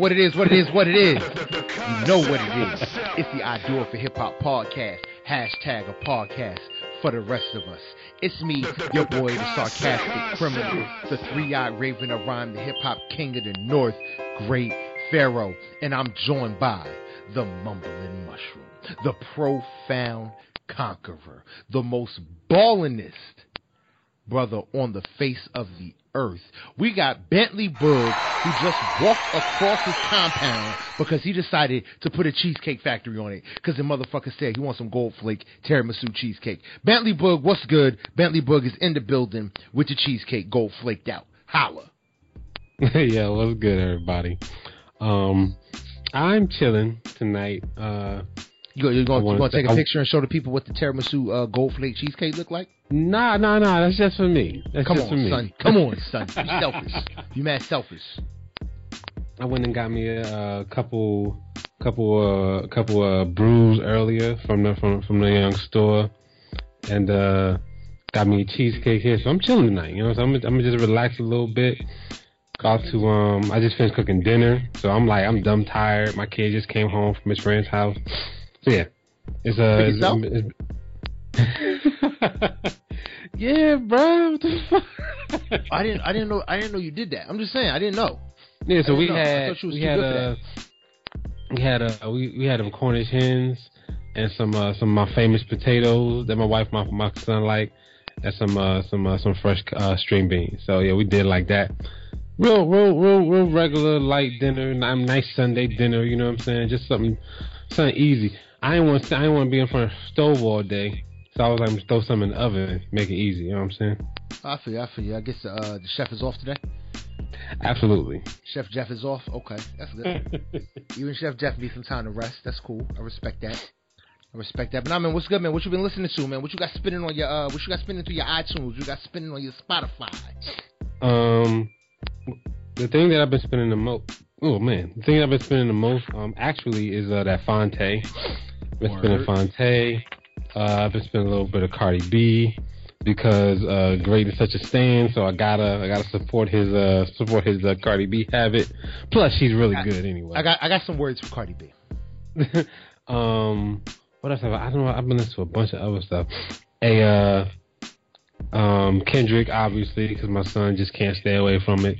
what it is, what it is, what it is. You know what it is. It's the I Do It for Hip Hop podcast. Hashtag a podcast for the rest of us. It's me, your boy, the sarcastic criminal, the three-eyed raven of rhyme, the hip-hop king of the north, great pharaoh. And I'm joined by the mumbling mushroom, the profound conqueror, the most ballingest brother on the face of the earth. We got Bentley Boog, who just walked across his compound because he decided to put a cheesecake factory on it because the motherfucker said he wants some gold flake tiramisu cheesecake. Bentley Boog, what's good? Bentley Boog is in the building with the cheesecake gold flaked out. Holla. yeah, what's good, everybody? Um, I'm chilling tonight. Uh, you, you going to take a picture and show the people what the tiramisu uh, gold flake cheesecake look like? Nah, nah, nah. That's just for me. That's Come just on, for me. son. Come on, son. You selfish. You mad selfish. I went and got me a, uh, couple, couple, uh, couple uh, brews earlier from the from from the young store, and uh, got me a cheesecake here. So I'm chilling tonight. You know, so I'm I'm gonna just relax a little bit. Got to um, I just finished cooking dinner, so I'm like I'm dumb tired. My kid just came home from his friend's house. So yeah, it's uh, it's, it's, yeah, bro. I didn't. I didn't know. I didn't know you did that. I'm just saying. I didn't know. Yeah. So we had, we had. Uh, we had. Uh, we we had them Cornish hens and some uh, some of my famous potatoes that my wife, my my son like, and some uh, some uh, some fresh uh, string beans. So yeah, we did like that. Real, real, real, real regular light dinner, nice Sunday dinner. You know what I'm saying? Just something, something easy. I didn't want to. I didn't want to be in front of the stove all day. So I was like, throw some in the oven, and make it easy. You know what I'm saying? I feel you. I feel you. I guess uh, the chef is off today. Absolutely. Chef Jeff is off. Okay, that's good. you and Chef Jeff need some time to rest. That's cool. I respect that. I respect that. But now, man, what's good, man? What you been listening to, man? What you got spinning on your uh? What you got spinning through your iTunes? What you got spinning on your Spotify? Um, the thing that I've been spinning the most. Oh man, the thing I've been spending the most, um, actually is uh, that Phonte. Been spinning Phonte. Uh, I've been spending a little bit of Cardi B because uh, great is such a stand, so I gotta I gotta support his uh support his uh, Cardi B habit. Plus, she's really I, good anyway. I got I got some words for Cardi B. um, what else have I? I don't know. I've been listening to a bunch of other stuff. A uh, um, Kendrick, obviously, because my son just can't stay away from it.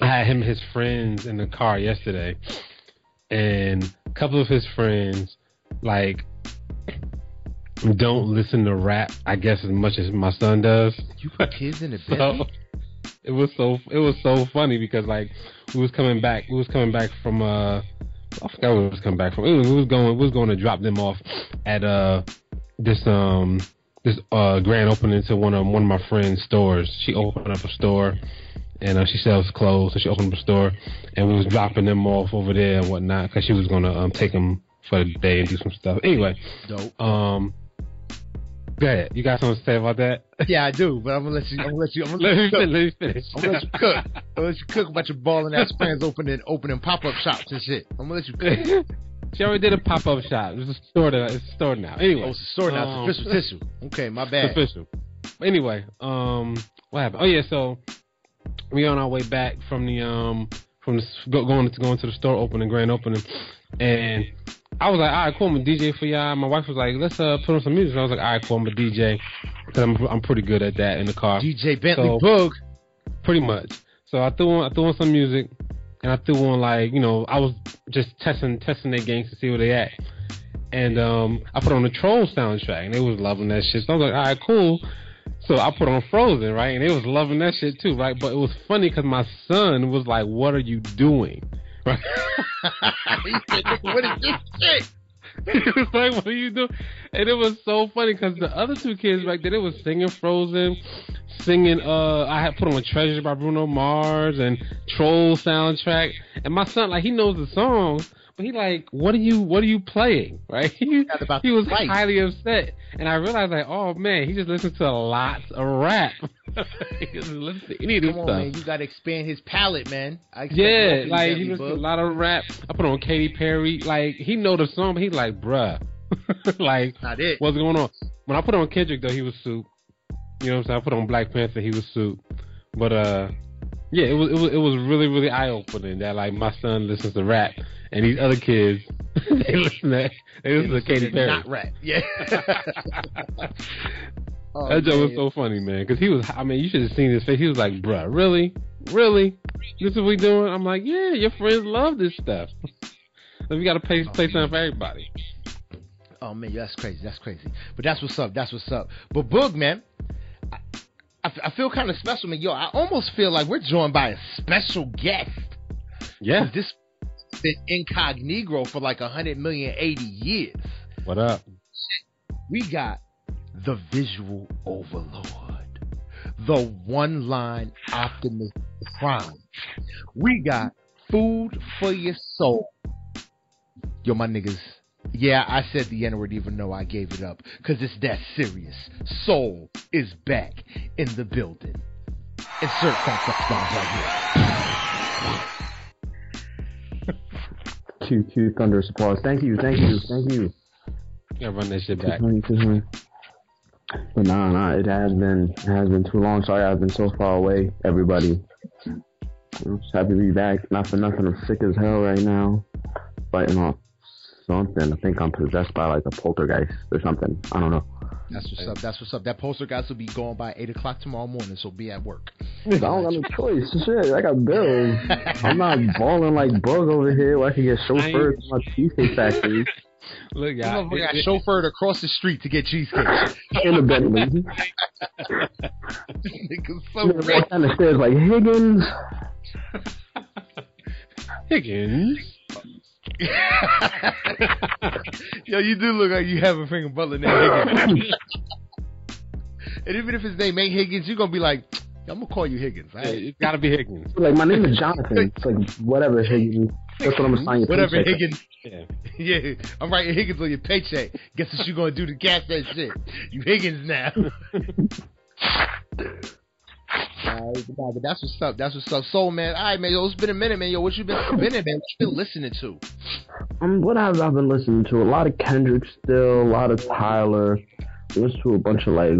I had him and his friends in the car yesterday, and a couple of his friends like don't listen to rap, I guess, as much as my son does. You put kids in the bed. So, it was so it was so funny because like we was coming back, we was coming back from uh, I forgot where we was coming back from. We was going, we was going to drop them off at uh this um this uh grand opening to one of one of my friend's stores. She opened up a store. And uh, she sells clothes, so she opened up a store, and we was dropping them off over there and whatnot, because she was gonna um, take them for the day and do some stuff. Anyway, Dope. um, Go ahead. You got something to say about that? Yeah, I do, but I'm gonna let you. I'm gonna let you. I'm gonna let, you let me finish. I'm gonna let you cook. I'm gonna let you cook about your balling ass friends opening opening pop up shops and shit. I'm gonna let you cook. she already did a pop up shop. It's a store that it's a store now. Anyway, oh, it's a store now. um, It's official tissue. Okay, my bad. It's official. Anyway, um, what happened? Oh yeah, so we on our way back from the um from the go, going to going to the store opening, grand opening, and I was like, all right, cool, I'm a DJ for y'all. My wife was like, let's uh put on some music. I was like, all right, cool, I'm a DJ because I'm I'm pretty good at that in the car. DJ Bentley So- Boog. pretty much. So I threw on I threw on some music, and I threw on like you know I was just testing testing their games to see where they at, and um I put on the Troll soundtrack, and they was loving that shit. So I was like, all right, cool. So I put on Frozen, right, and they was loving that shit too, right. But it was funny because my son was like, "What are you doing?" Right. He said, "Nigga, what is this shit? he was like, "What are you doing?" And it was so funny because the other two kids back there, they was singing Frozen, singing. Uh, I had put on "Treasure" by Bruno Mars and Troll soundtrack, and my son, like, he knows the songs, he like, "What are you? What are you playing?" Right? He, he was fight. highly upset, and I realized like, oh man, he just listens to lots of rap. he doesn't listen to any of this Come on, stuff. man. You gotta expand his palette, man. I Yeah, like he listens to a lot of rap. I put on Katy Perry. Like he know the song, but he like, bruh, like Not it. what's going on? When I put on Kendrick though, he was soup. You know what I'm saying? I put on Black Panther, he was soup. But uh, Yeah, it was it was it was really really eye opening that like my son listens to rap and these other kids they listen to they listen to Katy Perry. Not rap, yeah. oh, that joke was so funny, man. Because he was, I mean, you should have seen his face. He was like, "Bruh, really, really, this is what we doing?" I'm like, "Yeah, your friends love this stuff. we got to play oh, play something for everybody." Oh man, that's crazy. That's crazy. But that's what's up. That's what's up. But Boog, man, I, I, I feel kind of special, man. Yo, I almost feel like we're joined by a special guest. Yeah. This been incognito for like 100 million 80 years. What up? We got the visual overlord, the one line optimist prime. We got food for your soul. Yo, my niggas. Yeah, I said the N word even though I gave it up. Cause it's that serious. Soul is back in the building. Insert fact up right here. Q Q thunderous applause. Thank you, thank you, thank you. Yeah, run that shit back. But nah, nah, it has been it has been too long. Sorry, I've been so far away. Everybody, I'm just happy to be back. Not for nothing, I'm sick as hell right now, fighting off something. I think I'm possessed by like a poltergeist or something. I don't know. That's what's up. That's what's up. That poltergeist will be going by eight o'clock tomorrow morning, so be at work. I don't got no choice. Shit, I got bills. I'm not balling like Boog over here where I can get chauffeured to my cheesecake factory. Look, y'all. We got chauffeured across the street to get cheesecake. In the Bentley. Niggas so rich. Down the stairs like Higgins. Higgins. Yo, you do look like you have a freaking butler named Higgins. and even if his name ain't Higgins, you're gonna be like, I'm gonna call you Higgins. Yeah, it's gotta be Higgins. Like my name is Jonathan. It's like whatever Higgins. That's what I'm assigning your Whatever paycheck. Higgins. Yeah. yeah, I'm writing Higgins on your paycheck. Guess what you gonna do to gas that shit? You Higgins now. But that's what's up. That's what's up. So, man, all right, man. Yo, it's been a minute, man. Yo, what you been spinning, man? What you been listening to? Um, what have I been listening to? A lot of Kendrick still, a lot of Tyler. Listen to a bunch of like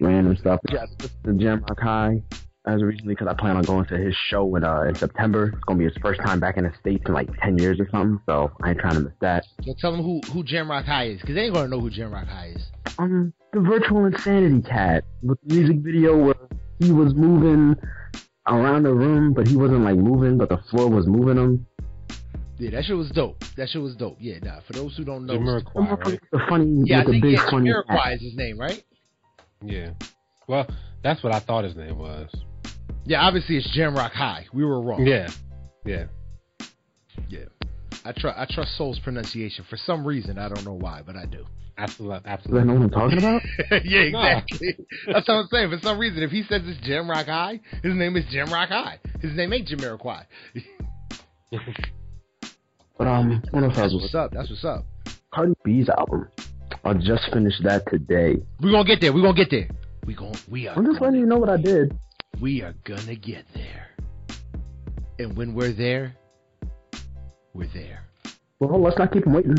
random stuff. Yeah, the Jamrock High as recently because I plan on going to his show in uh in September. It's gonna be his first time back in the states in like ten years or something. So I ain't trying to miss that. So tell them who who Jamrock High is because they ain't gonna know who Jamrock High is. Um, the virtual insanity cat with the music video where he was moving around the room, but he wasn't like moving, but the floor was moving him. Yeah, that shit was dope. That shit was dope. Yeah, nah. For those who don't know, Jamiroquai, right? The funny, yeah, I think big yeah, funny Jamiroquai is his name, right? Yeah. Well, that's what I thought his name was. Yeah, obviously it's Jamrock High. We were wrong. Yeah. Yeah. Yeah. I trust I trust Soul's pronunciation for some reason. I don't know why, but I do. Absolutely, absolutely. Do I know what I'm talking about? yeah, exactly. No. That's what I'm saying. For some reason, if he says it's Jamrock High, his name is Jamrock High. His name ain't Jamiroquai. but um, what else That's what's up. That's what's up. Cardi B's album. I just finished that today. We gonna get there. We gonna get there. We going we are. I'm just letting you know what I did. We are gonna get there. And when we're there, we're there. Well, let's not keep them waiting.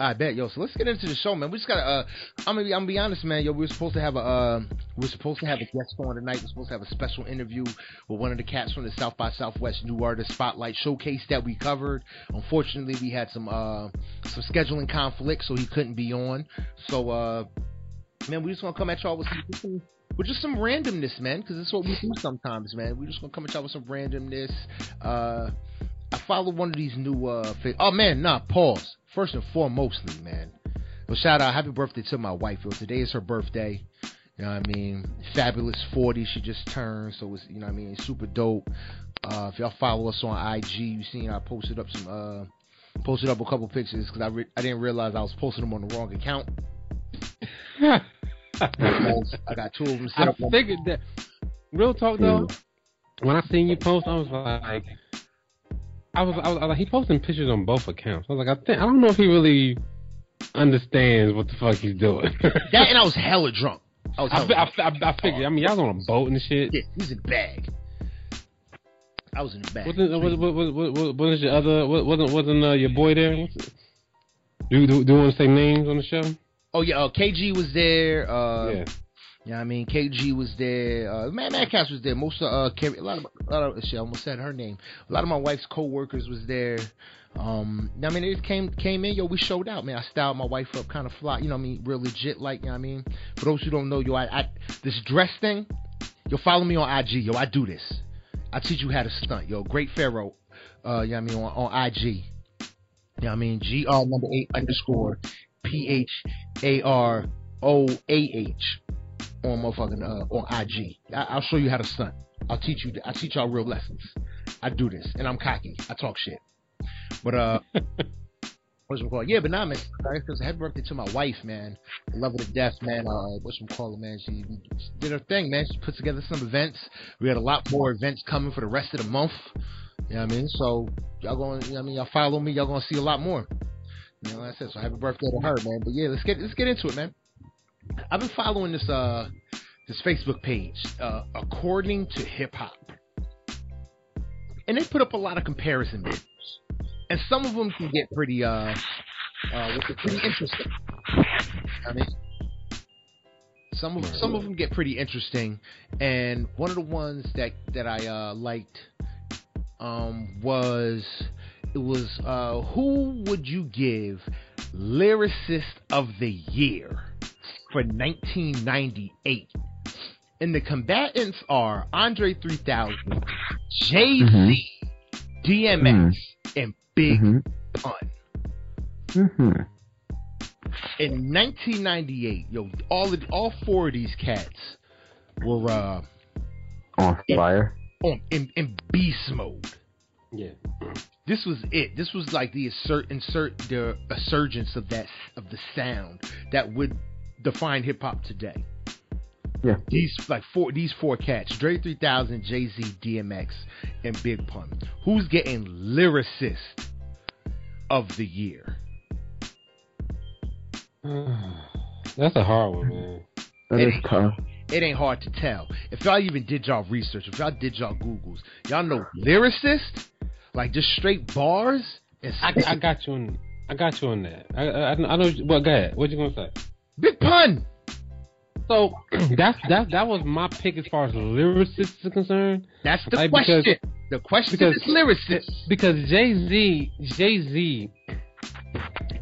I bet, yo. So let's get into the show, man. We just gotta. Uh, I'm gonna be. I'm gonna be honest, man. Yo, we were supposed to have a. Uh, we are supposed to have a guest on tonight. We're supposed to have a special interview with one of the cats from the South by Southwest New Artist Spotlight Showcase that we covered. Unfortunately, we had some uh, some scheduling conflict, so he couldn't be on. So, uh, man, we just gonna come at y'all with some, with just some randomness, man, because it's what we do sometimes, man. We just gonna come at y'all with some randomness. Uh, I followed one of these new. Uh, oh man, nah, pause first and foremostly, man. Well, shout out, happy birthday to my wife. Yo, today is her birthday. You know what I mean? Fabulous 40 she just turned, so it's you know what I mean, super dope. Uh, if y'all follow us on IG, you seen I posted up some uh posted up a couple pictures because I re- I didn't realize I was posting them on the wrong account. I got two of them set I up. I figured that. Real talk though, when I seen you post, I was like, I was, I was, I was like, he posting pictures on both accounts. I was like, I think I don't know if he really understands what the fuck he's doing. that and I was hella drunk. I was. Hella I, drunk. I, I, I figured. I mean, y'all on a boat and shit. Yeah, he's in the bag. I was in the bag. Wasn't was, was, was, was, was your other wasn't wasn't uh, your boy there? Do do do you want to say names on the show? Oh yeah, uh, KG was there. Uh, yeah. Yeah, I mean KG was there. Uh, Man, Madcast was there. Most of uh, Carrie, a lot of, a lot of shit. I almost said her name. A lot of my wife's co-workers was there. Um, I mean, it came came in, yo. We showed out, man. I styled my wife up kind of fly, you know. I mean, real legit, like, you know. what I mean, for those who don't know, yo, I, I this dress thing, yo, follow me on IG, yo. I do this. I teach you how to stunt, yo. Great Pharaoh, uh, what I mean, on, on IG. What I mean? G R number eight underscore P H A R O A H on motherfucking uh, on IG. I, will show you how to stunt. I'll teach you. I teach y'all real lessons. I do this, and I'm cocky. I talk shit. But uh, what's it called? Yeah, but nah, man. Because happy birthday to my wife, man. I love her to death, man. Uh, what's it called, man? She did her thing, man. She put together some events. We had a lot more events coming for the rest of the month. You know what I mean? So y'all going, you know I mean? Y'all follow me. Y'all gonna see a lot more. You know, like I said, so happy birthday to her, man. But yeah, let's get let's get into it, man. I've been following this uh this Facebook page, uh, according to hip hop, and they put up a lot of comparison videos, and some of them can get pretty uh, uh pretty interesting. I mean, some of some of them get pretty interesting, and one of the ones that that I uh, liked um was it was uh, who would you give lyricist of the year? For 1998. And the combatants are Andre 3000, Jay Z, mm-hmm. DMX, mm-hmm. and Big mm-hmm. Pun. Mm-hmm. In 1998, yo, all of, all four of these cats were uh, on fire, in, on in, in beast mode. Yeah. This was it. This was like the insert insert the resurgence of that of the sound that would define hip hop today. Yeah. These like four these four cats, Dre 3000, Jay Z, DMX, and Big Pun. Who's getting lyricist of the year? That's a hard one, man. That it is tough. It ain't hard to tell. If y'all even did y'all research, if y'all did y'all Googles, y'all know lyricist, like just straight bars. I, I, got you on. I got you on that. I, I, I know. Well, go ahead. What you gonna say? Big pun. So that's that that was my pick as far as lyricists are concerned. That's the like, question. Because, the question because, is lyricists. Because Jay Z Jay Z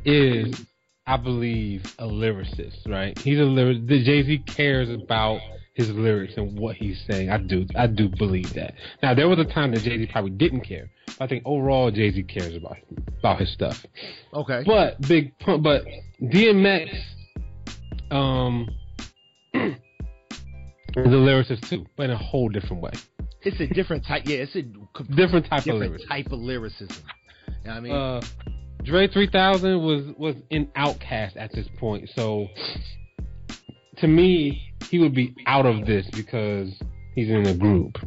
is, I believe, a lyricist, right? He's a lyric. Jay Z cares about his lyrics and what he's saying. I do I do believe that. Now there was a time that Jay Z probably didn't care. But I think overall Jay Z cares about about his stuff. Okay. But big pun but DMX um, the a lyricist too, but in a whole different way. It's a different type. Yeah, it's a different type different of lyricism. type of lyricism. You know I mean, uh, Dre 3000 was was in OutKast at this point, so to me, he would be out of this because he's in a group.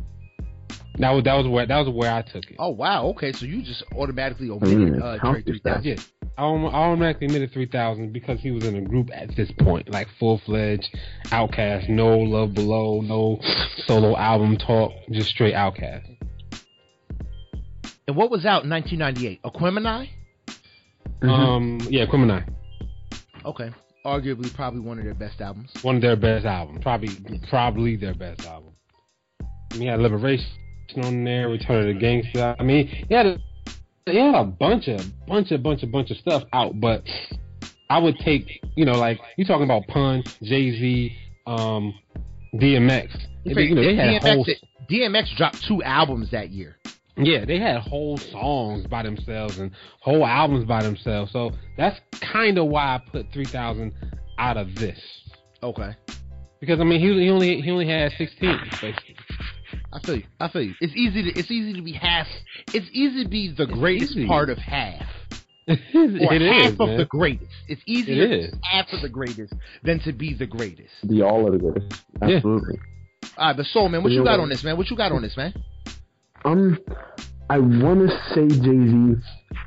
That was that was where that was where I took it. Oh wow, okay, so you just automatically omitted mm, uh, Dre 3000. Yeah, I automatically admitted 3000 because he was in a group at this point, like full fledged OutKast, no Love Below, no solo album talk, just straight OutKast. And what was out in 1998? Aquemini? Mm-hmm. Um, yeah, Aquemini. Okay, arguably probably one of their best albums. One of their best albums, probably probably their best album. He had Liberation on there, Return of the Gangster. I mean, he had a they had a bunch of bunch of bunch of bunch of stuff out, but I would take you know like you talking about Pun, Jay Z, um, DMX. They, you know, they had DMX, whole, DMX dropped two albums that year. Yeah, they had whole songs by themselves and whole albums by themselves. So that's kind of why I put three thousand out of this. Okay. Because I mean, he, he only he only had sixteen basically. I feel you. I feel you. It's easy to it's easy to be half. It's easy to be the greatest part of half. or it half is, of man. the greatest. It's easier it to be half of the greatest than to be the greatest. Be all of the greatest. Absolutely. Yeah. All right, but soul man, what you, you got on this, man? What you got on this, man? Um, I want to say Jay Z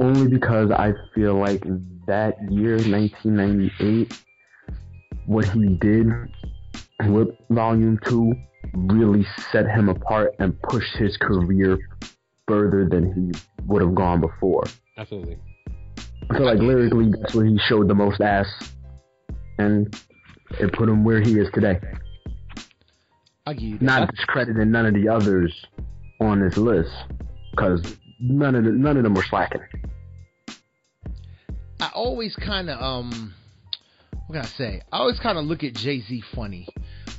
only because I feel like that year, 1998, what he did with Volume Two really set him apart and pushed his career further than he would have gone before. Absolutely. I feel like lyrically, that's where he showed the most ass, and it put him where he is today. I give you that. Not discrediting none of the others on this list because none of the, none of them were slacking. I always kind of um, what can I say? I always kind of look at Jay Z funny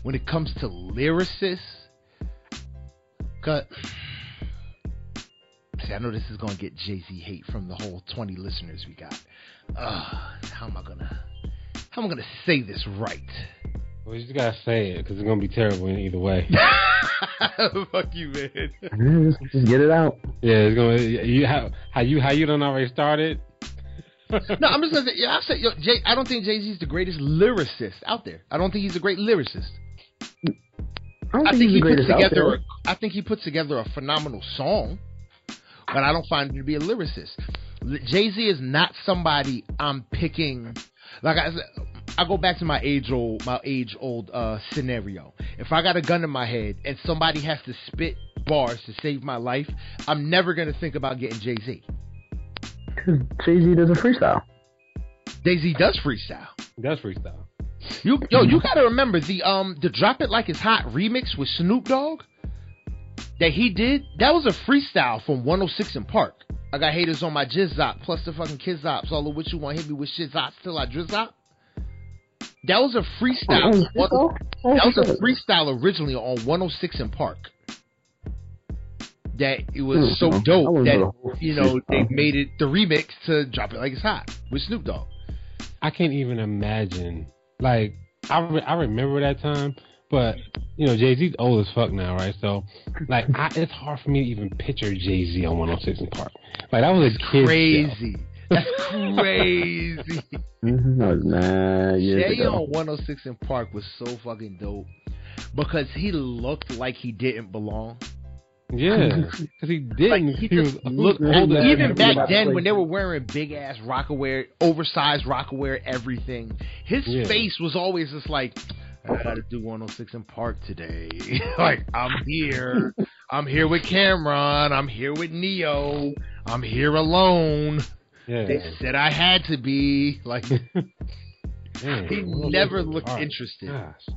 when it comes to lyricists. Cause see, I know this is gonna get Jay Z hate from the whole twenty listeners we got. Uh, how am I gonna how am I gonna say this right? Well, you just gotta say it because it's gonna be terrible in either way. Fuck you, man. just get it out. Yeah, it's gonna. You how how you how you don't already started. no, I'm just gonna say. Yeah, I said. Yo, Jay, I don't think Jay Z is the greatest lyricist out there. I don't think he's a great lyricist. I, I think, he puts together. A, I think he puts together a phenomenal song, but I don't find him to be a lyricist. Jay Z is not somebody I'm picking. Like I I go back to my age old my age old uh, scenario. If I got a gun in my head and somebody has to spit bars to save my life, I'm never gonna think about getting Jay Z. Jay Z does a freestyle. Jay Z does freestyle. He does freestyle. You yo, you gotta remember the um the Drop It Like It's Hot remix with Snoop Dogg that he did. That was a freestyle from 106 & Park. I got haters on my jizzop, plus the fucking kids ops. All of which you want hit me with shit ops till I drizzop. That was a freestyle. Oh, that was a freestyle originally on 106 & Park. That it was so dope that you know they made it the remix to Drop It Like It's Hot with Snoop Dogg. I can't even imagine. Like I re- I remember that time, but you know Jay Z's old as fuck now, right? So like I, it's hard for me to even picture Jay Z on 106 & Park. Like that was a kid. Crazy. Show. That's crazy. nah, Jay on 106 & Park was so fucking dope because he looked like he didn't belong. Yeah, because he didn't. Like, he, he was looked older. Even back then, when they were wearing big ass Rocawear, oversized Rocawear, everything, his yeah. face was always just like, I gotta do 106 & Park today. like I'm here. I'm here with Cam'ron. I'm here with Ne-Yo. I'm here alone. Yeah. They said I had to be like. he never looked interested. Gosh.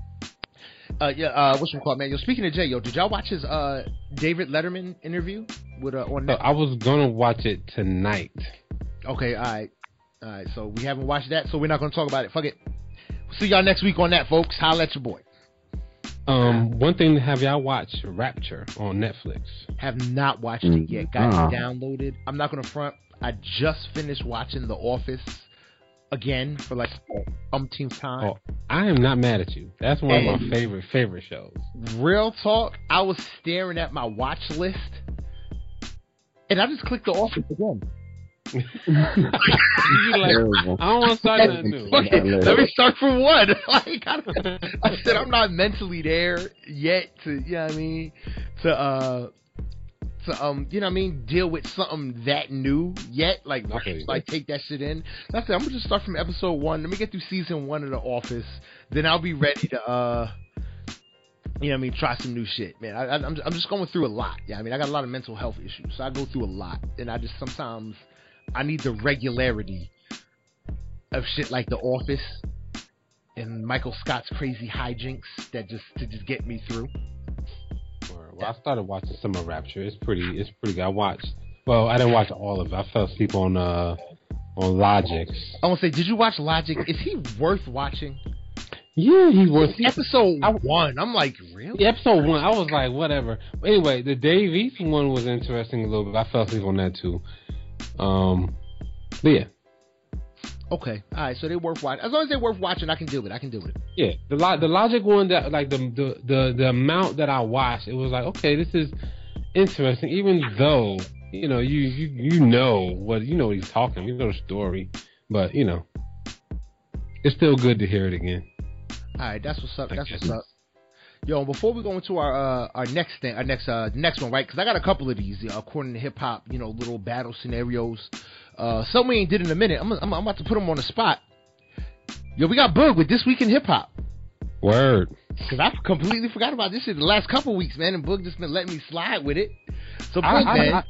Uh, yeah, uh, what's your call, man? Yo, speaking of Jay, yo, did y'all watch his uh David Letterman interview with uh on? I was gonna watch it tonight. Okay, all right, all right. So we haven't watched that, so we're not gonna talk about it. Fuck it. See y'all next week on that, folks. Holla at your boy. Um, one thing, have y'all watched Rapture on Netflix? Have not watched it yet. Got uh-huh. it downloaded. I'm not gonna front. I just finished watching The Office again for like umpteenth time. Oh, I am not mad at you. That's one and of my favorite favorite shows. Real talk, I was staring at my watch list, and I just clicked The Office again. like, I don't want to start nothing new. Okay, let me start from one. like I, I, said, I'm not mentally there yet to, you know what I mean, to uh to um, you know what I mean, deal with something that new yet. Like, like take that shit in. That's it. I'm gonna just start from episode one. Let me get through season one of The Office. Then I'll be ready to uh, you know what I mean, try some new shit, man. I, am I'm just going through a lot. Yeah, I mean, I got a lot of mental health issues, so I go through a lot, and I just sometimes I need the regularity of shit like The Office and Michael Scott's crazy hijinks that just to just get me through. Well, I started watching Summer Rapture. It's pretty. It's pretty good. I watched. Well, I didn't watch all of it. I fell asleep on uh on Logic. I want to say, did you watch Logic? Is he worth watching? Yeah, he's worth. Episode I, one, I'm like, really? Episode one, I was like, whatever. But anyway, the Dave East one was interesting a little bit. I fell asleep on that too. Um, but yeah, Okay, all right. So they're worth watching. As long as they're worth watching, I can deal with it. I can deal with it. Yeah, the lo- the logic one that like the, the the the amount that I watched, it was like okay, this is interesting. Even though you know you you you know what you know what he's talking, you know the story, but you know it's still good to hear it again. All right, that's what's up. That's what's up. Yo, before we go into our uh, our next thing, our next uh, next one, right? Because I got a couple of these, know, according to hip hop, you know, little battle scenarios. Uh, something we ain't did in a minute. I'm, I'm, I'm about to put them on the spot. Yo, we got Boog with this week in hip hop. Word. Because I completely forgot about this shit the last couple weeks, man, and Boog just been letting me slide with it. So, man. I,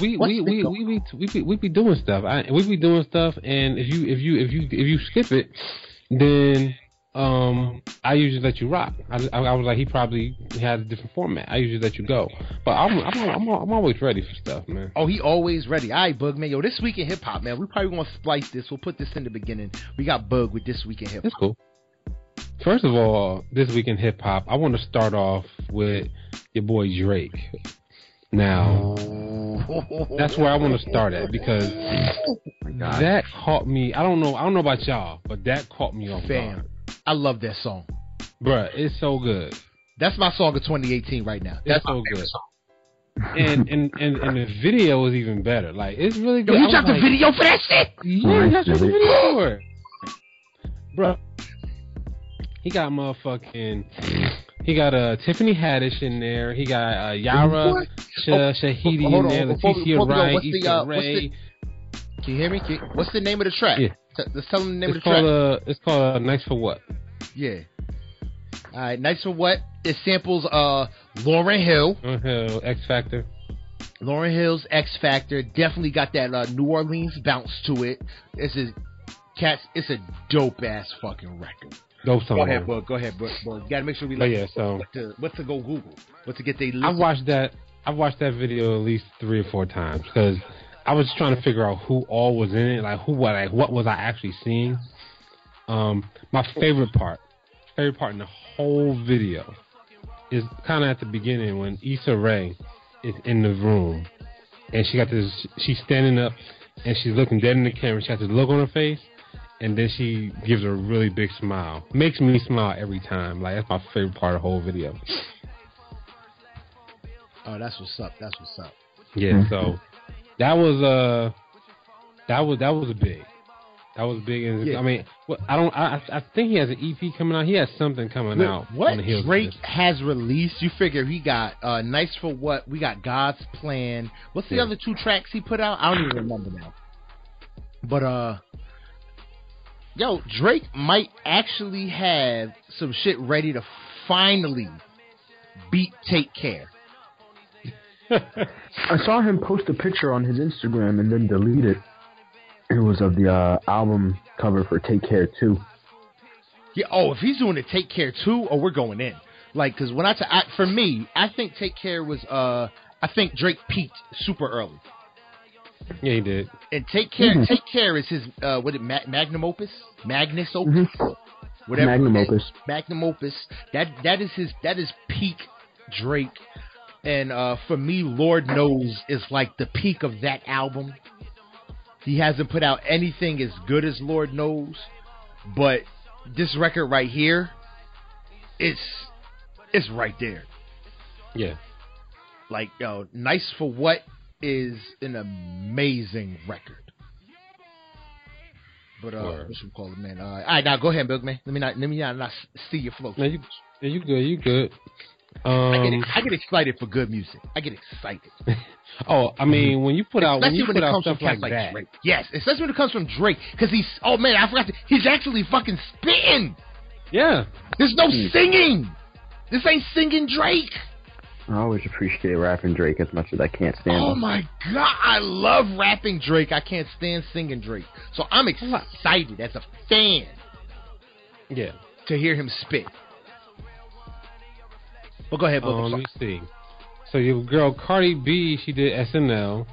we we, we, we, we, we, be, we be doing stuff. I, we be doing stuff, and if you if you if you if you skip it, then um, I usually let you rock. I, I, I, was like, he probably had a different format. I usually let you go, but I'm I'm, I'm, I'm always ready for stuff, man. Oh, he always ready. All right, Boog man, yo, this week in hip hop, man, we probably gonna splice this. We'll put this in the beginning. We got Boog with this week in hip hop. That's cool. First of all, this week in hip hop, I want to start off with your boy Drake. Now, that's where I want to start at because oh that caught me. I don't know. I don't know about y'all, but that caught me off guard. I love that song. Bruh, it's so good. That's my song of 2018 right now. That's it's so good. Song. and, and and and the video is even better. Like it's really good. Yo, you dropped like, a video for that shit? Yeah, you dropped a video for it. Bro, he got motherfucking. He got uh, Tiffany Haddish in there. He got uh, Yara Sh- oh, Shahidi in there. Letitia Wright, Issa uh, Rae. Can you hear me? what's the name of the track? Yeah. Let's tell them the name it's of the track. Uh, it's called uh, Nice for What. Yeah. All right, Nice for What? It samples uh Lauryn Hill. Lauryn Hill, X Factor. Lauryn Hill's X Factor definitely got that uh, New Orleans bounce to it. It's a cats. It's a dope ass fucking record. Dope song. Go ahead, bro. Go ahead, bro. bro. You gotta make sure we like. yeah, so what to, what to go Google, what to get they. I've watched that. I've watched that video at least three or four times because I was trying to figure out who all was in it, like who what like what was I actually seeing. Um, my favorite part, favorite part in the whole video, is kind of at the beginning when Issa Rae is in the room, and she got this. She's standing up, and she's looking dead in the camera. She has this look on her face, and then she gives a really big smile. Makes me smile every time. Like that's my favorite part of the whole video. Oh, that's what's up. That's what's up. Yeah. So that was uh that was that was a big. That was big. And, yeah. I mean, I don't. I I think he has an EP coming out. He has something coming Look, out. What Drake has released? You figure he got uh, "Nice for What." We got God's Plan. What's the yeah. other two tracks he put out? I don't even remember now. But uh, yo, Drake might actually have some shit ready to finally beat Take Care. I saw him post a picture on his Instagram and then delete it. It was of the uh, album cover for Take Care 2. Yeah. Oh, if he's doing the Take Care 2, oh, we're going in. Like, because when I, t- I for me, I think Take Care was uh, I think Drake peaked super early. Yeah, he did. And Take Care, mm-hmm. Take Care is his uh, what it ma- magnum opus, Magnus opus, mm-hmm. whatever. Magnum opus. Magnum opus. That that is his that is peak Drake and uh, for me, Lord Knows is like the peak of that album. He hasn't put out anything as good as Lord Knows, but this record right here, it's it's right there. Yeah. Like, yo, Nice for What is an amazing record. But uh, what should we call it, man? Uh, all right, now go ahead, Big man. Let me not let me not, not see your flow. No, you, you good, you good. Um, I, get, I, get, excited for good music. I get excited. oh, I mean, when you put out especially when you when put out stuff like, like, that, Drake. yes, especially when it comes from Drake, because he's oh man, I forgot to, he's actually fucking spitting. Yeah, there's no mm. singing. This ain't singing Drake. I always appreciate rapping Drake as much as I can't stand. Oh him. my god, I love rapping Drake. I can't stand singing Drake. So I'm excited as a fan. Yeah. To hear him spit. Well, go ahead. Um, let me see. So your girl Cardi B, she did SNL.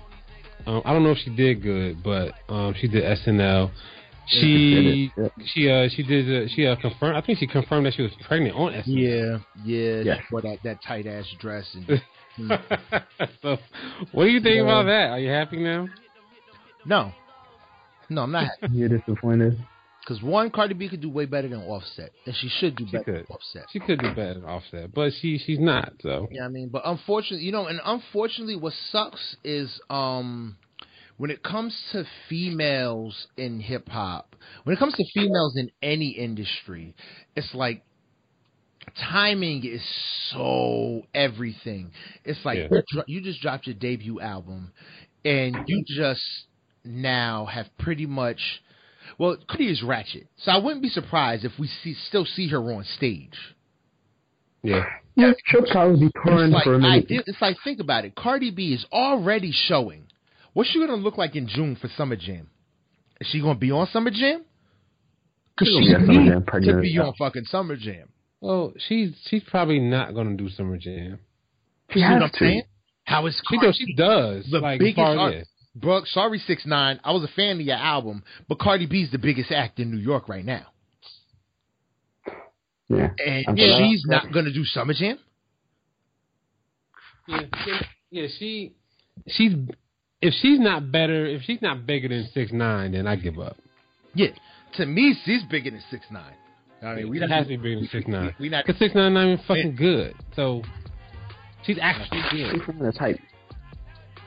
Um, I don't know if she did good, but um, she did SNL. She she uh she did uh, she uh confirmed I think she confirmed that she was pregnant on SNL. Yeah, yeah, yeah. For that that tight ass dress and. so, what do you think yeah. about that? Are you happy now? No, no, I'm not. You're disappointed. Because one, Cardi B could do way better than Offset, and she should do she better could. than Offset. She could do better than Offset, but she she's not. So yeah, I mean, but unfortunately, you know, and unfortunately, what sucks is um when it comes to females in hip hop, when it comes to females in any industry, it's like timing is so everything. It's like yeah. you just dropped your debut album, and you just now have pretty much well, Cardi is ratchet, so I wouldn't be surprised if we see still see her on stage. Yeah. Yeah, she'll probably be touring like, for a minute. it's like think about it. Cardi B is already showing. What's she gonna look like in June for Summer Jam? Is she gonna be on Summer Jam? Cause she needs to be on fucking Summer Jam. Well, she's she's probably not gonna do Summer Jam. She has to. How is she does? She does. The like, biggest art, Brooke, sorry six nine. I was a fan of your album, but Cardi B's the biggest act in New York right now. Yeah, and she's not gonna do Summer Jam. Yeah, yeah, she she's if she's not better, if she's not bigger than six nine, then I give up. Yeah, to me, she's bigger than six nine. I mean, we has to be bigger than six nine. We, we not because six nine not even fucking good. So she's actually good. She's from the type.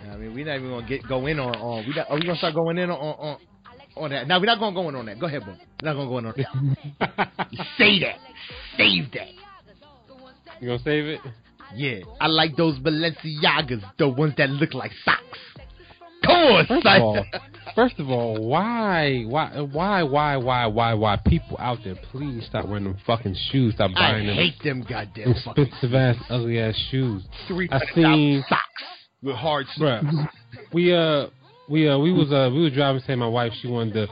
I mean, we're not even gonna get go in on on. We not, are we gonna start going in on on on that? Now we're not gonna go in on that. Go ahead, boom. We're not gonna go in on that. Say that. Save that. You gonna save it? Yeah, I like those Balenciagas, the ones that look like socks. Come on, first of all, first of all, why, why, why, why, why, why, why? People out there, please stop wearing them fucking shoes. Stop buying I them. I hate them goddamn expensive ass, ugly ass shoes. Three I seen socks with hard bruh, We uh, we uh, we was uh, we was driving. Say my wife, she wanted to,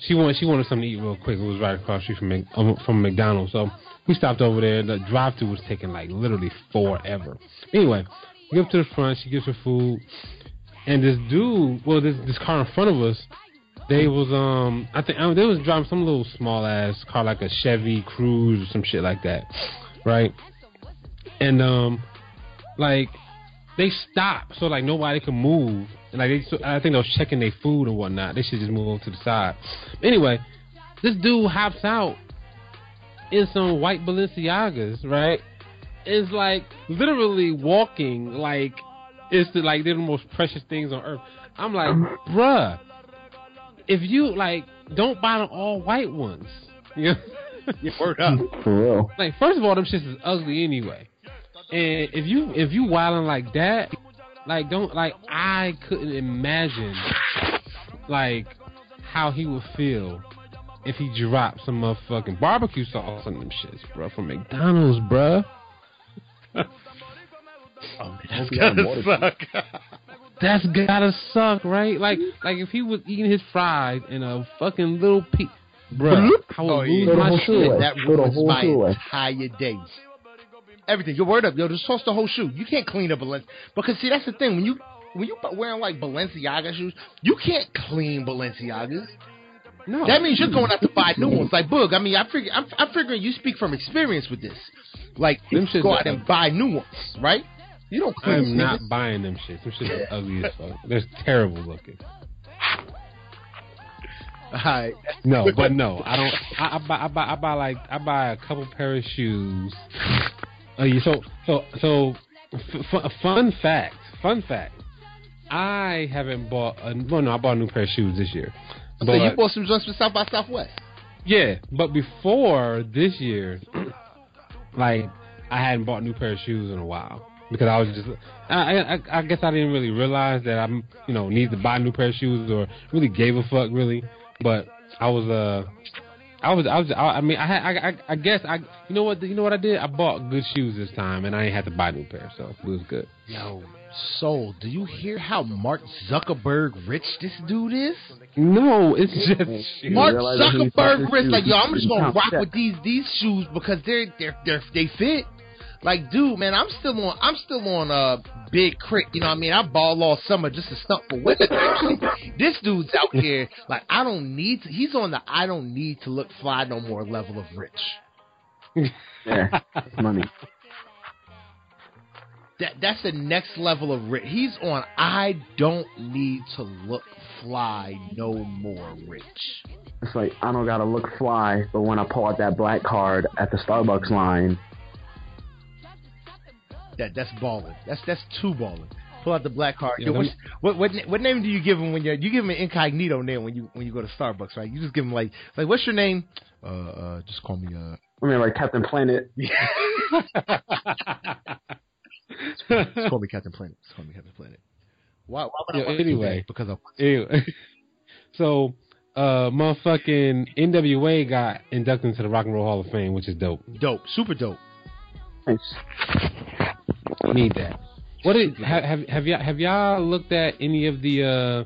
she wanted she wanted something to eat real quick. It was right across the street from um, from McDonald's, so we stopped over there. The drive through was taking like literally forever. Anyway, we get up to the front. She gets her food, and this dude, well, this this car in front of us, they was um, I think um, they was driving some little small ass car like a Chevy Cruze or some shit like that, right? And um, like they stopped so like nobody could move. And like they, so I think they was checking their food and whatnot. They should just move to the side. Anyway, this dude hops out in some white Balenciagas, right? Is like literally walking like it's the, like they're the most precious things on earth. I'm like, bruh, if you like, don't buy the all white ones. You know? you word up. For real. Like, first of all, them shits is ugly anyway. And if you if you wilding like that, like don't like I couldn't imagine like how he would feel if he dropped some motherfucking barbecue sauce on them shits, bro, from McDonald's, bro. oh, man, that's gotta suck. that's gotta suck, right? Like, like if he was eating his fries in a fucking little piece, bro, I would oh, lose yeah. my shit. That ruins my entire day. Everything, your word up, yo. Just toss the whole shoe. You can't clean up Balenciaga because see that's the thing when you when you wearing like Balenciaga shoes, you can't clean Balenciagas. No. That means you're going out to buy new ones. Like Boog, I mean, I figure, I'm, I'm figuring you speak from experience with this. Like, them you go out and buy new ones, right? You don't. Clean. I'm not buying them shits. Them shits are ugly as fuck. They're terrible looking. Alright. No, but no, I don't. I, I, buy, I buy, I buy like, I buy a couple pair of shoes. Uh, so, so, so, f- fun fact, fun fact. I haven't bought. A, well, no, I bought a new pair of shoes this year. So you bought some joints for South by Southwest. Yeah, but before this year, like I hadn't bought a new pair of shoes in a while because I was just I, I I guess I didn't really realize that I'm you know need to buy a new pair of shoes or really gave a fuck really, but I was uh I was I was I, I mean I had I, I I guess I you know what you know what I did I bought good shoes this time and I ain't had to buy new pair so it was good. Yo, Soul, do you hear how Mark Zuckerberg rich this dude is? No, it's just Mark Zuckerberg rich. Like yo, I'm just gonna rock with these these shoes because they're they're they're they fit. Like, dude, man, I'm still on I'm still on uh big crit. You know what I mean? I ball all summer just to stunt for women. this dude's out here like I don't need to. He's on the I don't need to look fly no more level of rich. yeah, money that that's the next level of rich. He's on. I don't need to look fly no more, rich. It's like I don't gotta look fly, but when I pull out that black card at the Starbucks line, that that's balling. That's that's too balling. Pull out the black card. Yeah, Yo, what, what what name do you give him when you you give him an incognito name when you when you go to Starbucks, right? You just give him like like what's your name? Uh, uh just call me uh. I mean, like Captain Planet. It's called me Captain Planet. It's called me Captain Planet. Why? why would I anyway, because of anyway. so, uh, motherfucking NWA got inducted into the Rock and Roll Hall of Fame, which is dope. Dope, super dope. Nice. Need that. What did have have have y'all have y'all looked at any of the uh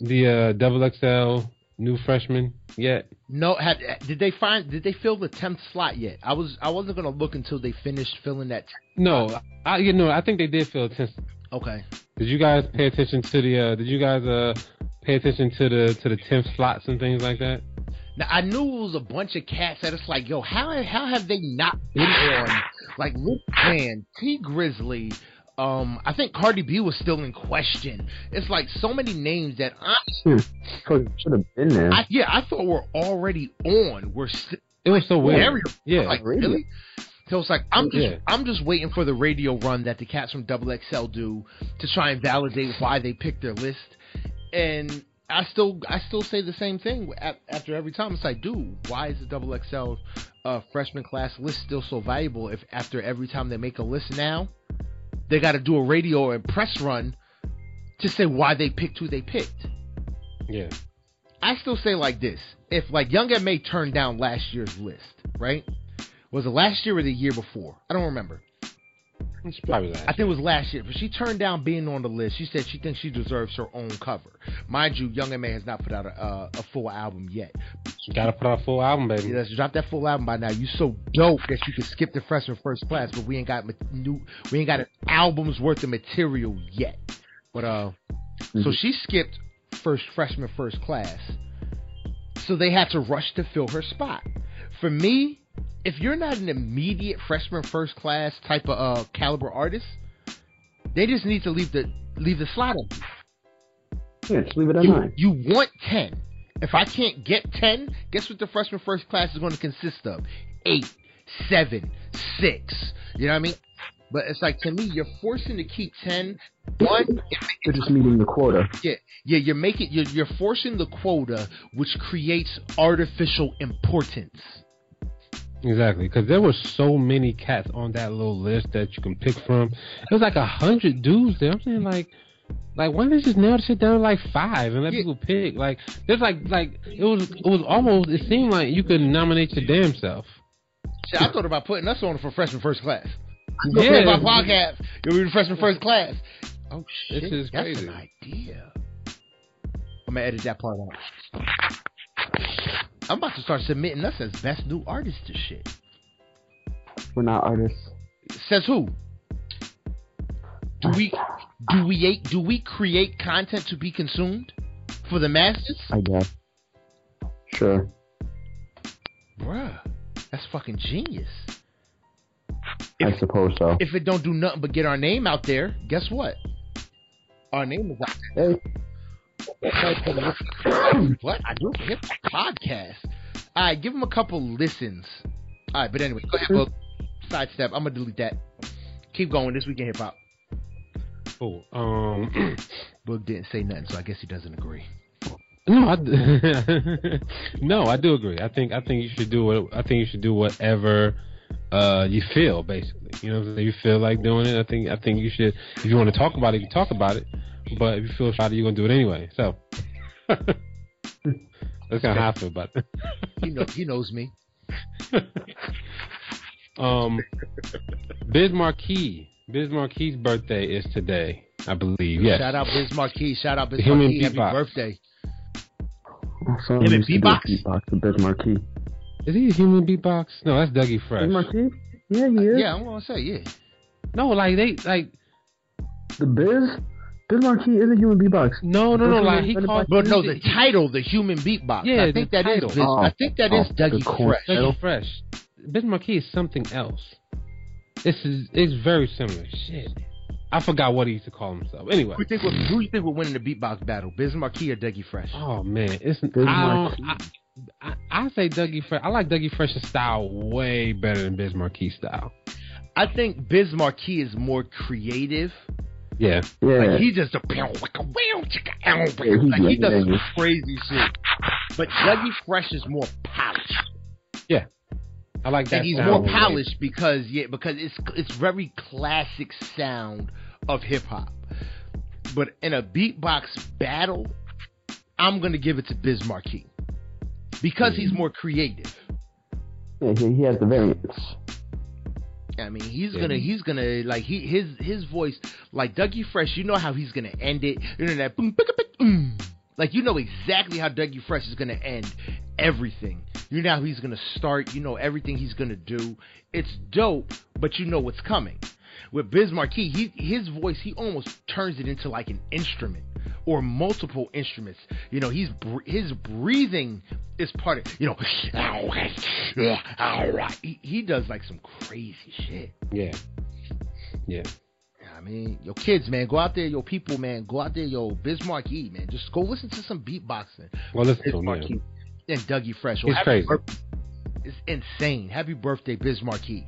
the uh double XL new freshmen yet? No. Had did they find? Did they fill the tenth slot yet? I was I wasn't gonna look until they finished filling that. No, I you know I think they did fill tenth. Okay. Did you guys pay attention to the? Uh, did you guys uh pay attention to the to the tenth slots and things like that? Now I knew it was a bunch of cats that it's like, yo, how how have they not been on? Like, look, man, Tee Grizzley, Um, I think Cardi B was still in question. It's like so many names that I hmm. should have been there. I, yeah, I thought we're already on. We're still. It was so weird. Yeah, like really. So it's like I'm just yeah. I'm just waiting for the radio run that the cats from Double XL do to try and validate why they picked their list. And I still I still say the same thing after every time. It's like, dude, why is the Double XL uh, freshman class list still so valuable? If after every time they make a list now, they got to do a radio and press run to say why they picked who they picked. Yeah. I still say like this: if like Young M.A turned down last year's list, right? Was it last year or the year before? I don't remember. It's probably last. I think it was last year, but she turned down being on the list. She said she thinks she deserves her own cover. Mind you, Young M.A has not put out a, uh, a full album yet. You gotta put out a full album, baby. Yeah, let's drop that full album by now. You so dope that you can skip the freshman first class, but we ain't got new, we ain't got an album's worth of material yet. But uh, mm-hmm. so she skipped first freshman first class, so they had to rush to fill her spot. For me, if you're not an immediate freshman first class type of uh, caliber artist, they just need to leave the leave the slot open. Yeah, just leave it at you, nine. You want ten. If I can't get ten, guess what the freshman first class is going to consist of? Eight, seven, six. You know what I mean? But it's like to me, you're forcing to keep ten. One, you're just meeting the quota. Yeah, yeah, you're making you're you're forcing the quota, which creates artificial importance. Exactly, because there were so many cats on that little list that you can pick from. It was like a hundred dudes there. I'm saying like, like why did just narrow shit down to like five and let yeah. people pick? Like there's like like it was it was almost it seemed like you could nominate your damn self. Shit, I thought about putting us on for freshman first class. Yeah, my podcast. You'll be freshman first class. Oh shit, this is crazy. That's an idea. I'm gonna edit that part out. I'm about to start submitting us as best new artists to shit. We're not artists. Says who? Do we do we do we create content to be consumed for the masses? I guess. Sure. Bruh, that's fucking genius. If, I suppose so. If it don't do nothing but get our name out there, guess what? Our name is out there. Hey, what? I do a hip podcast. All right, give him a couple listens. All right, but anyway, go ahead, Boog. Sidestep. I'm gonna delete that. Keep going. This weekend hip hop. Oh, um, Boog didn't say nothing, so I guess he doesn't agree. No, I, no, I do agree. I think I think you should do what I think you should do whatever uh, you feel. Basically, you know, if you feel like doing it, I think I think you should. If you want to talk about it, you talk about it. But if you feel shy, you're gonna do it anyway. So that's kind of how I feel about it. he, know, he knows me. um, Biz Markie. Biz Markie's birthday is today, I believe. Yes. Shout out Biz Markie. Shout out Biz Markie. Happy birthday. Also, Him and beatbox. Beatbox to Biz Markie. Is he a human beatbox? No, that's Dougie Fresh. Biz Markie? Yeah, he is. Yeah, I'm gonna say yeah. No, like they like the Biz. Biz Markie is a human beatbox. No, no, no. Like he called, but no, the title, the human beatbox. Yeah, I think that title. is. Oh, I think that oh, is Dougie Fresh. Dougie Fresh. Biz Markie is something else. This is it's very similar. Shit. I forgot what he used to call himself. Anyway, who, think, who you think will win in the beatbox battle, Biz Markie or Dougie Fresh? Oh man, it's Biz I, I, I, I say Dougie Fresh. I like Dougie Fresh's style way better than Biz Markie's style. I think Biz Markie is more creative yeah. Yeah. Like he just a like he does some crazy shit. But Dougie Fresh is more polished. Yeah. I like that. And he's more polished because yeah, because it's it's very classic sound of hip hop. But in a beatbox battle, I'm gonna give it to Biz Markie. Because he's mm-hmm. more creative. Yeah, he, he has the variance. I mean, he's yeah. gonna he's gonna like he his his voice like Dougie Fresh. You know how he's gonna end it. You know that boom, boom, Like you know exactly how Dougie Fresh is gonna end everything. You know how he's gonna start. You know everything he's gonna do. It's dope, but you know what's coming. With Biz Markie, he his voice he almost turns it into like an instrument or multiple instruments. You know, he's his breathing is part of you know. He, he does like some crazy shit. Yeah, yeah. I mean, your kids, man, go out there, your people, man, go out there, yo, Biz Markie, man, just go listen to some beatboxing. Well, listen Biz to him, Markie and Dougie Fresh. It's crazy. Birthday. It's insane. Happy birthday, Biz Markie.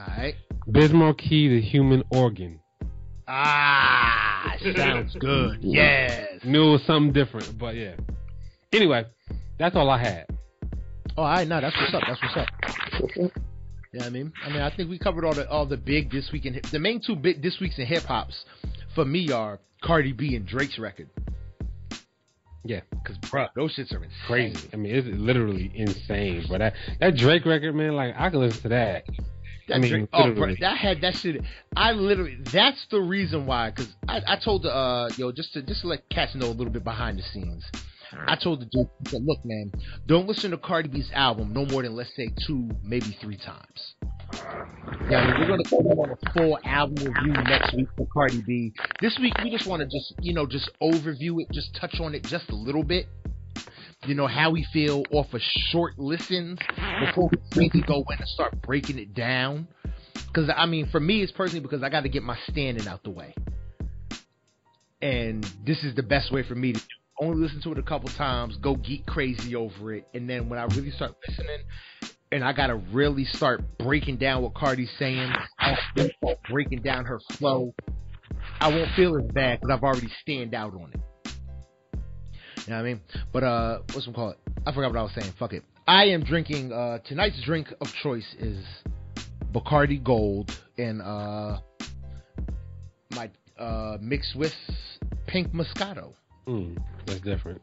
All right. Biz Markie, the human organ. Ah, sounds good. Yes. Knew it was something different, but yeah. Anyway, that's all I had. Oh, all right, no, that's what's up. That's what's up. Yeah, I mean, I mean, I think we covered all the all the big this week in hip, the main two big this weeks in hip hops for me are Cardi B and Drake's record. Yeah, because bro, those shits are insane. crazy. I mean, it's literally insane. But that that Drake record, man, like I can listen to that. That I mean, Drake, oh, bro, that had that shit. I literally, that's the reason why. Because I, I told the uh, yo, just to just to let cats know a little bit behind the scenes. I told the dude, said, look, man, don't listen to Cardi B's album no more than let's say two, maybe three times. Yeah, I mean, we're gonna go on a full album review next week for Cardi B. This week we just want to just you know just overview it, just touch on it just a little bit. You know how we feel off of short listens before we really go in and start breaking it down. Because I mean, for me, it's personally because I got to get my standing out the way, and this is the best way for me to only listen to it a couple times, go geek crazy over it, and then when I really start listening, and I gotta really start breaking down what Cardi's saying, breaking down her flow. I won't feel as bad because I've already stand out on it. You know what I mean? But uh, what's we call it called? I forgot what I was saying. Fuck it. I am drinking. Uh, tonight's drink of choice is Bacardi Gold and uh, my uh, mixed with pink Moscato. Mm, that's different.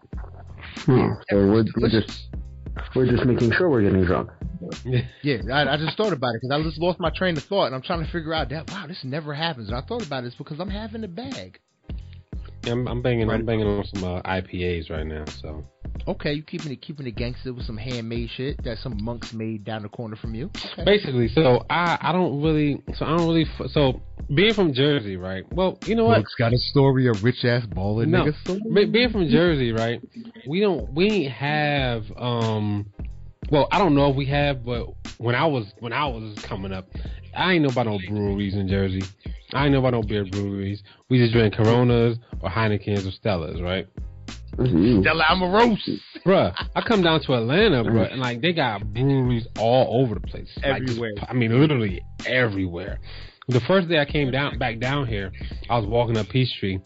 Hmm. So we're, we're just we're just making sure we're getting drunk. yeah, I, I, just thought about it because I just lost my train of thought, and I'm trying to figure out that wow, this never happens. And I thought about it because I'm having a bag. I'm, I'm banging. Right. I'm banging on some uh, IPAs right now. So okay, you keeping it keeping it gangster with some handmade shit that some monks made down the corner from you. Okay. Basically, so I I don't really so I don't really so being from Jersey, right? Well, you know what? Luke's got a story of rich ass baller no, niggas. Being from Jersey, right? We don't we have um well, I don't know if we have, but when I was when I was coming up, I ain't know about no breweries in Jersey. I ain't know about no beer breweries. We just drink Coronas or Heinekens or Stellas, right? Mm-hmm. Stella Amoroso. Bruh, I come down to Atlanta, bruh, and like they got breweries all over the place. Everywhere. Like, I mean, literally everywhere. The first day I came down back down here, I was walking up Peachtree,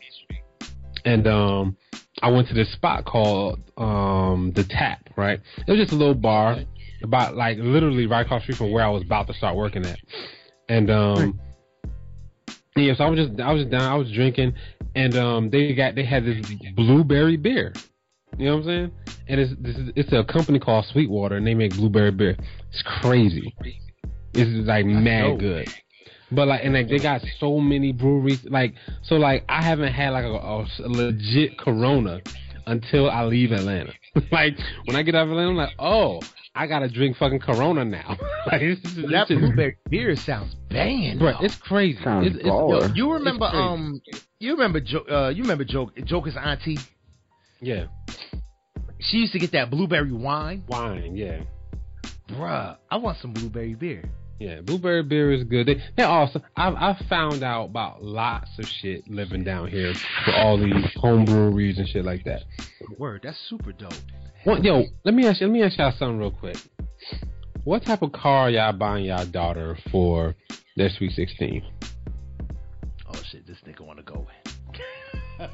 and um, I went to this spot called um, the Tap. Right, it was just a little bar, about like literally right across the street from where I was about to start working at, and um. Yeah, so I was just I was just down, I was drinking, and um, they got they had this blueberry beer. You know what I'm saying? And it's this is, it's a company called Sweetwater, and they make blueberry beer. It's crazy. It's like mad good. But like, and like they got so many breweries. Like, so like I haven't had like a, a legit Corona until I leave Atlanta. like when I get out of Atlanta, I'm like, oh, I gotta drink fucking Corona now. like, that blueberry beer sounds banging, bro. It's crazy. Sounds it's, it's, yo, you remember um, you remember jo- uh, you remember Joke Joker's auntie? Yeah. She used to get that blueberry wine. Wine, yeah. Bruh, I want some blueberry beer. Yeah, blueberry beer is good. They, they also, I've, I've found out about lots of shit living down here for all these home breweries and shit like that. Word, that's super dope. Yo, let me ask you, let me ask y'all something real quick. What type of car y'all buying y'all daughter for their sweet sixteen? Oh shit, this nigga wanna go.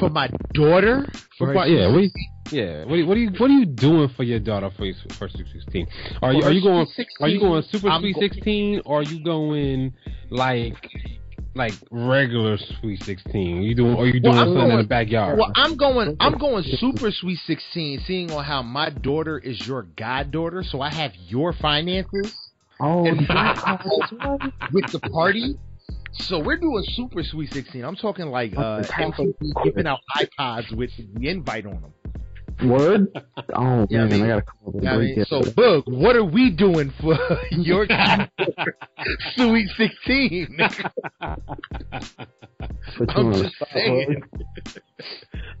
for my daughter? For, for yeah, we yeah. What are, what are you What are you doing for your daughter for your for sweet sixteen? Are you Are you going 16, Are you going super I'm sweet sixteen? Or are you going like like regular sweet sixteen? Are you doing? Are you doing well, something going, in the backyard? Well, I'm going. I'm going super sweet sixteen. Seeing on how my daughter is your goddaughter, so I have your finances. Oh, with the party. So we're doing super sweet sixteen. I'm talking like uh, MTV giving out iPods with the invite on them. Word? Oh yeah, man, I, mean, I gotta come up with yeah, I mean, So, Boog, what are we doing for your Sweet Sixteen? I'm just saying.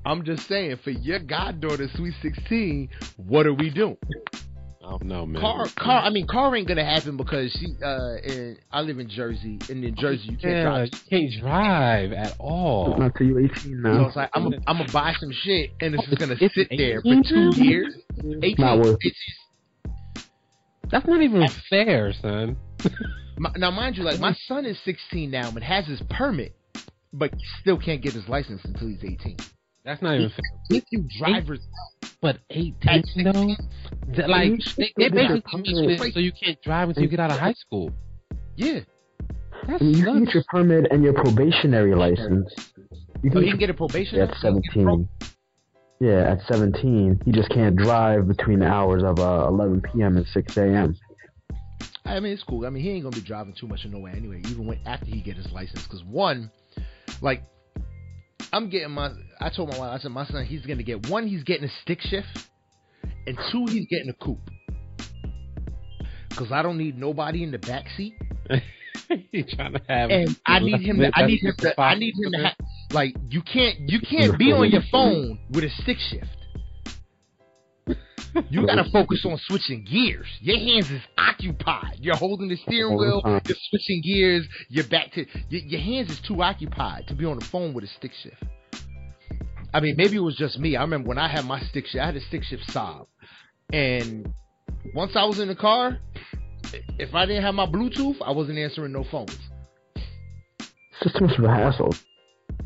I'm just saying, for your goddaughter Sweet Sixteen, what are we doing? I don't know, man. Car, car. I mean, car ain't gonna happen because she. Uh, in, I live in Jersey, and in Jersey you can't yeah, drive. You can't drive at all. Not till you're 18 now. So it's like I'm. I'm gonna buy some shit, and it's just gonna it's sit there for two years. 18. Not worth. That's not even fair, son. my, now, mind you, like my son is 16 now and has his permit, but still can't get his license until he's 18. That's not even fair. If you drivers, but 18 though, like they, they basically so you can't drive until you get out of high school. Yeah, That's you can get your permit and your probationary license. You can, oh, you can get a probation at 17. Yeah, at 17, you just can't drive between the hours of uh, 11 p.m. and 6 a.m. I mean, it's cool. I mean, he ain't gonna be driving too much of nowhere anyway. Even when after he get his license, because one, like I'm getting my. I told my wife. I said my son. He's gonna get one. He's getting a stick shift, and two. He's getting a coupe. Cause I don't need nobody in the back seat. He's trying to have. And I need him. To, I need him to. I need him to have. Like you can't. You can't be on your phone with a stick shift. You gotta focus on switching gears. Your hands is occupied. You're holding the steering wheel. You're switching gears. You're back to your, your hands is too occupied to be on the phone with a stick shift. I mean, maybe it was just me. I remember when I had my stick shift. I had a stick shift Saab, and once I was in the car, if I didn't have my Bluetooth, I wasn't answering no phones. It's just too much of a hassle.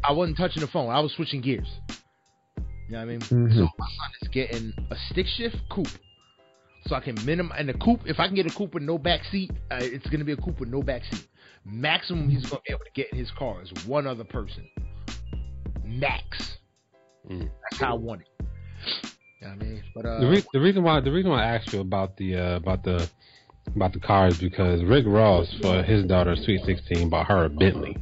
I wasn't touching the phone. I was switching gears. You know what I mean? Mm-hmm. So my son is getting a stick shift coupe. So I can minimum and the coupe. If I can get a coupe with no back seat, uh, it's gonna be a coupe with no back seat. Maximum he's gonna be able to get in his car is one other person. Max. Mm. That's how I want it. You know what I mean? But uh, the, re- the reason why the reason why I asked you about the uh, about the about the car is because Rick Ross for his daughter Sweet Sixteen bought her a Bentley.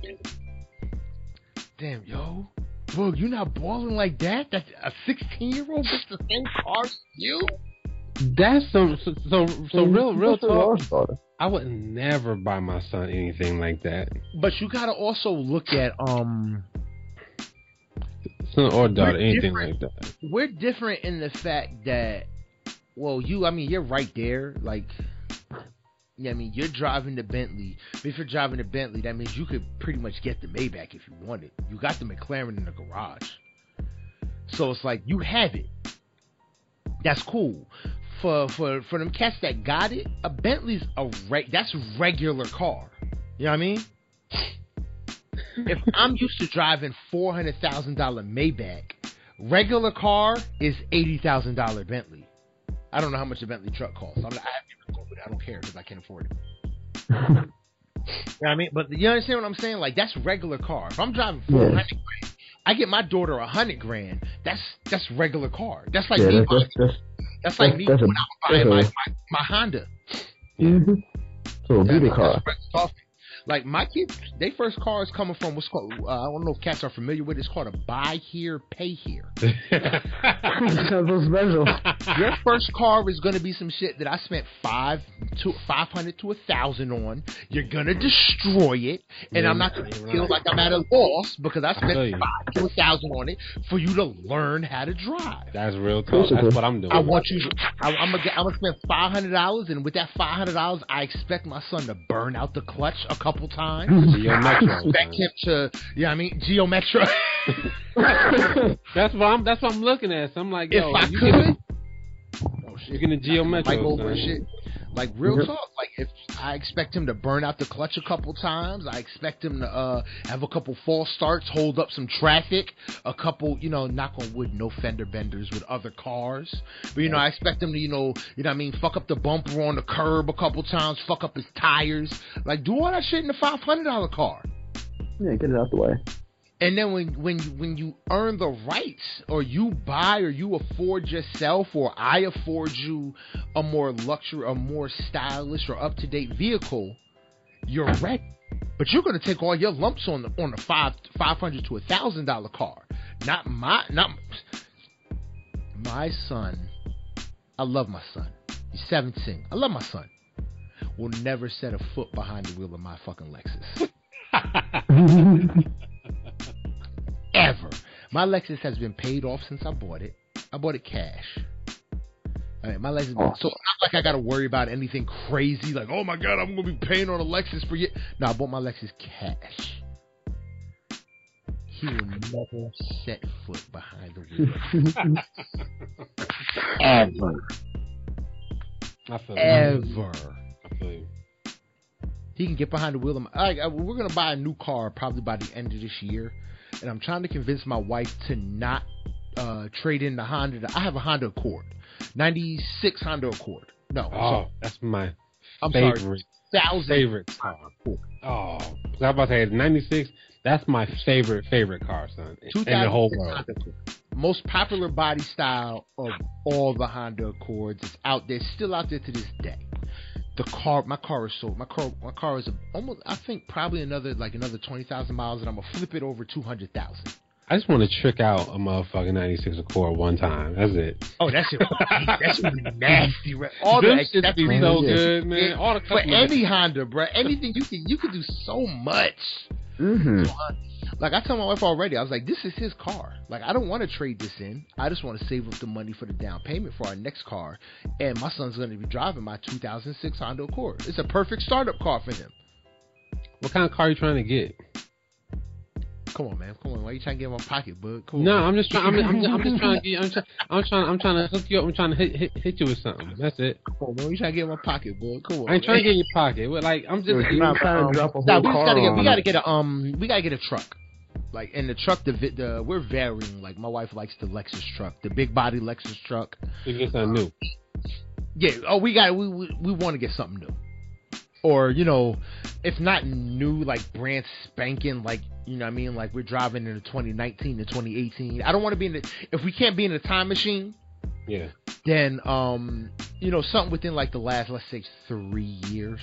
Damn, yo. Bro, you're not balling like that? That a 16 year old gets the same car as you? That's some so so, so real real talk. I would never buy my son anything like that. But you gotta also look at um son or daughter anything like that. We're different in the fact that well, you I mean you're right there like yeah, I mean, you're driving the Bentley. If you're driving the Bentley, that means you could pretty much get the Maybach if you wanted. You got the McLaren in the garage. So it's like you have it. That's cool. For for for them cats that got it, a Bentley's a re- that's regular car. You know what I mean? if I'm used to driving four hundred thousand dollar Maybach, regular car is eighty thousand dollar Bentley. I don't know how much a Bentley truck costs. I'm, I I don't care because I can't afford it. you know what I mean? But you understand what I'm saying? Like that's regular car. If I'm driving for yeah. grand, I get my daughter a hundred grand. That's that's regular car. That's like yeah, me. That's, that's, that's, like me when I'm buying my, my, my Honda. Mm-hmm. So a beauty car. Like my kids, their first car is coming from what's called. Uh, I don't know if cats are familiar with. It. It's called a buy here, pay here. special. Your first car is going to be some shit that I spent five to five hundred to a thousand on. You're gonna destroy it, and yeah, I'm not gonna feel right. like I'm at a loss because I spent five to a thousand on it for you to learn how to drive. That's real talk. That's what I'm doing. I want you. I, I'm gonna. I'm gonna spend five hundred dollars, and with that five hundred dollars, I expect my son to burn out the clutch a couple couple times. Geo Metro. Expect him to, yeah, I mean Geo Metro. that's what I'm. That's what I'm looking at. So I'm like, if I could. Oh shit! You're gonna Geo Metro. Like over shit. Like real talk, like if I expect him to burn out the clutch a couple times, I expect him to uh, have a couple false starts, hold up some traffic, a couple, you know, knock on wood, no fender benders with other cars. But you know, I expect him to, you know, you know, what I mean, fuck up the bumper on the curb a couple times, fuck up his tires, like do all that shit in a five hundred dollar car. Yeah, get it out the way. And then when when you, when you earn the rights, or you buy, or you afford yourself, or I afford you a more luxury, a more stylish or up to date vehicle, you're ready. But you're going to take all your lumps on the on the five five hundred to a thousand dollar car. Not my not my son. I love my son. He's 17. I love my son. Will never set a foot behind the wheel of my fucking Lexus. Ever. My Lexus has been paid off since I bought it. I bought it cash. my Lexus, oh. so not like I got to worry about anything crazy. Like, oh my god, I'm gonna be paying on a Lexus for you. No, I bought my Lexus cash. He will never set foot behind the wheel. Ever. I feel Ever. I feel you. He can get behind the wheel. Of my, I, I, we're gonna buy a new car probably by the end of this year, and I'm trying to convince my wife to not uh, trade in the Honda. I have a Honda Accord, '96 Honda Accord. No, oh, so, that's my I'm favorite. Sorry, thousand favorite car. Oh, I was about to say '96. That's my favorite favorite car, son, in the whole world. Most popular body style of all the Honda Accords. It's out there, still out there to this day the car my car is sold. My car my car is almost I think probably another like another twenty thousand miles and I'm gonna flip it over two hundred thousand. I just want to trick out a motherfucking ninety six Accord one time. That's it. Oh, that shit, that shit be nasty. Right? All the shit be so good, man. All the for any Honda, bro. Anything you can you can do so much. Mm-hmm. So, like I told my wife already, I was like, this is his car. Like I don't want to trade this in. I just want to save up the money for the down payment for our next car. And my son's going to be driving my 2006 Honda Accord. It's a perfect startup car for him. What kind of car are you trying to get? Come on, man. Come on. Why are you trying to get my pocket, bud? Come no, on, I'm just trying. I'm, I'm, just, I'm just trying to get. I'm, try, I'm trying. I'm trying to hook you up. I'm trying to hit, hit, hit you with something. That's it. Come on, man. You trying to get my pocket, bud? Come on. I ain't trying to get in your pocket. But like, I'm just. You're not trying to drop a whole nah, we car gotta get. We gotta get a um. We gotta get a truck. Like in the truck, the the we're varying. Like my wife likes the Lexus truck, the big body Lexus truck. You get something new. Yeah. Oh, we got we we, we want to get something new, or you know, if not new, like brand spanking, like you know what I mean. Like we're driving in the 2019 to 2018. I don't want to be in the. If we can't be in a time machine. Yeah. Then um, you know, something within like the last let's say three years.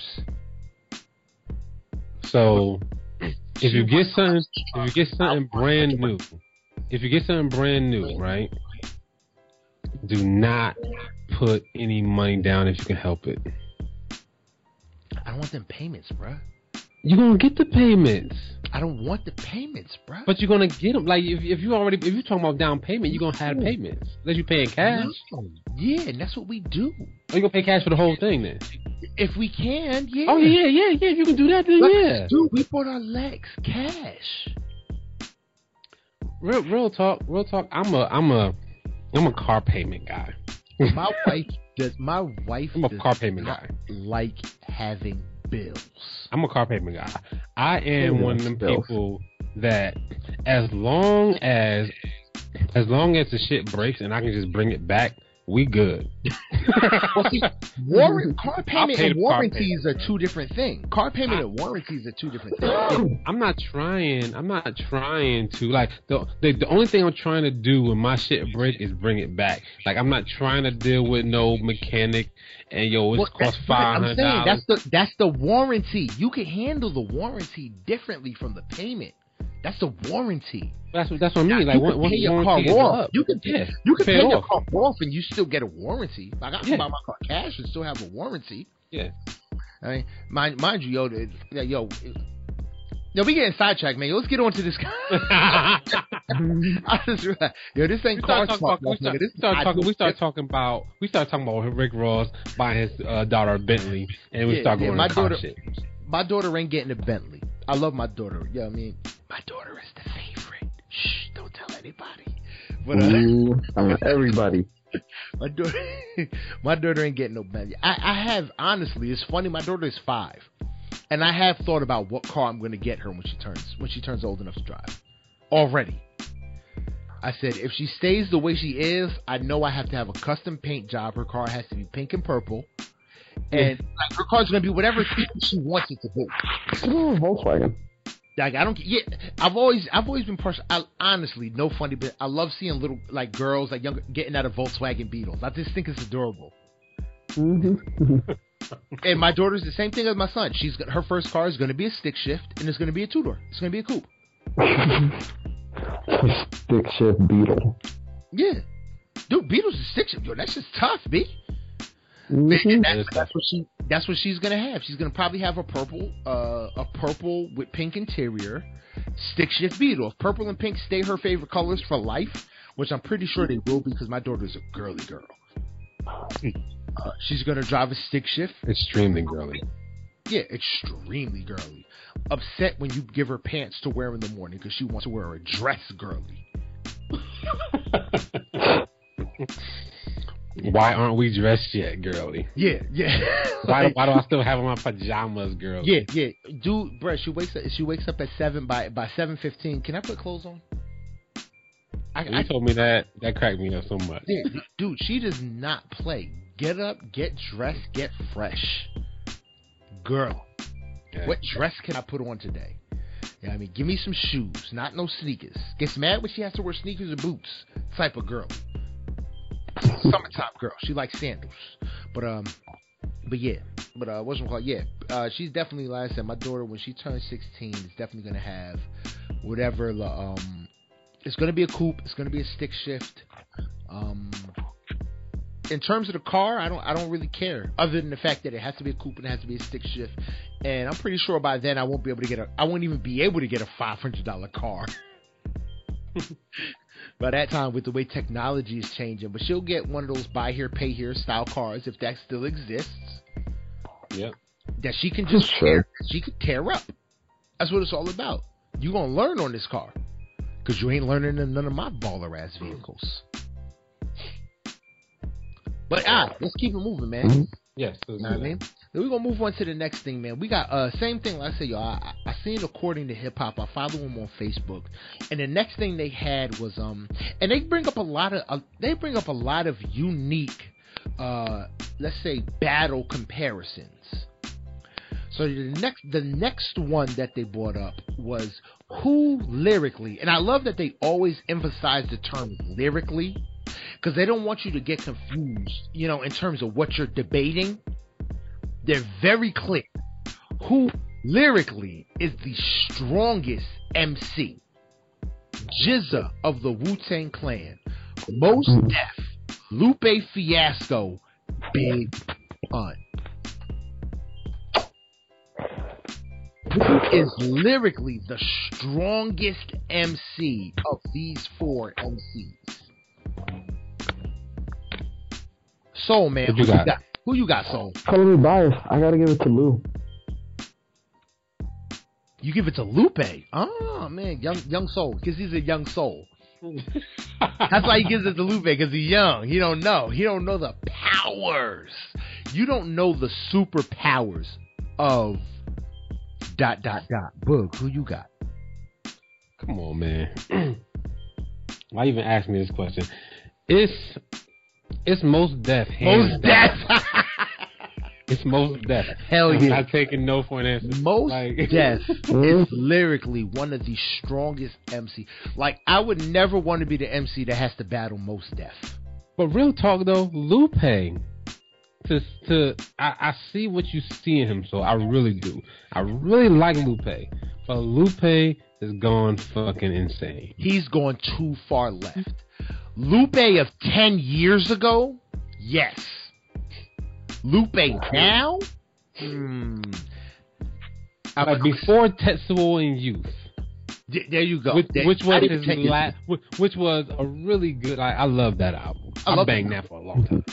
So if you get something, if you get something brand new, if you get something brand new, right? Do not put any money down if you can help it. I don't want them payments, bruh. You're gonna get the payments. I don't want the payments, bro. But you're gonna get them. Like if, if you already if you're talking about down payment, you're gonna have payments. Unless you paying cash. No. Yeah, and that's what we do. Are you gonna pay cash for the whole thing then? If we can, yeah. Oh yeah, yeah, yeah. If you can do that, then yeah. Dude, we bought our Lexus cash. Real, real talk, real talk. I'm a, I'm a, I'm a car payment guy. my wife does. My wife. I'm a car payment guy. Like having bills. I'm a car payment guy. I am one of them bills. people that as long as as long as the shit breaks and I can just bring it back, we good. well, see, warrant, car payment and warranties are two different things. Car payment I, and warranties are two different things. I'm not trying. I'm not trying to like the, the the only thing I'm trying to do when my shit break is bring it back. Like I'm not trying to deal with no mechanic and yo, it's well, cost five hundred dollars. That's the that's the warranty. You can handle the warranty differently from the payment. That's the warranty. That's what that's what I mean. Like, you can pay your car off. You can yeah, you can pay, pay your car off, and you still get a warranty. Like I can yeah. buy my car cash and still have a warranty. Yeah. I mean, mind mind you, yo, yo, yo, we getting sidetracked, man. Yo, let's get on to this. I just yo, this ain't car talk. talk we, start, this start talking. We start talking about. We start talking about Rick Ross buying his uh, daughter a Bentley, and we yeah, start going yeah, my daughter, shit. My daughter ain't getting a Bentley. I love my daughter. Yeah, I mean, my daughter is the favorite. Shh, don't tell anybody. But uh, Ooh, mean, everybody. my daughter, my daughter ain't getting no Bentley. I, I have honestly. It's funny. My daughter is five, and I have thought about what car I'm going to get her when she turns when she turns old enough to drive. Already. I said, if she stays the way she is, I know I have to have a custom paint job. Her car has to be pink and purple and like, her car's gonna be whatever she wants it to be. Ooh, Volkswagen. Like I don't yeah, I've always I've always been partial. I, honestly, no funny, but I love seeing little like girls like younger getting out of Volkswagen Beetles. I just think it's adorable. Mm-hmm. and my daughter's the same thing as my son. She's her first car is going to be a stick shift, and it's going to be a two door. It's going to be a coupe. a stick shift Beetle. Yeah, dude, Beetle's a stick shift. Yo, that's just tough, b. Mm-hmm. That's, that's, what she. That's what she's gonna have. She's gonna probably have a purple, uh, a purple with pink interior, stick shift Beetle. If purple and pink stay her favorite colors for life, which I'm pretty sure they will because my daughter's a girly girl. Uh, she's gonna drive a stick shift. Extremely girly. Yeah, extremely girly. Upset when you give her pants to wear in the morning because she wants to wear a dress girly. Why aren't we dressed yet, girly? Yeah, yeah. why, why do I still have on my pajamas, girl? Yeah, yeah. Dude, bruh, she wakes up. She wakes up at seven by by seven fifteen. Can I put clothes on? I, you I, told me that. That cracked me up so much. Yeah, dude, she does not play. Get up, get dressed, get fresh, girl. What dress can I put on today? Yeah, I mean, give me some shoes, not no sneakers. Gets mad when she has to wear sneakers or boots. Type of girl. Summertime girl. She likes sandals. But um, but yeah, but uh, what's called? Yeah, uh, she's definitely like I said. My daughter, when she turns 16, is definitely gonna have whatever um it's to be a coupe. It's to be a stick shift. Um, in terms of the car, I don't I don't really care, other than the fact that it has to be a coupe and it has to be a stick shift. And I'm pretty sure by then I won't be able to get a I won't even be able to get a five hundred dollar car. by that time, with the way technology is changing, but she'll get one of those buy here pay here style cars if that still exists. Yep. That she can just tear, she could tear up. That's what it's all about. You gonna learn on this car. Because you ain't learning in none of my baller ass vehicles. But ah, let's keep it moving, man. Mm-hmm. Yes, you know what I mean. We're gonna move on to the next thing, man. We got uh same thing. Like I said, y'all. I, I seen according to hip hop. I follow them on Facebook, and the next thing they had was um, and they bring up a lot of uh, they bring up a lot of unique, uh, let's say battle comparisons. So the next the next one that they brought up was who lyrically, and I love that they always emphasize the term lyrically because they don't want you to get confused, you know, in terms of what you're debating. They're very clear. Who lyrically is the strongest MC? GZA of the Wu Tang Clan, Most hmm. Def, Lupe Fiasco, Big Pun. Who is lyrically the strongest MC of these four MCs? Soul man, who you, got? Got? Who you got, Soul? Calling me biased. I gotta give it to Lou. You give it to Lupe. Oh man, young young soul, because he's a young soul. That's why he gives it to Lupe because he's young. He don't know. He don't know the powers. You don't know the superpowers of dot dot dot. Boog, who you got? Come on, man. Why even ask me this question? It's it's Mos Def. Mos Def. It's Mos Def. Hell I'm yeah. not taking no for an answer. Most like, Def is mm-hmm. lyrically one of the strongest MC. Like I would never want to be the MC that has to battle Mos Def. But real talk though, Lupe to to I, I see what you see in him, so I really do. I really like Lupe, but Lupe is gone fucking insane. He's gone too far left. Lupe of ten years ago, yes. Lupe now, hmm. Like before Tetsuo & Youth. D- there you go. Which, which was his last, which was a really good. I, I love that album. I, I banged that for a long time.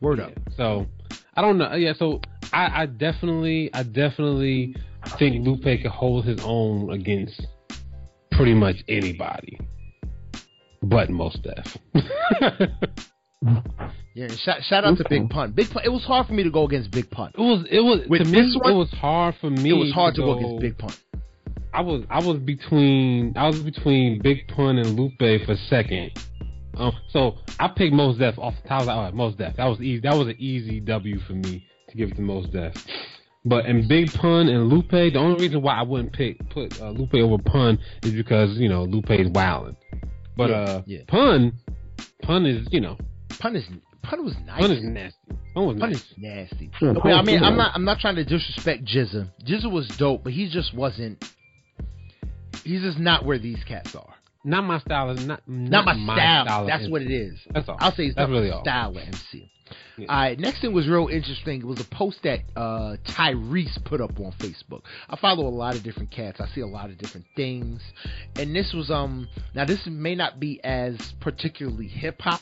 Word yeah. up. So I don't know. Yeah. So I, I definitely, I definitely think Lupe could hold his own against pretty much anybody, but Mos Def. yeah, shout, shout out to Big Pun. Big Pun. It was hard for me to go against Big Pun. It was. It was. With to me, one, it was hard for me. It was hard to, to go, go against Big Pun. I was. I was between. I was between Big Pun and Lupe for second. Um, so I picked Mos Def off the top. Of the, all right, Mos Def. That was easy. That was an easy W for me to give it to Mos Def. But in Big Pun and Lupe, the only reason why I wouldn't pick put uh, Lupe over Pun is because you know Lupe is wilding. But yeah, uh, yeah. Pun, Pun is you know Pun is Pun was nice. Pun is nasty. Pun was Pun nice. is nasty. Yeah, Pun I mean, I'm not. I'm not trying to disrespect GZA. GZA was dope, but he just wasn't. He's just not where these cats are. Not my style. Is not Not, my, style. style That's MC. what it is. That's all. I'll say it's That's not really my style MC. Yeah. All right, next thing was real interesting. It was a post that uh, Tyrese put up on Facebook. I follow a lot of different cats. I see a lot of different things, and this was um. Now this may not be as particularly hip hop,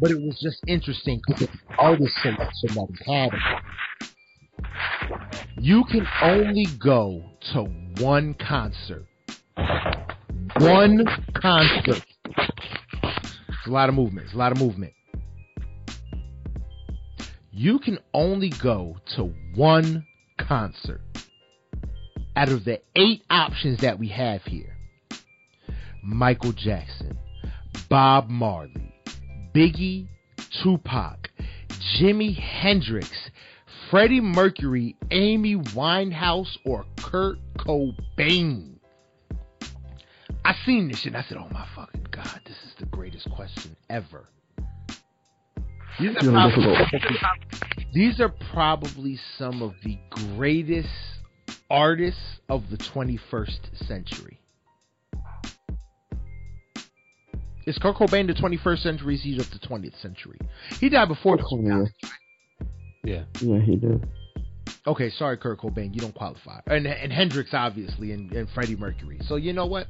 but it was just interesting because the artist selection that he had. You can only go to one concert. One concert. It's a lot of movement. It's a lot of movement. You can only go to one concert out of the eight options that we have here. Michael Jackson, Bob Marley, Biggie, Tupac, Jimi Hendrix, Freddie Mercury, Amy Winehouse, or Kurt Cobain. I seen this shit and I said, oh my fucking god, this is the greatest question ever. These are, probably, these are probably some of the greatest artists of the 21st century. Is Kurt Cobain the 21st century? Is he of the 20th century? He died before. Oh, yeah, Yeah. yeah, he did. Okay, sorry, Kurt Cobain, you don't qualify. And, and Hendrix, obviously, and, and Freddie Mercury. So you know what?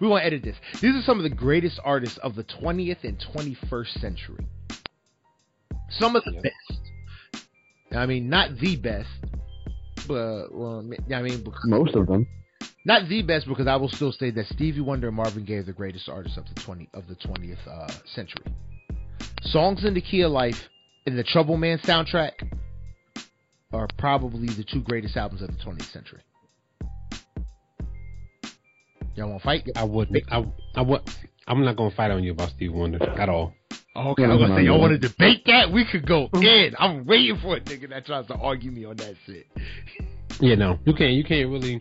We want to edit this. These are some of the greatest artists of the 20th and 21st century. Some of the Yeah. best. I mean, not the best, but well, I mean, Most of them. Not the best because I will still say that Stevie Wonder and Marvin Gaye are the greatest artists of the 20 of the 20th uh, century. Songs in the Key of Life and the Trouble Man soundtrack are probably the two greatest albums of the 20th century. Y'all want to fight? I wouldn't. I, I would. I'm not gonna fight on you about Stevie Wonder at all. Okay, I was gonna say y'all want to debate that. We could go in. I'm waiting for a nigga that tries to argue me on that shit. Yeah, no, you can't. You can't really.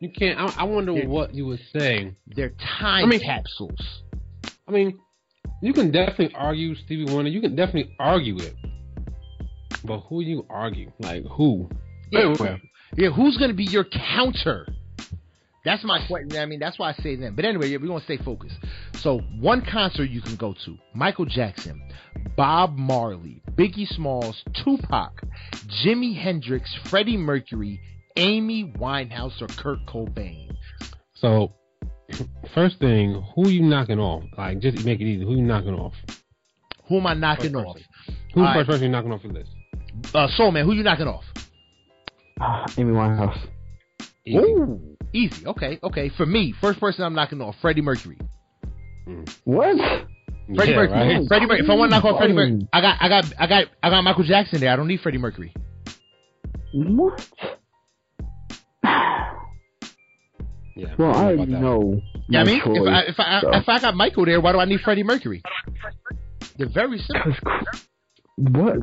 You can't. I, I wonder Yeah. what you would say. They're time I mean- capsules. I mean, you can definitely argue Stevie Wonder. You can definitely argue it. But who you argue? Like who? Yeah, Anyway, yeah. Who's gonna be your counter? That's my question. I mean, that's why I say them. But anyway, yeah, we're gonna stay focused. So, one concert you can go to: Michael Jackson, Bob Marley, Biggie Smalls, Tupac, Jimi Hendrix, Freddie Mercury, Amy Winehouse, or Kurt Cobain. So, first thing, who you knocking off? Like, just make it easy. Who you knocking off? Who am I knocking First off? person. Who's the All right. first person you're knocking off your list? Uh, Soul Man, who you knocking off? Ah, Amy Winehouse. Easy. Ooh, easy. Okay, okay. For me, first person I'm knocking off, Freddie Mercury. What? Freddie Yeah, Mercury. right? Freddie Mercury. If I want to knock off Freddie Mm. Mercury, I got, I got, I got, I got Michael Jackson there. I don't need Freddie Mercury. What? Yeah. Well, I already know. Yeah, I my mean, if I, if I, so. if I got Michael there, why do I need Freddie Mercury? They're very simple. 'Cause- what?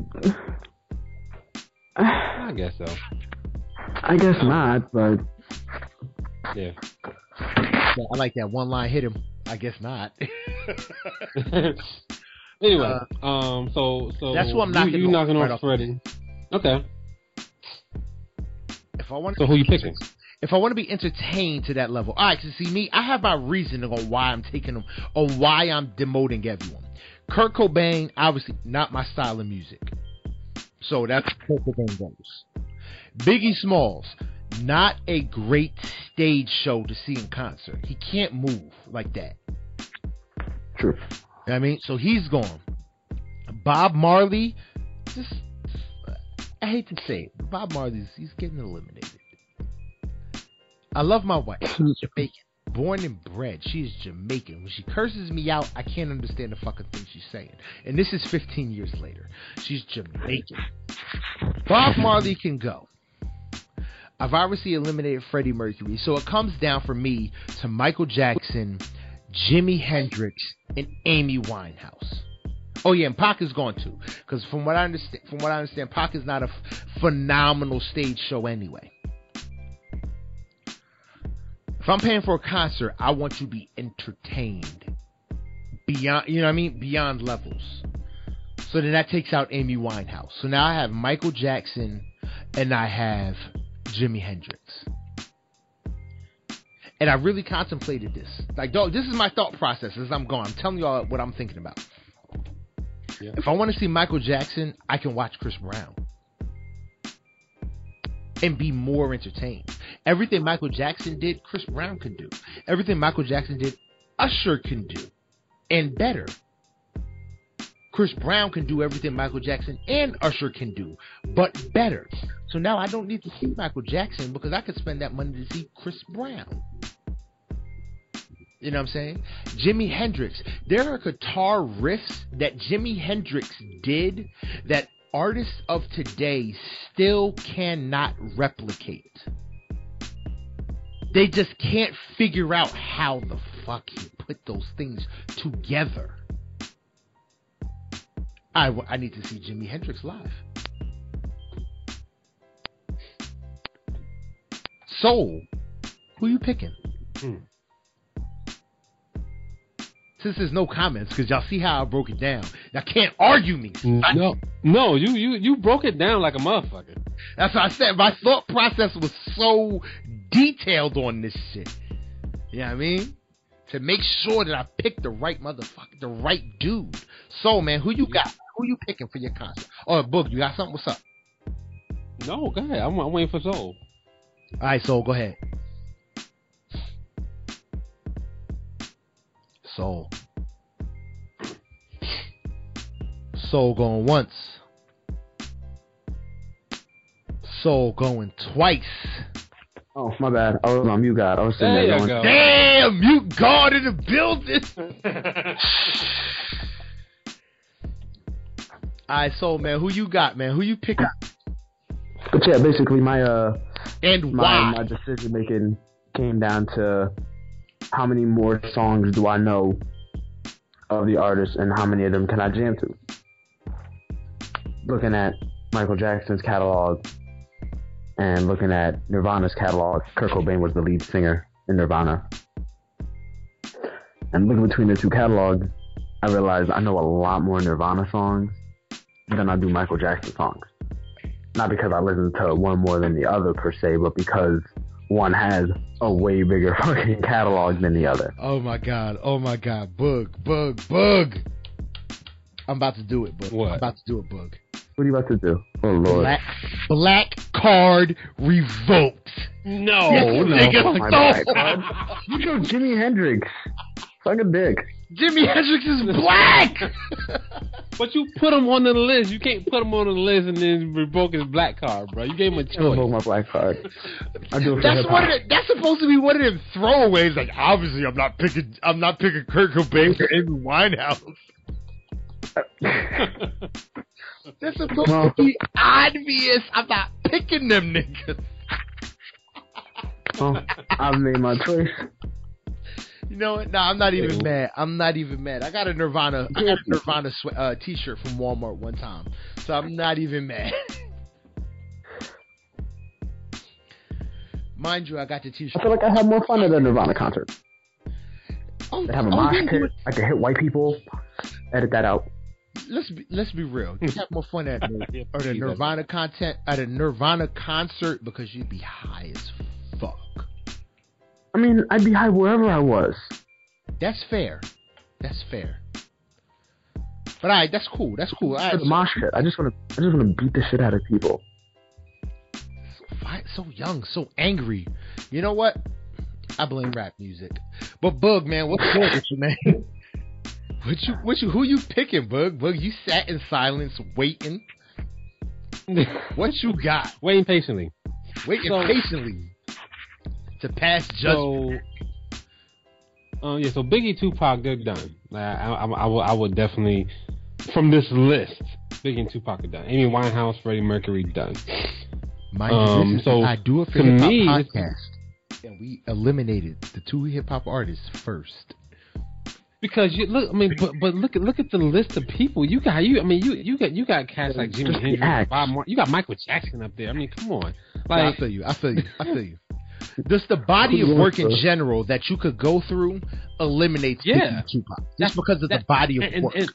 I guess so. I guess not, but Yeah. I like that one line hit him. I guess not. anyway, um, so so Uh, That's what I'm you- knocking You, off knocking right off off. Freddie. Okay. If I want, So who you picking? if I want to be entertained to that level, all right. Cause see me, I have my reasoning on why I'm taking them, on why I'm demoting everyone. Kurt Cobain, obviously not my style of music, so that's where Kurt Cobain goes. Biggie Smalls, not a great stage show to see in concert. He can't move like that. true. You know what I mean, so he's gone. Bob Marley, just I hate to say it, but Bob Marley's he's getting eliminated. I love my wife. She's Jamaican. Born and bred. She is Jamaican. When she curses me out, I can't understand the fucking thing she's saying. And this is 15 years later. She's Jamaican. Bob Marley can go. I've obviously eliminated Freddie Mercury, so it comes down for me to Michael Jackson, Jimi Hendrix, and Amy Winehouse. Oh yeah, and Pac is gone too, because from what I understand, from what I understand, Pac is not a f- phenomenal stage show anyway. If I'm paying for a concert, I want to be entertained beyond, you know what I mean, beyond levels. So then that takes out Amy Winehouse. So now I have Michael Jackson and I have Jimi Hendrix. And I really contemplated this. Like, dog, this is my thought process as I'm going. I'm telling y'all what I'm thinking about. Yeah. If I want to see Michael Jackson, I can watch Chris Brown and be more entertained. Everything Michael Jackson did, Chris Brown can do. Everything Michael Jackson did, Usher can do. And better. Chris Brown can do everything Michael Jackson and Usher can do, but better. So now I don't need to see Michael Jackson because I could spend that money to see Chris Brown. You know what I'm saying? Jimi Hendrix. There are guitar riffs that Jimi Hendrix did that artists of today still cannot replicate. They just can't figure out how the fuck he put those things together. I, I need to see Jimi Hendrix live. Soul, who you picking? Hmm. Since there's no comments, because y'all see how I broke it down. Y'all can't argue me. Mm, no, no, you you you broke it down like a motherfucker. That's what I said. My thought process was so detailed on this shit. You know what I mean? To make sure that I picked the right motherfucker, the right dude. So, man, who you got? Who you picking for your concert? Oh, Boog, you got something? What's up? No, go ahead. I'm, I'm waiting for Soul. All right, Soul, go ahead. Soul. Soul going once. Soul going twice. Oh, my bad. I was on mute God. I was sitting there, there going, go. Damn, mute God in the building. All right, so man, who you got, man? Who you pick up? But yeah, basically my uh and my, why my decision making came down to how many more songs do I know of the artist and how many of them can I jam to? Looking at Michael Jackson's catalog and looking at Nirvana's catalog, Kurt Cobain was the lead singer in Nirvana. And looking between the two catalogs, I realized I know a lot more Nirvana songs than I do Michael Jackson songs. Not because I listen to one more than the other per se, but because one has a way bigger fucking catalog than the other. Oh my god! Oh my god! Boog, Boog, Boog! I'm about to do it, Boog. What? I'm about to do it, Boog. What are you about to do? Oh lord! Black, black card revoked. No, yes, oh, no. Nigga, oh you know Jimi Hendrix. Suck a dick. Jimi Hendrix is black. but you put him on the list. You can't put him on the list and then revoke his black card, bro. You gave him a choice. Revoke my black card. I do it that's one of the, That's supposed to be one of them throwaways. Like obviously, I'm not picking. I'm not picking Kurt Cobain or Amy Winehouse. that's supposed well, to be obvious. I'm not picking them niggas. well, I've made my choice. You know what? No, I'm not even mad. I'm not even mad. I got a Nirvana, I got a Nirvana sw- uh, T-shirt from Walmart one time, so I'm not even mad. Mind you, I got the T-shirt. I feel like I had more fun at a Nirvana concert. Oh, they have a oh, mosh pit. I can hit white people. Edit that out. Let's be let's be real. You have more fun at, at a Nirvana content at a Nirvana concert because you'd be high as fuck. I mean, I'd be high wherever I was. That's fair. That's fair. But I, right, that's cool. That's cool. Right, the mosh pit. I just want to. I just want to beat the shit out of people. So, so young, so angry. You know what? I blame rap music. But Boog, man, what's good with you, man? What you, what you, who you picking, Boog? Boog, you sat in silence, waiting. what you got? Waiting patiently. Waiting so, patiently to pass judgment. So, uh, yeah, so Biggie, Tupac, they're done. I, I, I, would, I would definitely, from this list, Biggie and Tupac are done. Amy Winehouse, Freddie Mercury, done. Mind um, you, so I do it for hip hop podcast, and we eliminated the two hip hop artists first. Because you look, I mean, but but look at look at the list of people you got. You, I mean, you you got you got cats like Jimi Hendrix, Bob Marley. You got Michael Jackson up there. I mean, come on. Like, I feel you. I feel you. I feel you. Just the body of work in general that you could go through eliminates yeah. Tupac. Just because of that, the body of and, work. And,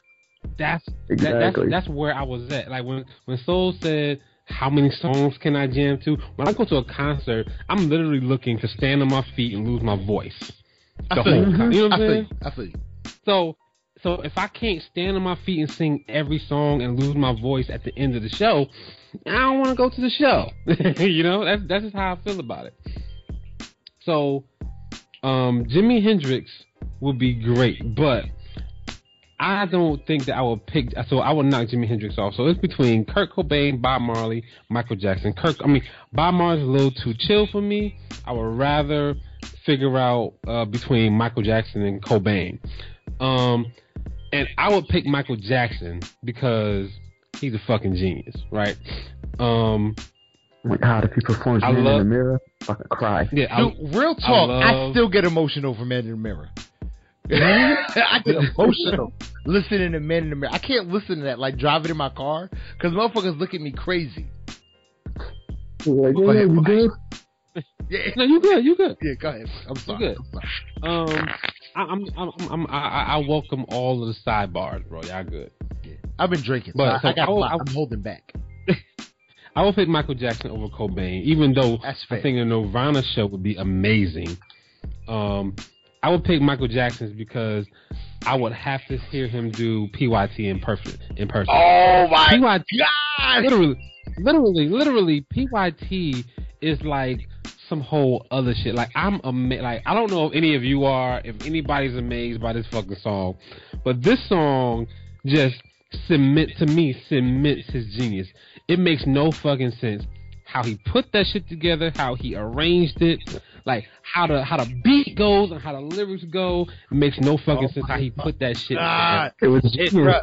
that's exactly. that, that's that's where I was at. Like when when Soul said how many songs can I jam to? When I go to a concert, I'm literally looking to stand on my feet and lose my voice. The whole time. You know what I'm saying? I feel you. So so if I can't stand on my feet and sing every song and lose my voice at the end of the show, I don't want to go to the show. you know, that's that's just how I feel about it. So, um, Jimi Hendrix would be great, but I don't think that I would pick. So I would knock Jimi Hendrix off. So it's between Kurt Cobain, Bob Marley, Michael Jackson. Kirk, I mean, Bob Marley's a little too chill for me. I would rather figure out uh, between Michael Jackson and Cobain. Um, and I would pick Michael Jackson because he's a fucking genius, right? Um, oh my God, if he performs Man love, in the Mirror, fucking cry. Yeah, Dude, real talk, I, love, I, still get emotional over Man in the Mirror. I get emotional listening to Man in the Mirror. I can't listen to that like driving in my car because motherfuckers look at me crazy. Like, yeah, ahead, you good? Yeah. No, you good. You good. Yeah, go ahead. I'm sorry. You good. I'm sorry. Um, I, I'm, I'm, I'm, I, I welcome all of the sidebars, bro. Y'all good. Yeah. I've been drinking, but so I, I got, I, I'm holding back. I would pick Michael Jackson over Cobain, even though I think the Nirvana show would be amazing. Um, I would pick Michael Jackson's because I would have to hear him do PYT in perfect in person. Oh my PYT, god! Literally, literally, literally, PYT is like some whole other shit. Like I'm amazed. Like I don't know if any of you are, if anybody's amazed by this fucking song, but this song just submit to me cements his genius. It makes no fucking sense how he put that shit together, how he arranged it, like how the how the beat goes and how the lyrics go. It makes no fucking oh sense how he put that shit. Oh God. It was it, bro,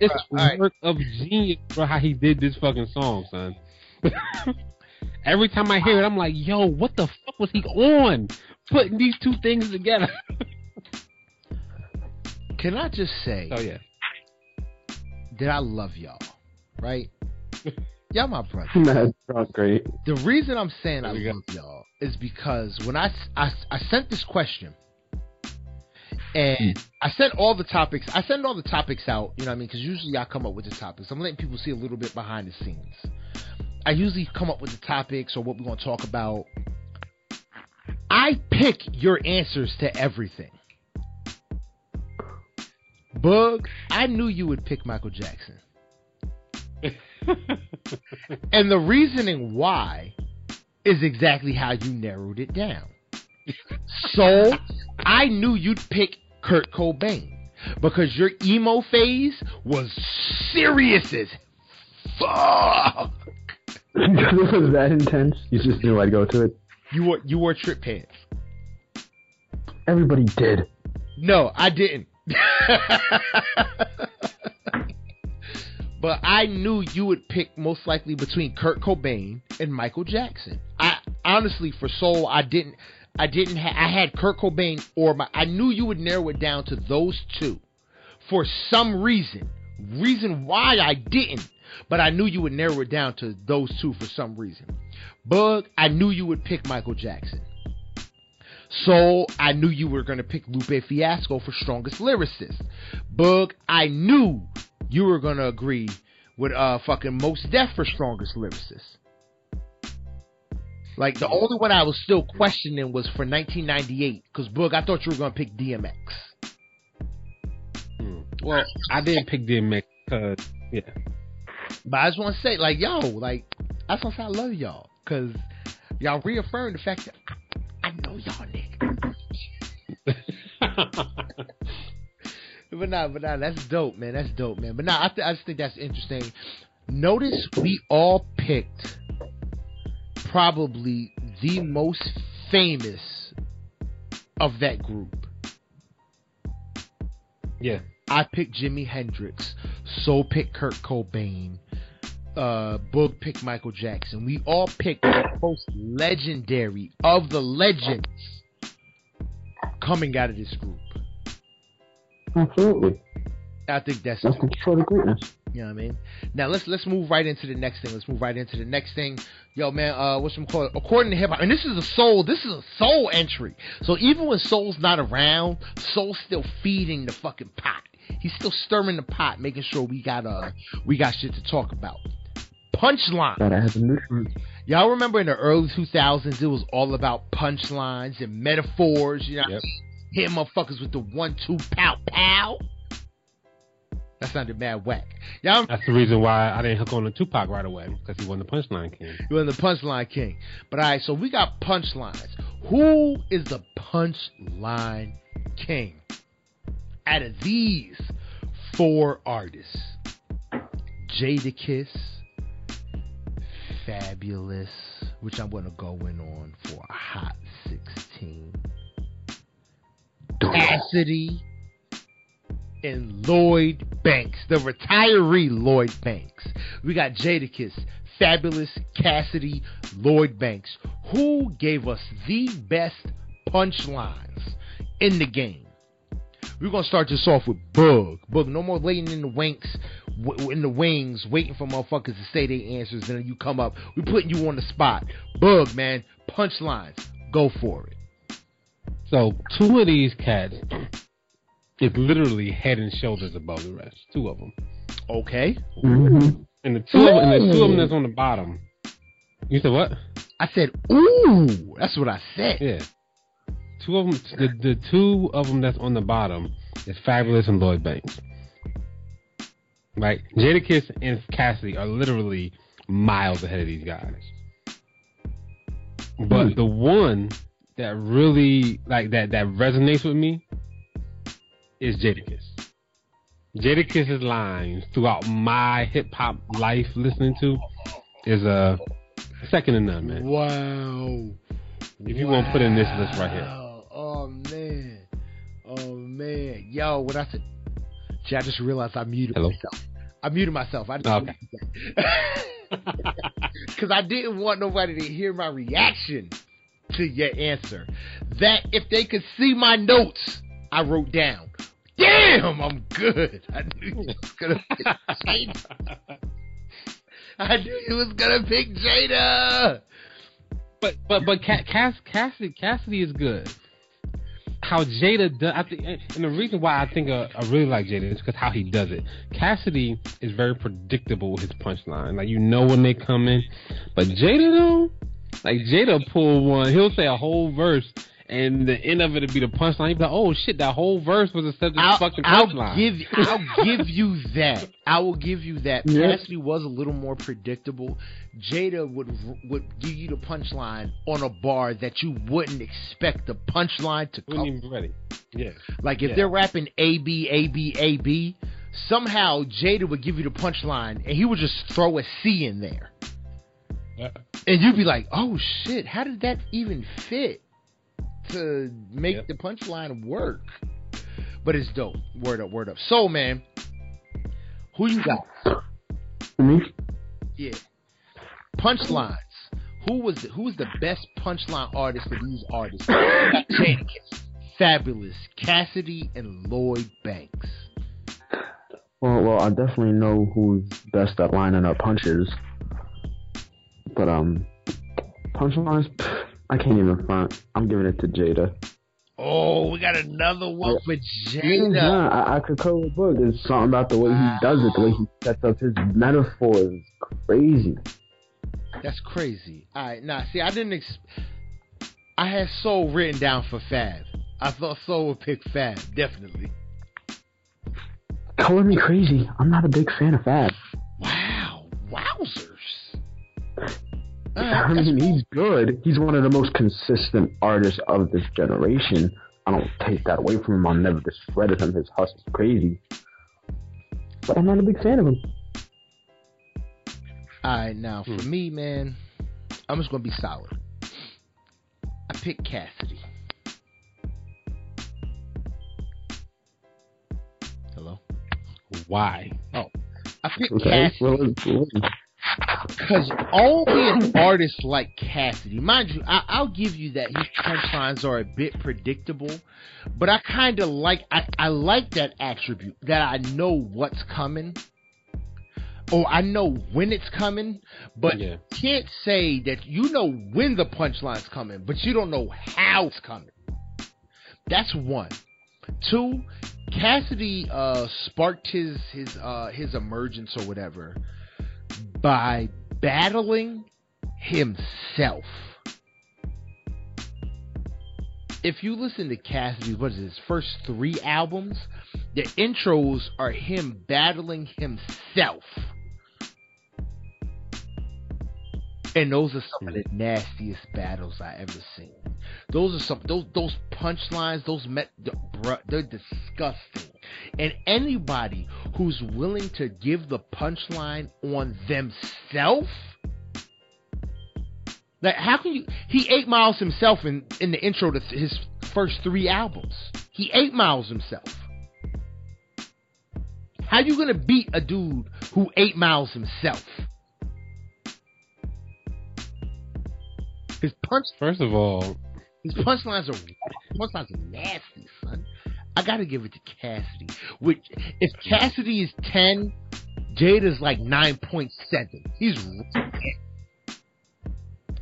it's right. work of genius, bro. How he did this fucking song, son. Every time I hear it, I'm like, yo, what the fuck was he on? Putting these two things together. Can I just say? Oh yeah. That I love y'all, right? y'all my brothers. That's not great. The reason I'm saying I love y'all is because when I, I, I sent this question, and. I sent all the topics. I send all the topics out. You know what I mean? Because usually I come up with the topics. I'm letting people see a little bit behind the scenes. I usually come up with the topics or what we're going to talk about. I pick your answers to everything. Boog, I knew you would pick Michael Jackson. and the reasoning why is exactly how you narrowed it down. So, I knew you'd pick Kurt Cobain because your emo phase was serious as fuck. was that intense. You just knew I'd go to it. You wore you wore Tripp pants. Everybody did. No, I didn't. but I knew you would pick most likely between Kurt Cobain and Michael Jackson. I honestly, for soul, I didn't. I didn't. Ha- I had Kurt Cobain or my. I knew you would narrow it down to those two. For some reason, reason why I didn't but I knew you would narrow it down to those two for some reason. Boog, I knew you would pick Michael Jackson. Soul, I knew you were going to pick Lupe Fiasco for strongest lyricist. Boog, I knew you were going to agree with uh fucking Mos Def for strongest lyricist. Like the only one I was still questioning was for 1998 because Boog, I thought you were gonna pick DMX. Hmm. Well, I didn't pick DMX because yeah, but I just want to say, like, yo, like, that's why I love y'all. Because y'all reaffirm the fact that I, know y'all niggas. but nah, but nah, that's dope, man. That's dope, man. But nah, I, th- I just think that's interesting. Notice we all picked probably the most famous of that group. Yeah. I picked Jimi Hendrix. Soul picked Kurt Cobain. Uh, Boog picked Michael Jackson. We all picked the most legendary of the legends coming out of this group. Absolutely. I think that's that's the sort of greatness. You know what I mean? Now let's let's move right into the next thing. Let's move right into the next thing. Yo, man, uh, what's some call According to hip hop, and this is a soul. This is a soul entry. So even when soul's not around, soul's still feeding the fucking pot. He's still stirring the pot, making sure we got uh we got shit to talk about. Punchline. Gotta have a Y'all remember in the early 2000s, it was all about punchlines and metaphors. You know, yep. Hitting motherfuckers with the one-two pow pow. That sounded mad whack. Y'all, That's the reason why I didn't hook on the Tupac right away because he wasn't the punchline king. He wasn't the punchline king. But all right, so we got punchlines. Who is the punchline king? Out of these four artists, Jadakiss, Fabolous, which I'm gonna go in on for a hot 16. Cassidy and Lloyd Banks, the retiree Lloyd Banks. We got Jadakiss, Fabolous, Cassidy, Lloyd Banks. Who gave us the best punchlines in the game? We're gonna start this off with Boog. Boog, no more waiting in the winks, in the wings, waiting for motherfuckers to say their answers, and then you come up. We're putting you on the spot. Boog, man, punchlines. Go for it. So two of these cats is literally head and shoulders above the rest. Two of them. Okay. Mm-hmm. And the two, of, and the two of them that's on the bottom. You said what? I said, ooh. That's what I said. Yeah. Two of them. The, the two of them that's on the bottom is Fabolous and Lloyd Banks. Right. Jadakiss and Cassidy are literally miles ahead of these guys. But mm. the one that really like that that resonates with me is Jadakiss. Jadakiss's lines throughout my hip hop life listening to is a uh, second to none, man. Wow. If you wow. want to put in this list right here. Oh man. Oh man. Yo, what I said Gee, I just realized I muted Hello? myself. I muted myself. I didn't just Because I didn't want nobody to hear my reaction to your answer. That if they could see my notes I wrote down. Damn, I'm good. I knew he was gonna pick Jada. I knew he was gonna pick Jada. But but but Cass, Cassidy Cassidy is good. How Jada does, I think, and the reason why I think uh, I really like Jada is because how he does it. Cassidy is very predictable with his punchline. Like you know when they come in, but Jada though, like Jada pull one, he'll say a whole verse and the end of it would be the punchline. You'd be like, oh shit, that whole verse was a I'll, fucking punchline. I'll give, I'll give you that. I will give you that. Yeah. Cassidy was a little more predictable. Jada would would give you the punchline on a bar that you wouldn't expect the punchline to come. Wouldn't even ready. Yeah. Like if yeah. they're rapping A B A B A B, somehow Jada would give you the punchline and he would just throw a C in there. Uh, and you'd be like, "Oh shit, how did that even fit?" to make yep. the punchline work. But it's dope. Word up, word up. So man, who you got? Me? Yeah. Punchlines. Who was the, who was the best punchline artist for these artists? Fabolous Cassidy, and Lloyd Banks. Well, well, I definitely know who's best at lining up punches. But um, punchlines. I can't even front. I'm giving it to Jada. Oh, we got another one for Jada. Yeah, I, I could with Boog. It's something about the way wow. he does it, the way he sets up his metaphors. Crazy. That's crazy. All right, now see, I didn't. Ex- I had Soul written down for Fab. I thought Soul would pick Fab, definitely. Color me crazy. I'm not a big fan of Fab. Wow, wowzers. I mean, he's good. He's one of the most consistent artists of this generation. I don't take that away from him. I'll never discredit him. His hustle's crazy. But I'm not a big fan of him. Alright, now for hmm. me, man, I'm just gonna be solid. I picked Cassidy. Hello? Why? Oh. I picked okay. Cassidy. Because only an artist like Cassidy, mind you, I, will give you that his punchlines are a bit predictable, but I kind of like I, I like that attribute that I know what's coming, or I know when it's coming, but yeah. can't say that you know when the punchline's coming, but you don't know how it's coming. That's one. Two, Cassidy uh, sparked his his uh, his emergence or whatever by battling himself. If you listen to Cassidy's, what is his first three albums? The intros are him battling himself. And those are some of mm. the nastiest battles I ever seen. Those are some those those punchlines. Those met they're disgusting. And anybody who's willing to give the punchline on themselves, like how can you? He eight miles himself in in the intro to his first three albums. He eight miles himself. How you gonna beat a dude who eight miles himself? His punch. First of all, his punchlines are punchlines are nasty, son. I gotta give it to Cassidy. Which, if Cassidy is ten, Jada's like nine point seven. He's.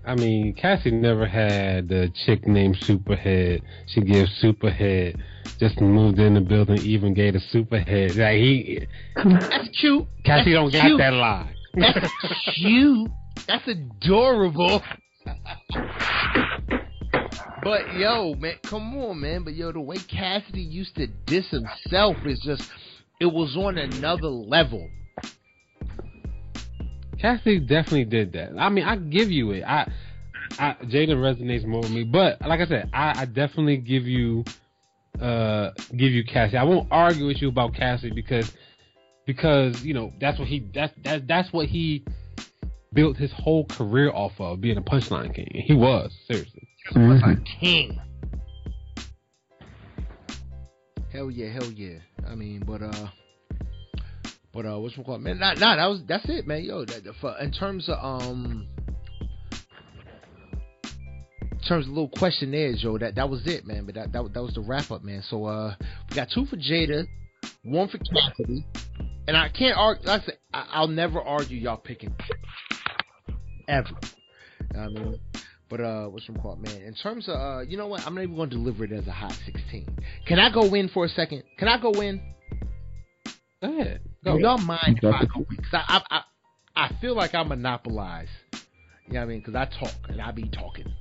I mean, Cassidy never had a chick named Superhead. She gives Superhead. Just moved in the building, even gave a Superhead. Like he. That's cute. Cassidy That's don't cute. got that line. That's cute. That's adorable. But yo, man, come on, man. But yo, the way Cassidy used to diss himself is just, it was on another level. Cassidy definitely did that. I mean, I give you it. I, I resonates more with me, but like I said, I, I definitely give you, uh, give you Cassidy. I won't argue with you about Cassidy because, because you know that's what he that's that that's what he built his whole career off of being a punchline king. He was seriously mm-hmm. king. Hell yeah, hell yeah. I mean, but uh, but uh, what's called man? Nah, nah, that was that's it, man. Yo, that, for, in terms of um, in terms of little questionnaires, yo, that that was it, man. But that that, that was the wrap up, man. So uh, we got two for Jada, one for Cassidy, and I can't argue. Like I said, I, I'll never argue y'all picking ever. I mean, but uh, what's from called, man? In terms of, uh, you know what? I'm not even going to deliver it as a hot 16. Can I go in for a second? Can I go in? Go ahead. Go. Do y'all mind if I go in? Cause I, I, I, I feel like I monopolize. You know what I mean? Because I talk and I be talking.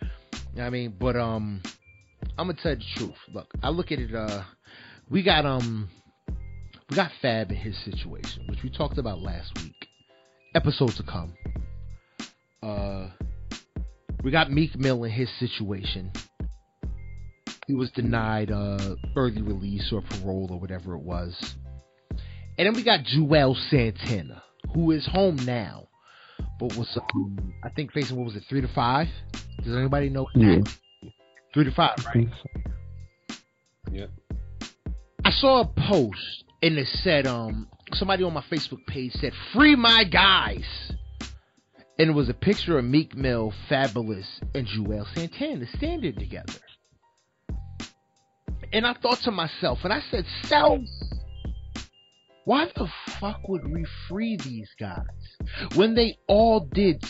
You know what I mean? But um, I'm gonna tell you the truth. Look, I look at it. Uh, we got um, we got Fab in his situation, which we talked about last week. Episodes to come. Uh, we got Meek Mill in his situation. He was denied uh, early release or parole or whatever it was. And then we got Juelz Santana, who is home now, but was um, I think facing what was it three to five? Does anybody know? Yeah. Three to five, right? Yep. I saw a post and it said um somebody on my Facebook page said free my guys and it was a picture of Meek Mill, Fabolous, and Juelz Santana standing together. And I thought to myself, and I said, Self, why the fuck would we free these guys when they all did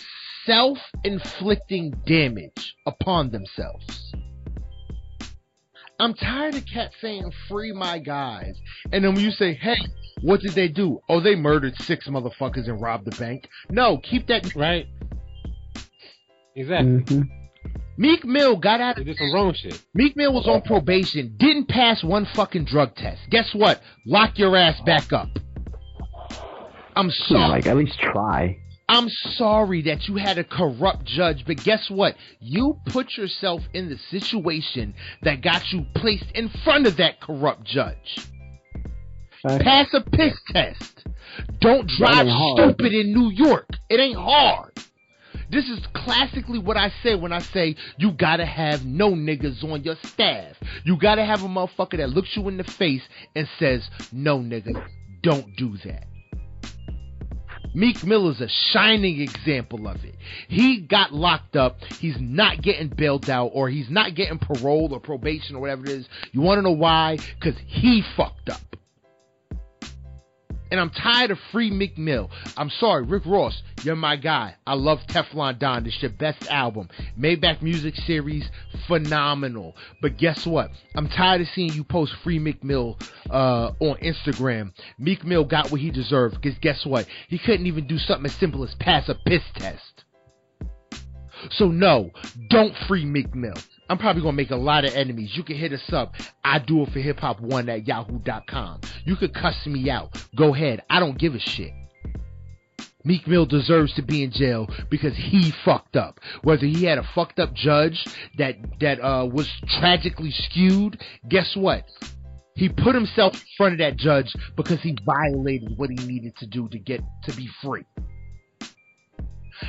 self inflicting damage upon themselves? I'm tired of cat saying free my guys. And then when you say, hey, what did they do? Oh, they murdered six motherfuckers and robbed the bank. No, keep that right. Exactly. Mm-hmm. Meek Mill got out. They did some wrong shit. Meek Mill was on probation, didn't pass one fucking drug test. Guess what? Lock your ass back up. I'm sorry. Yeah, like at least try. I'm sorry that you had a corrupt judge, but guess what? You put yourself in the situation that got you placed in front of that corrupt judge. Pass a piss test. Don't drive stupid in New York. It ain't hard. This is classically what I say when I say you gotta have no niggas on your staff. You gotta have a motherfucker that looks you in the face and says, no nigga, don't do that. Meek Mill is a shining example of it. He got locked up. He's not getting bailed out or he's not getting parole or probation or whatever it is. You want to know why? Because he fucked up. And I'm tired of free Meek Mill. I'm sorry, Rick Ross, you're my guy. I love Teflon Don. This your best album. Maybach Music Series, phenomenal. But guess what? I'm tired of seeing you post free Meek Mill uh, on Instagram. Meek Mill got what he deserved. Because guess what? He couldn't even do something as simple as pass a piss test. So no, don't free Meek Mill. I'm probably gonna make a lot of enemies. You can hit us up. I do it for hip hop one at yahoo.com. You could cuss me out. Go ahead. I don't give a shit. Meek Mill deserves to be in jail because he fucked up. Whether he had a fucked up judge that that uh, was tragically skewed, guess what? He put himself in front of that judge because he violated what he needed to do to get to be free.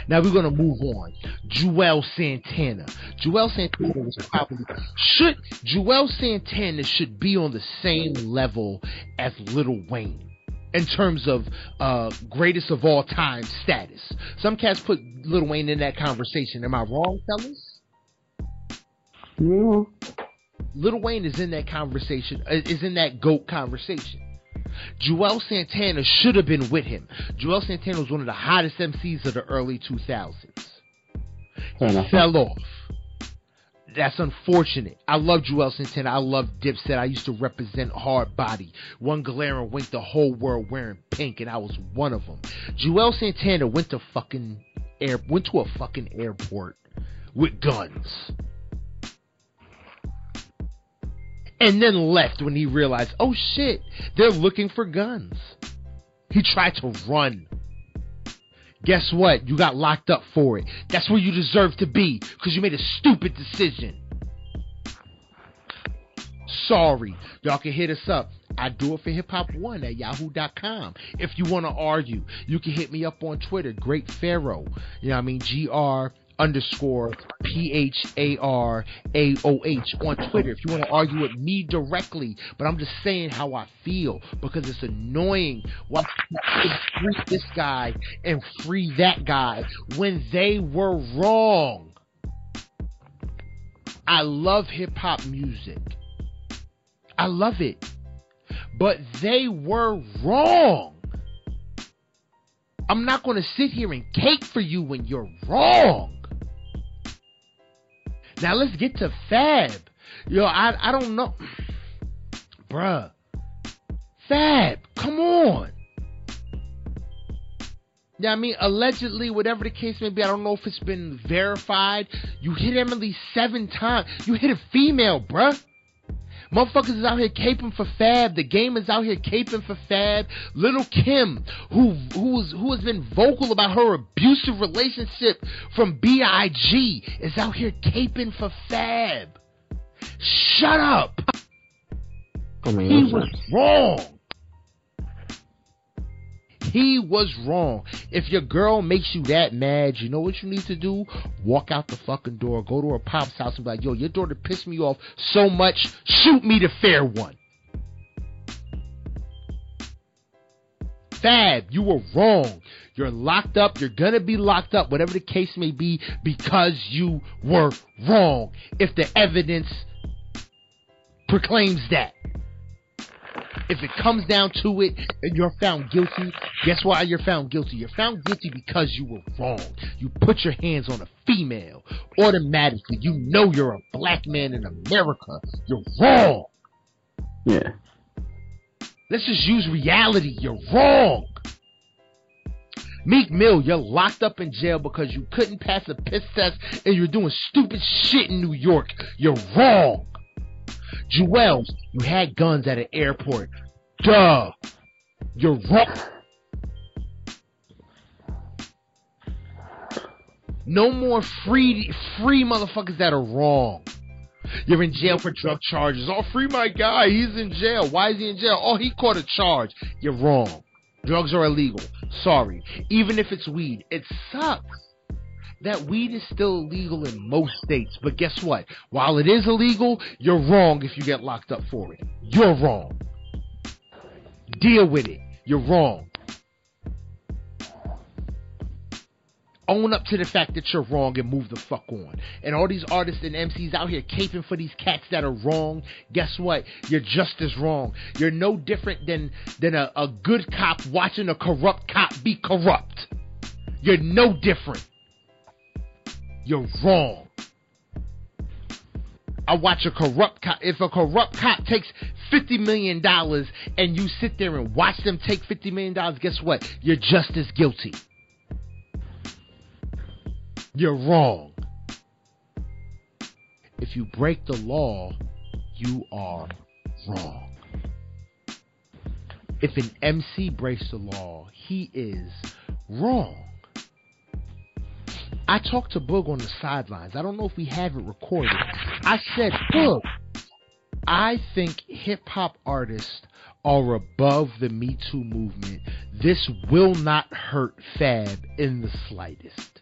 Now we're gonna move on. Juelz Santana. Juelz Santana was probably should Juelz Santana should be on the same level as Little Wayne in terms of uh, greatest of all time status. Some cats put Lil Wayne in that conversation. Am I wrong, fellas? No. Lil Wayne is in that conversation. Uh, is in that goat conversation. Juelz Santana should have been with him. Juelz Santana was one of the hottest MCs of the early 2000s. He fell off. That's unfortunate. I love Juelz Santana. I love Dipset. I used to represent Hard Body. One glaring wink the whole world wearing pink, and I was one of them. Juelz Santana went to fucking air, went to a fucking airport with guns. And then left when he realized, oh shit, they're looking for guns. He tried to run. Guess what? You got locked up for it. That's where you deserve to be because you made a stupid decision. Sorry. Y'all can hit us up. I do it for hip hop one at yahoo.com. If you want to argue, you can hit me up on Twitter, Great Pharaoh. You know what I mean? G R underscore P H A R A O H on Twitter if you want to argue with me directly. But I'm just saying how I feel because it's annoying why free this guy and free that guy when they were wrong. I love hip hop music. I love it. But they were wrong. I'm not going to sit here and cake for you when you're wrong. Now let's get to Fab. Yo, I I don't know. Bruh. Fab, come on. Yeah, I mean, allegedly, whatever the case may be, I don't know if it's been verified. You hit Emily seven times. You hit a female, bruh. Motherfuckers is out here caping for Fab. The game is out here caping for Fab. Little Kim, who who's who has been vocal about her abusive relationship from B.I.G., is out here caping for Fab. Shut up. I mean, he was wrong. He was wrong. If your girl makes you that mad, you know what you need to do? Walk out the fucking door, go to her pop's house and be like, yo, your daughter pissed me off so much, shoot me the fair one. Fab, you were wrong. You're locked up. You're gonna be locked up, whatever the case may be, because you were wrong. If the evidence proclaims that. If it comes down to it and you're found guilty, guess why you're found guilty? You're found guilty because you were wrong. You put your hands on a female. Automatically, you know you're a black man in America. You're wrong. Yeah. Let's just use reality. You're wrong. Meek Mill, you're locked up in jail because you couldn't pass a piss test and you're doing stupid shit in New York. You're wrong. Juelz, you had guns at an airport. Duh. You're wrong. No more free free motherfuckers that are wrong. You're in jail for drug charges. Oh, free my guy. He's in jail. Why is he in jail? Oh, he caught a charge. You're wrong. Drugs are illegal. Sorry. Even if it's weed, it sucks that weed is still illegal in most states. But guess what? While it is illegal, you're wrong if you get locked up for it. You're wrong. Deal with it. You're wrong. own up to the fact that you're wrong and move the fuck on. And all these artists and MCs out here caping for these cats that are wrong, guess what? You're just as wrong. You're no different than than a, a good cop watching a corrupt cop be corrupt. You're no different. You're wrong. I watch a corrupt cop. If a corrupt cop takes fifty million dollars and you sit there and watch them take fifty million dollars, guess what? You're just as guilty. You're wrong. If you break the law, you are wrong. If an MC breaks the law, he is wrong. I talked to Boog on the sidelines. I don't know if we have it recorded. I said, Boog, I think hip hop artists are above the Me Too movement. This will not hurt Fab in the slightest.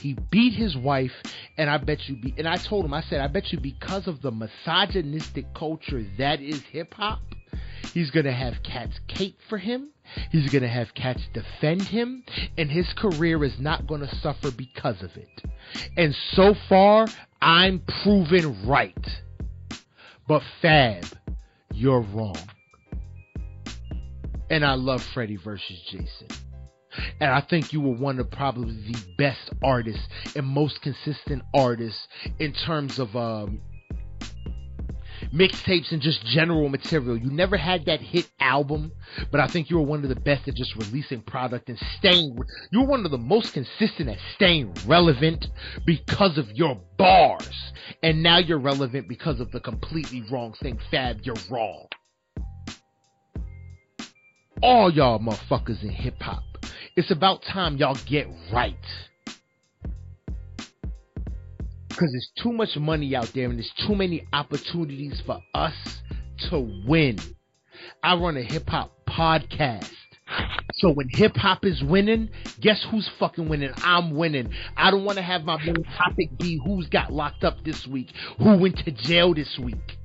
He beat his wife, and I bet you be. And I told him, I said, I bet you because of the misogynistic culture that is hip hop, he's gonna have cats cape for him. He's gonna have cats defend him, and his career is not gonna suffer because of it. And so far, I'm proven right. But Fab, you're wrong. And I love Freddie versus Jason. And I think you were one of probably the best artists and most consistent artists in terms of um, mixtapes and just general material. You never had that hit album, but I think you were one of the best at just releasing product and staying. You were one of the most consistent at staying relevant because of your bars. And now you're relevant because of the completely wrong thing. Fab, you're wrong. All y'all motherfuckers in hip hop it's about time y'all get right. Because there's too much money out there and there's too many opportunities for us to win. I run a hip hop podcast. So when hip hop is winning, guess who's fucking winning? I'm winning. I don't want to have my main topic be who's got locked up this week, who went to jail this week.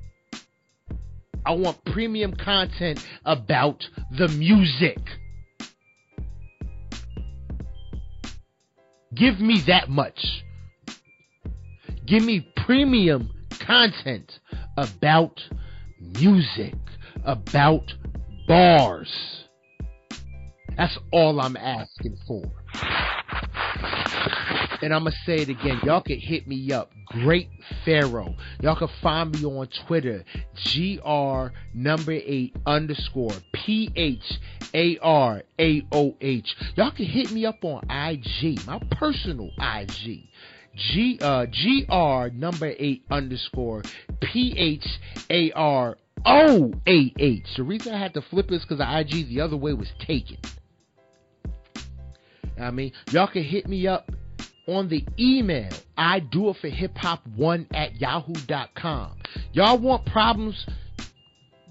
I want premium content about the music. Give me that much. Give me premium content about music, about bars. That's all I'm asking for. And I'm going to say it again. Y'all can hit me up. Great Pharaoh. Y'all can find me on Twitter. GR number eight underscore P H A R A O H. Y'all can hit me up on IG, my personal IG. G uh GR number eight underscore P H A R O A H. The reason I had to flip is because the IG the other way was taken. I mean, y'all can hit me up on the email. I do it for hip hop one at yahoo.com. Y'all want problems?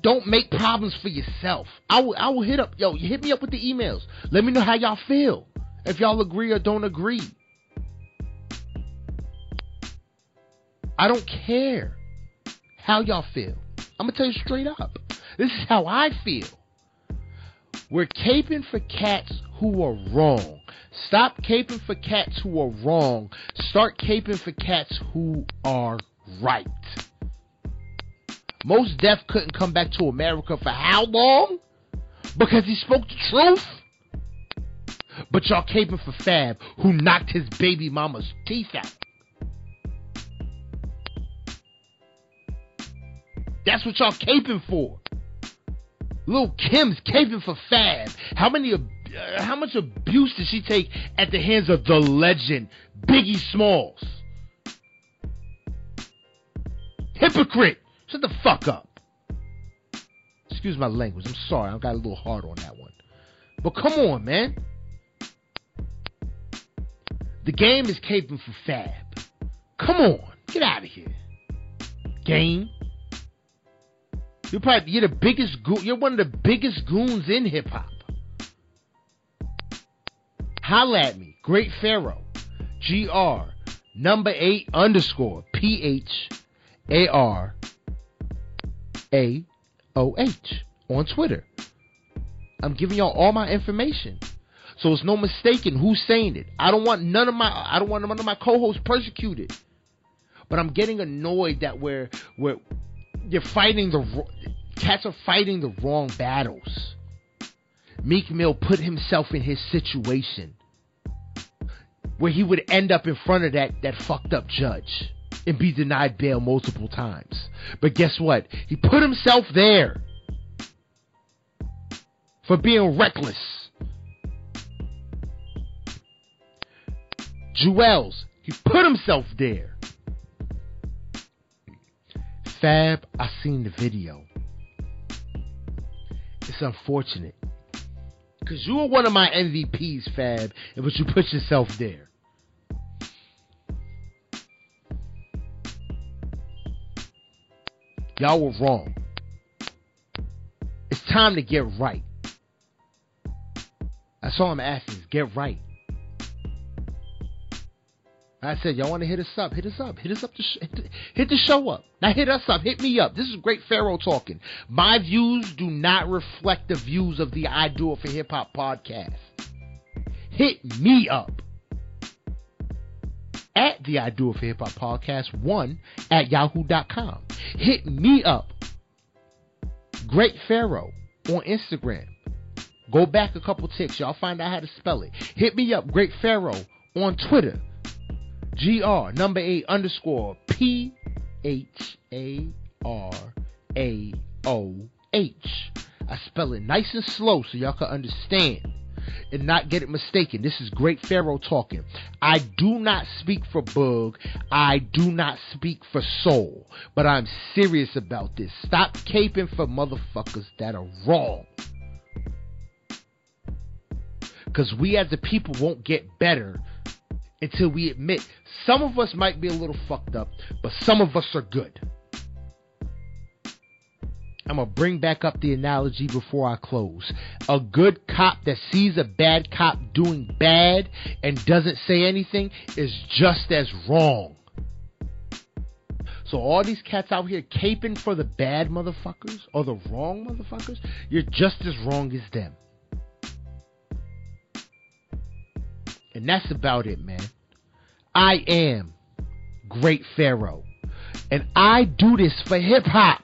Don't make problems for yourself. I will, I will hit up, yo, hit me up with the emails. Let me know how y'all feel. If y'all agree or don't agree. I don't care how y'all feel. I'm going to tell you straight up. This is how I feel. We're caping for cats who are wrong. Stop caping for cats who are wrong. Start caping for cats who are right. Mos Def couldn't come back to America for how long? Because he spoke the truth? But y'all caping for Fab, who knocked his baby mama's teeth out. That's what y'all caping for. Lil Kim's caping for Fab. How many uh, how much abuse did she take at the hands of the legend Biggie Smalls? Hypocrite! Shut the fuck up. Excuse my language. I'm sorry. I got a little hard on that one. But come on, man. The game is caping for Fab. Come on. Get out of here. Game. You're probably you're the biggest. You're one of the biggest goons in hip hop. Holla at me. Great Pharaoh. G-R. Number eight underscore P-H-A-R-A-O-H on Twitter. I'm giving y'all all my information. So it's no mistaking who's saying it. I don't want none of my I don't want none of my co-hosts persecuted. But I'm getting annoyed that we're we're you're fighting the cats are fighting the wrong battles. Meek Mill put himself in his situation where he would end up in front of that that fucked up judge and be denied bail multiple times. But guess what? He put himself there for being reckless. Juelz, he put himself there. Fab, I seen the video. It's unfortunate. Because you were one of my MVPs, Fab, but you put yourself there. Y'all were wrong. It's time to get right. That's all I'm asking is get right. I said, y'all want to hit us up? Hit us up. Hit us up. To sh- hit, the, hit the show up. Now hit us up. Hit me up. This is Great Pharaoh talking. My views do not reflect the views of the I Do It for Hip Hop podcast. Hit me up at the I Do It for Hip Hop podcast one at yahoo.com. Hit me up. Great Pharaoh on Instagram. Go back a couple ticks. Y'all find out how to spell it. Hit me up, Great Pharaoh, on Twitter. GR number eight underscore P H A R A O H. I spell it nice and slow so y'all can understand and not get it mistaken. This is Great Pharaoh talking. I do not speak for Boog. I do not speak for Soul. But I'm serious about this. Stop caping for motherfuckers that are wrong. Because we as a people won't get better until we admit some of us might be a little fucked up, but some of us are good. I'm gonna bring back up the analogy before I close. A good cop that sees a bad cop doing bad and doesn't say anything is just as wrong. So all these cats out here caping for the bad motherfuckers or the wrong motherfuckers, you're just as wrong as them. And that's about it, man. I am Great Pharaoh. And I do this for hip hop.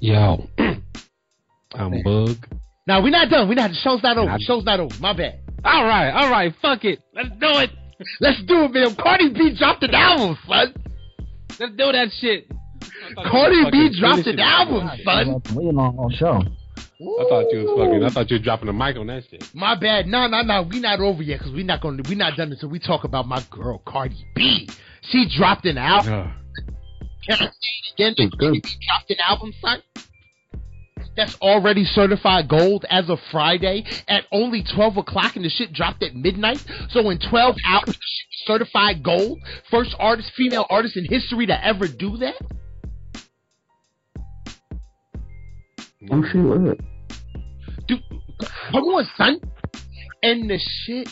Yo, I'm Boog. Now we're not done. We're not. The show's not over. The show's not over. My bad. All right, all right. Fuck it. Let's do it. Let's do it, man. Cardi B dropped an album, son. Let's do that shit. Cardi B dropped an album, son. Waiting on show. I thought you was fucking. I thought you were dropping the mic on that shit. My bad. No, no, no. We not over yet because we not gonna. We not done until we talk about my girl Cardi B. She dropped an album. Can I say it again? Cardi B dropped an album, son. That's already certified gold as of Friday at only 12 o'clock, and the shit dropped at midnight. So in 12 hours, certified gold. First artist, female artist in history to ever do that. I'm sure it. Dude, come on, son. And the shit,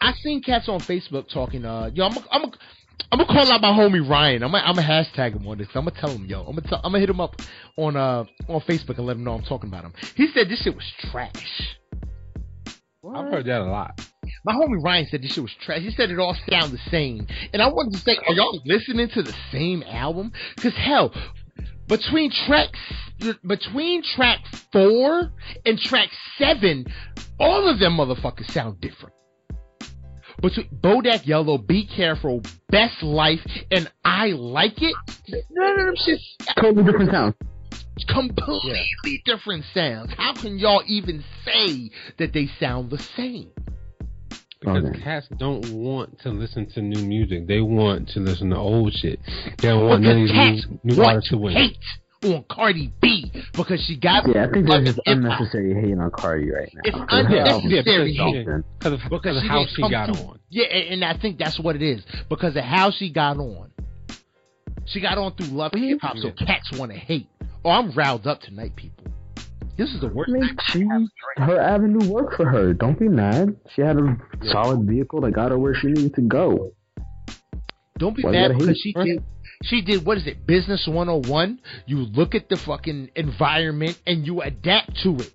I seen cats on Facebook talking. Uh, yo, I'm, a, I'm, a, I'm gonna call out my homie Ryan. I'm, I'm gonna hashtag him on this. I'm gonna tell him, yo, I'm gonna, t- I'm gonna hit him up on uh on Facebook and let him know I'm talking about him. He said this shit was trash. What? I've heard that a lot. My homie Ryan said this shit was trash. He said it all sound the same, and I wanted to say, are y'all listening to the same album? Cause hell, between tracks between track four and track seven, all of them motherfuckers sound different. Between Bodak Yellow, Be Careful, Best Life, and I Like It, none of them shit totally different sounds. Completely yeah. different sounds. How can y'all even say that they sound the same? Because okay. cats don't want to listen to new music. They want to listen to old shit. They don't want none of these new, new artists to win. Hate on Cardi B because she got. Yeah, I think there's just unnecessary hate on Cardi right now. It's unnecessary hate because of, because of how she got through. on. Yeah, and, and I think that's what it is because of how she got on. She got on through love hip hop, so cats want to hate. Oh, I'm riled up tonight, people. This is the worst. I mean, she, her avenue worked for her. Don't be mad. She had a solid vehicle that got her where she needed to go. Don't be mad because she came. She did what is it? Business 101. You look at the fucking environment and you adapt to it.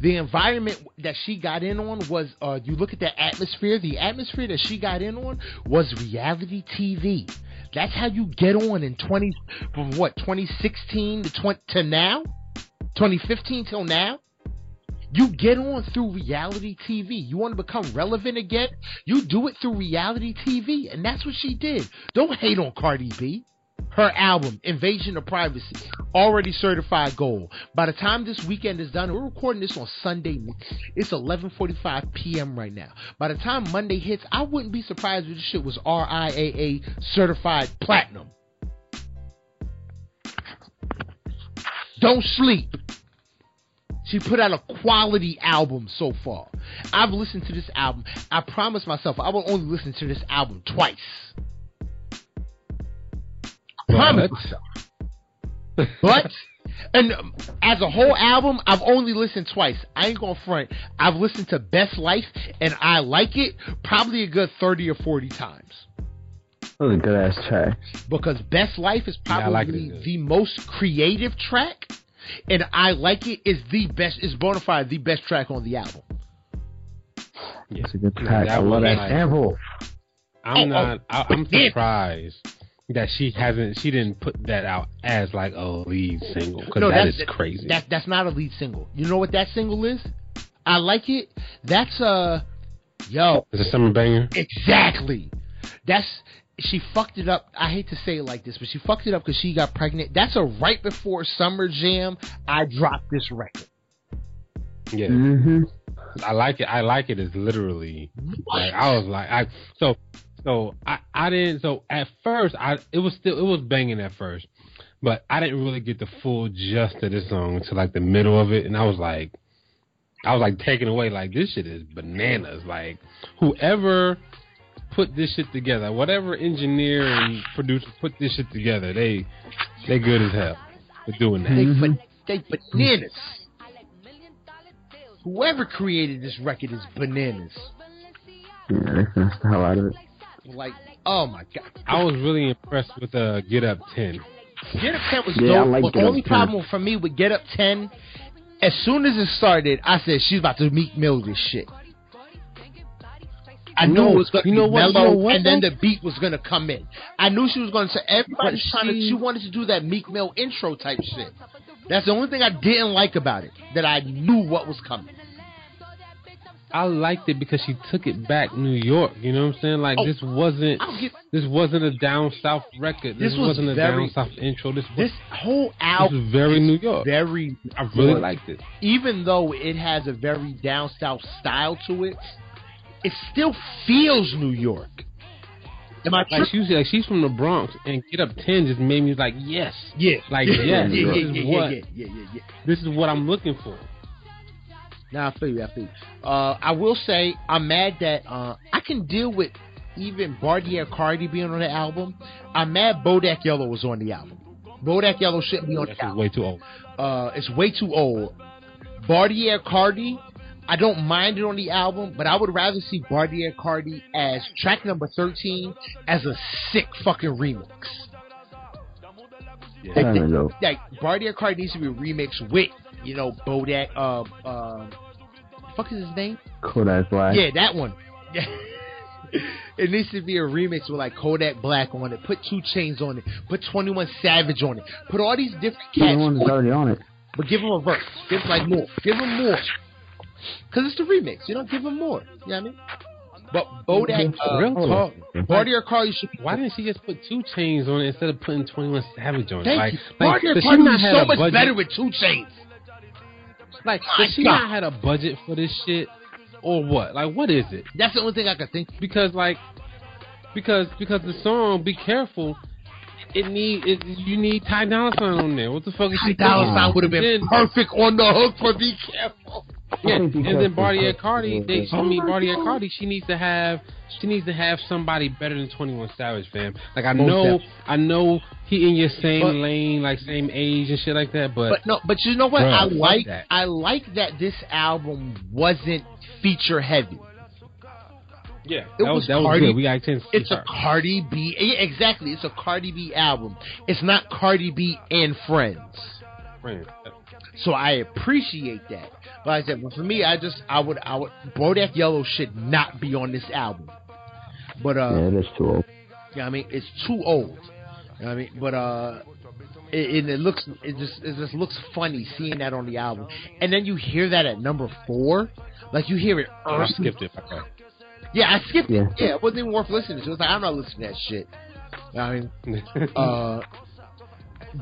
The environment that she got in on was, uh, you look at the atmosphere. The atmosphere that she got in on was reality TV. That's how you get on in 20, from what, 2016 to 20, to now? 2015 till now? You get on through reality TV. You want to become relevant again? You do it through reality TV. And that's what she did. Don't hate on Cardi B. Her album, Invasion of Privacy, already certified gold. By the time this weekend is done, we're recording this on Sunday. It's 11:45 p.m. right now. By the time Monday hits, I wouldn't be surprised if this shit was RIAA certified platinum. Don't sleep. She put out a quality album so far. I've listened to this album. I promised myself I will only listen to this album twice. promise. But and um, as a whole album, I've only listened twice. I ain't gonna front. I've listened to Best Life and I like it probably a good thirty or forty times. That was a good ass track. Because Best Life is probably yeah, like the most creative track and I like it is the best. Is bona fide the best track on the album. Yeah. It's a good track. I love that sample. I'm oh, oh. not. Oh, I, am surprised that she hasn't. She didn't put that out as like a lead single because no, that is crazy. That that's not a lead single. You know what that single is? I like it. That's a yo. It's a summer banger. Exactly. That's she fucked it up. I hate to say it like this, but she fucked it up because she got pregnant. That's a right before Summer Jam. I dropped this record. Yeah, mm-hmm. I like it. I like it. it. Is literally like I was like I so so I I didn't so at first I it was still it was banging at first, but I didn't really get the full gist of this song until like the middle of it, and I was like. I was like taken away, like this shit is bananas. Like whoever put this shit together. Whatever engineer and producer put this shit together, they they good as hell for doing that. Mm-hmm. They, they bananas. Whoever created this record is bananas. Yeah, they the hell out of it. Like, oh my god. I was really impressed with uh, Get Up 10. Get Up 10 was yeah, dope. Like the only problem for me with Get Up 10, as soon as it started, I said she's about to Meek Mill this shit. I knew it was going to you know be what, mellow, you know what, and then the beat was going to come in. I knew she was going to say everybody's she, trying to. She wanted to do that Meek Mill intro type shit. That's the only thing I didn't like about it. That I knew what was coming. I liked it because she took it back New York. You know what I'm saying? Like oh, this wasn't get, this wasn't a down south record. This, this was not a down south intro. This this whole album this very New York. Very, I really liked it. Even though it has a very down south style to it, it still feels New York. Am I like she's like she's from the Bronx and Get Up Ten just made me like yes, yeah, like yes, yeah, yeah, this yeah, is yeah, what yeah, yeah, yeah, yeah. this is what I'm looking for. Now I feel you. I feel you. Uh, I will say I'm mad that uh, I can deal with even Bartier Cardi being on the album. I'm mad Bodak Yellow was on the album. Bodak Yellow shouldn't be on the album. Way too old. Uh, it's way too old. Bartier Cardi I don't mind it on the album, but I would rather see Bartier Cardi as track number 13 as a sick fucking remix. Yeah. Like, like Bartier Cardi needs to be remixed with, you know, Bodak, uh, uh, fuck is his name? Kodak Black. Yeah, that one. It needs to be a remix with like Kodak Black on it. Put 2 Chainz on it. Put 21 Savage on it. Put all these different cats. One is already on it. But give him a verse. Give him like more. Give him more. Because it's the remix. You don't give him more. You know what I mean? But Bodak, uh, real talk, Bartier Cardi should. Why didn't she just put 2 Chainz on it instead of putting Twenty One Savage on it? Thank like, you. Like, Bartier Cardi is so much budget? better with 2 Chainz. Like, does she God. not had a budget for this shit, or what? Like, what is it? That's the only thing I can think. Because like, because because the song "Be Careful." It need it, you need Ty Dolla Sign on there. What the fuck is Ty Dolla Sign would have been perfect on the hook for "Be Careful." Yeah, and then Bartier Cardi, they, I mean Bartier Cardi, she needs to have she needs to have somebody better than Twenty One Savage, fam. Like I know, I know he in your same but, lane, like same age and shit like that. But but no, but you know what? I like I like that this album wasn't feature heavy. Yeah, it that was, that was good. We got a chance. It's a Cardi B. Yeah, exactly. It's a Cardi B album. It's not Cardi B and Friends. Friends. So I appreciate that. But I said, well, for me, I just I would I would Bodak Yellow should not be on this album. But uh, yeah, it's too old. Yeah, I mean it's too old. I mean, but uh, it, it, looks it just it just looks funny seeing that on the album, and then you hear that at number four, like you hear it. Oh, I skipped it. Okay. Yeah, I skipped yeah. it. Yeah, it wasn't even worth listening to. It's like I'm not listening to that shit. I mean, uh,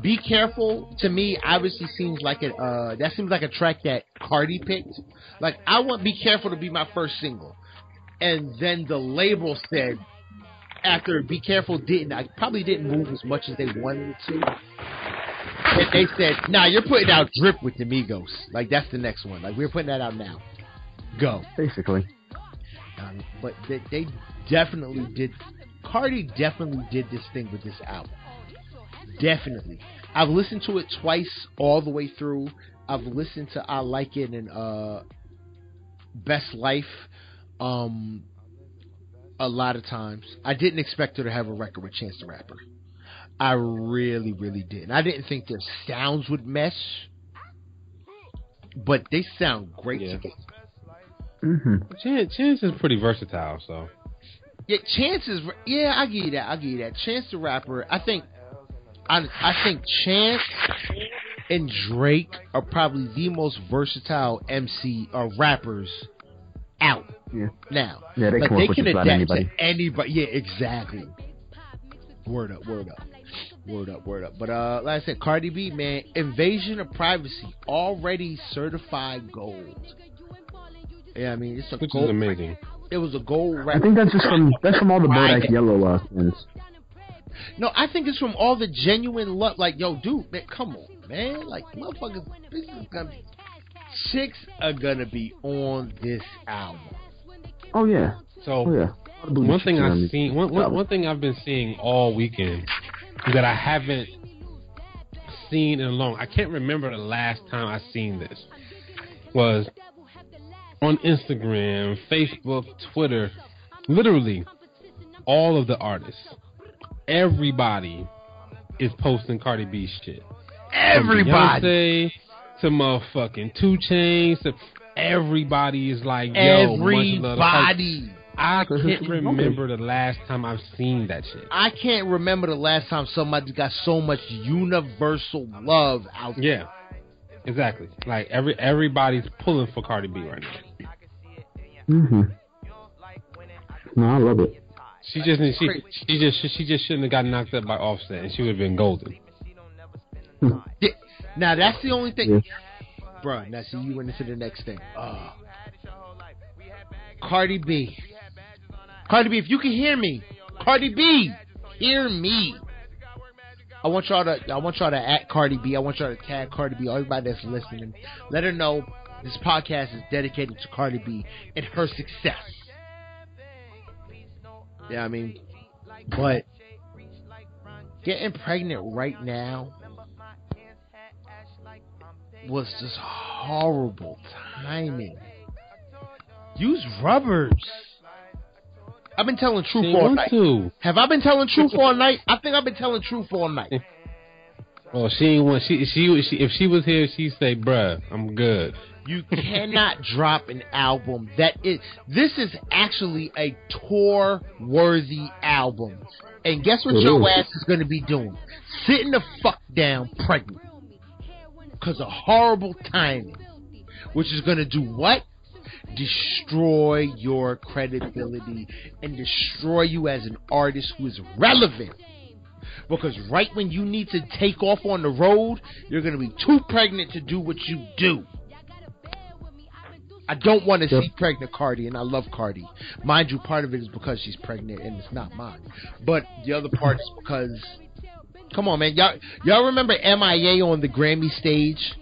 be careful to me obviously seems like it. Uh, that seems like a track that Cardi picked. Like I want "Be Careful" to be my first single, and then the label said after "Be Careful" didn't, I probably didn't move as much as they wanted to. And they said, "Nah, you're putting out Drip with the Migos. Like that's the next one. Like we're putting that out now. Go." Basically. Um, but they, they definitely did. Cardi definitely did this thing with this album. Definitely. I've listened to it twice all the way through. I've listened to I Like It and uh, Best Life um, a lot of times. I didn't expect her to have a record with Chance the Rapper. I really, really didn't. I didn't think their sounds would mesh, but they sound great yeah. together. Mm-hmm. Chance, Chance is pretty versatile, so. Yeah, Chance is. Yeah, I give you that. I give you that. Chance the Rapper. I think I, I think Chance and Drake are probably the most versatile MC or rappers out yeah. now. Yeah, they, like, they can adapt anybody. to anybody. Yeah, exactly. Word up, word up, word up, word up. But uh, like I said, Cardi B, man, invasion of privacy already certified gold. Yeah, I mean it's a which gold is amazing. It was a gold. I think that's just from that's from all the Bodak Yellow uh, things. No, I think it's from all the genuine love. Like, yo, dude, man, come on, man. Like, motherfuckers, this is gonna be, chicks are gonna be on this album. Oh yeah. So oh, yeah. One thing I've seen, one, one, one thing I've been seeing all weekend that I haven't seen in a long. I can't remember the last time I seen this. Was on Instagram, Facebook, Twitter, literally all of the artists everybody is posting Cardi B shit. Everybody. to motherfucking 2 Chainz. To, everybody is like, yo, everybody. I can't remember the last time I've seen that shit. I can't remember the last time somebody got so much universal love out there. Yeah, exactly. Like every everybody's pulling for Cardi B right now. Mhm. No, I love it. She just she she just she just shouldn't have gotten knocked up by Offset, and she would have been golden. Hmm. yeah. Now that's the only thing, yeah. bro. Now see you went into the next thing. Oh. Cardi B, Cardi B, if you can hear me, Cardi B, hear me. I want y'all to I want y'all to at Cardi B. I want y'all to tag Cardi B. Everybody that's listening, let her know this podcast is dedicated to Cardi B and her success. Yeah, I mean, but getting pregnant right now was just horrible timing. Use rubbers. I've been telling truth all night. To. Have I been telling truth all night? I think I've been telling truth all night. Well, she ain't want she, she she if she was here, she'd say, "Bruh, I'm good." You cannot drop an album that is. This is actually a tour worthy album. And guess what your ass is going to be doing? Sitting the fuck down pregnant. Because of horrible timing. Which is going to do what? Destroy your credibility and destroy you as an artist who is relevant. Because right when you need to take off on the road, you're going to be too pregnant to do what you do. I don't want to yep. see pregnant Cardi, and I love Cardi. Mind you, part of it is because she's pregnant, and it's not mine. But the other part is because, come on, man, y'all, y'all remember MIA on the Grammy stage?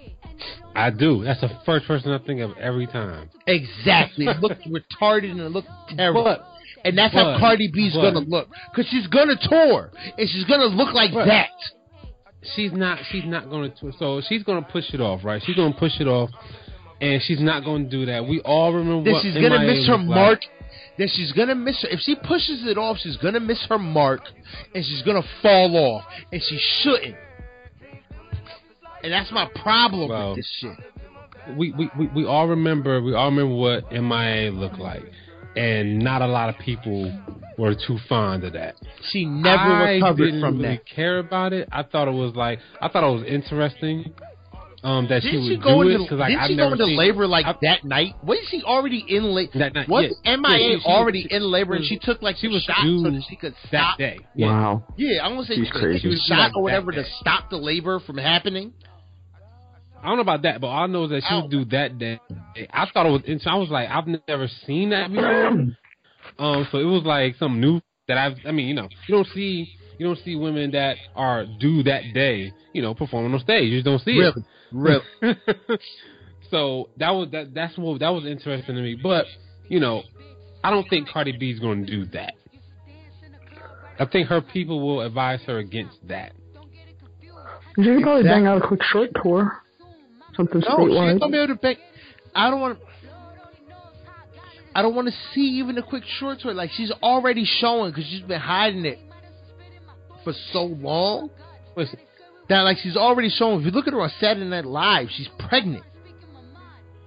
I do. That's the first person I think of every time. Exactly. It looked retarded and it looked terrible. But, and that's but, how Cardi B's but, gonna look, cause she's gonna tour and she's gonna look like that. She's not. She's not gonna. So she's gonna push it off, right? She's gonna push it off and she's not going to do that. We all remember that she's going to miss her mark. that she's gonna miss her. If she pushes it off, she's gonna miss her mark, and she's gonna fall off, and she shouldn't. And that's my problem well, with this shit. We, we, we, we all remember we all remember what MIA looked like, and not a lot of people were too fond of that. She never I recovered from really that. Care about it? I thought it was like I thought it was interesting um, that didn't she would she go do into, it because like didn't I've she go into labor like I, that night? Wasn't she already in labor? That night, was yeah. MIA yeah, she, already she, in labor and she took like she was shot so that she could stop that day? Yeah. Wow. Yeah, I'm gonna say She's she, she was shot or whatever to stop the labor from happening. I don't know about that, but all I know is that she would do that day. I thought it was. I was like, I've never seen that before. um, so it was like something new that I've. I mean, you know, you don't see you don't see women that are due that day, you know, performing on stage. You just don't see really? it. Really? so that was that. That's what that was interesting to me. But you know, I don't think Cardi B is going to do that. I think her people will advise her against that. She can probably bang out a quick short tour, something no, statewide. she's gonna be able to bang. I don't want. I don't want to see even a quick short tour. Like she's already showing because she's been hiding it for so long. Listen, that like she's already shown. If you look at her on Saturday Night Live, she's pregnant.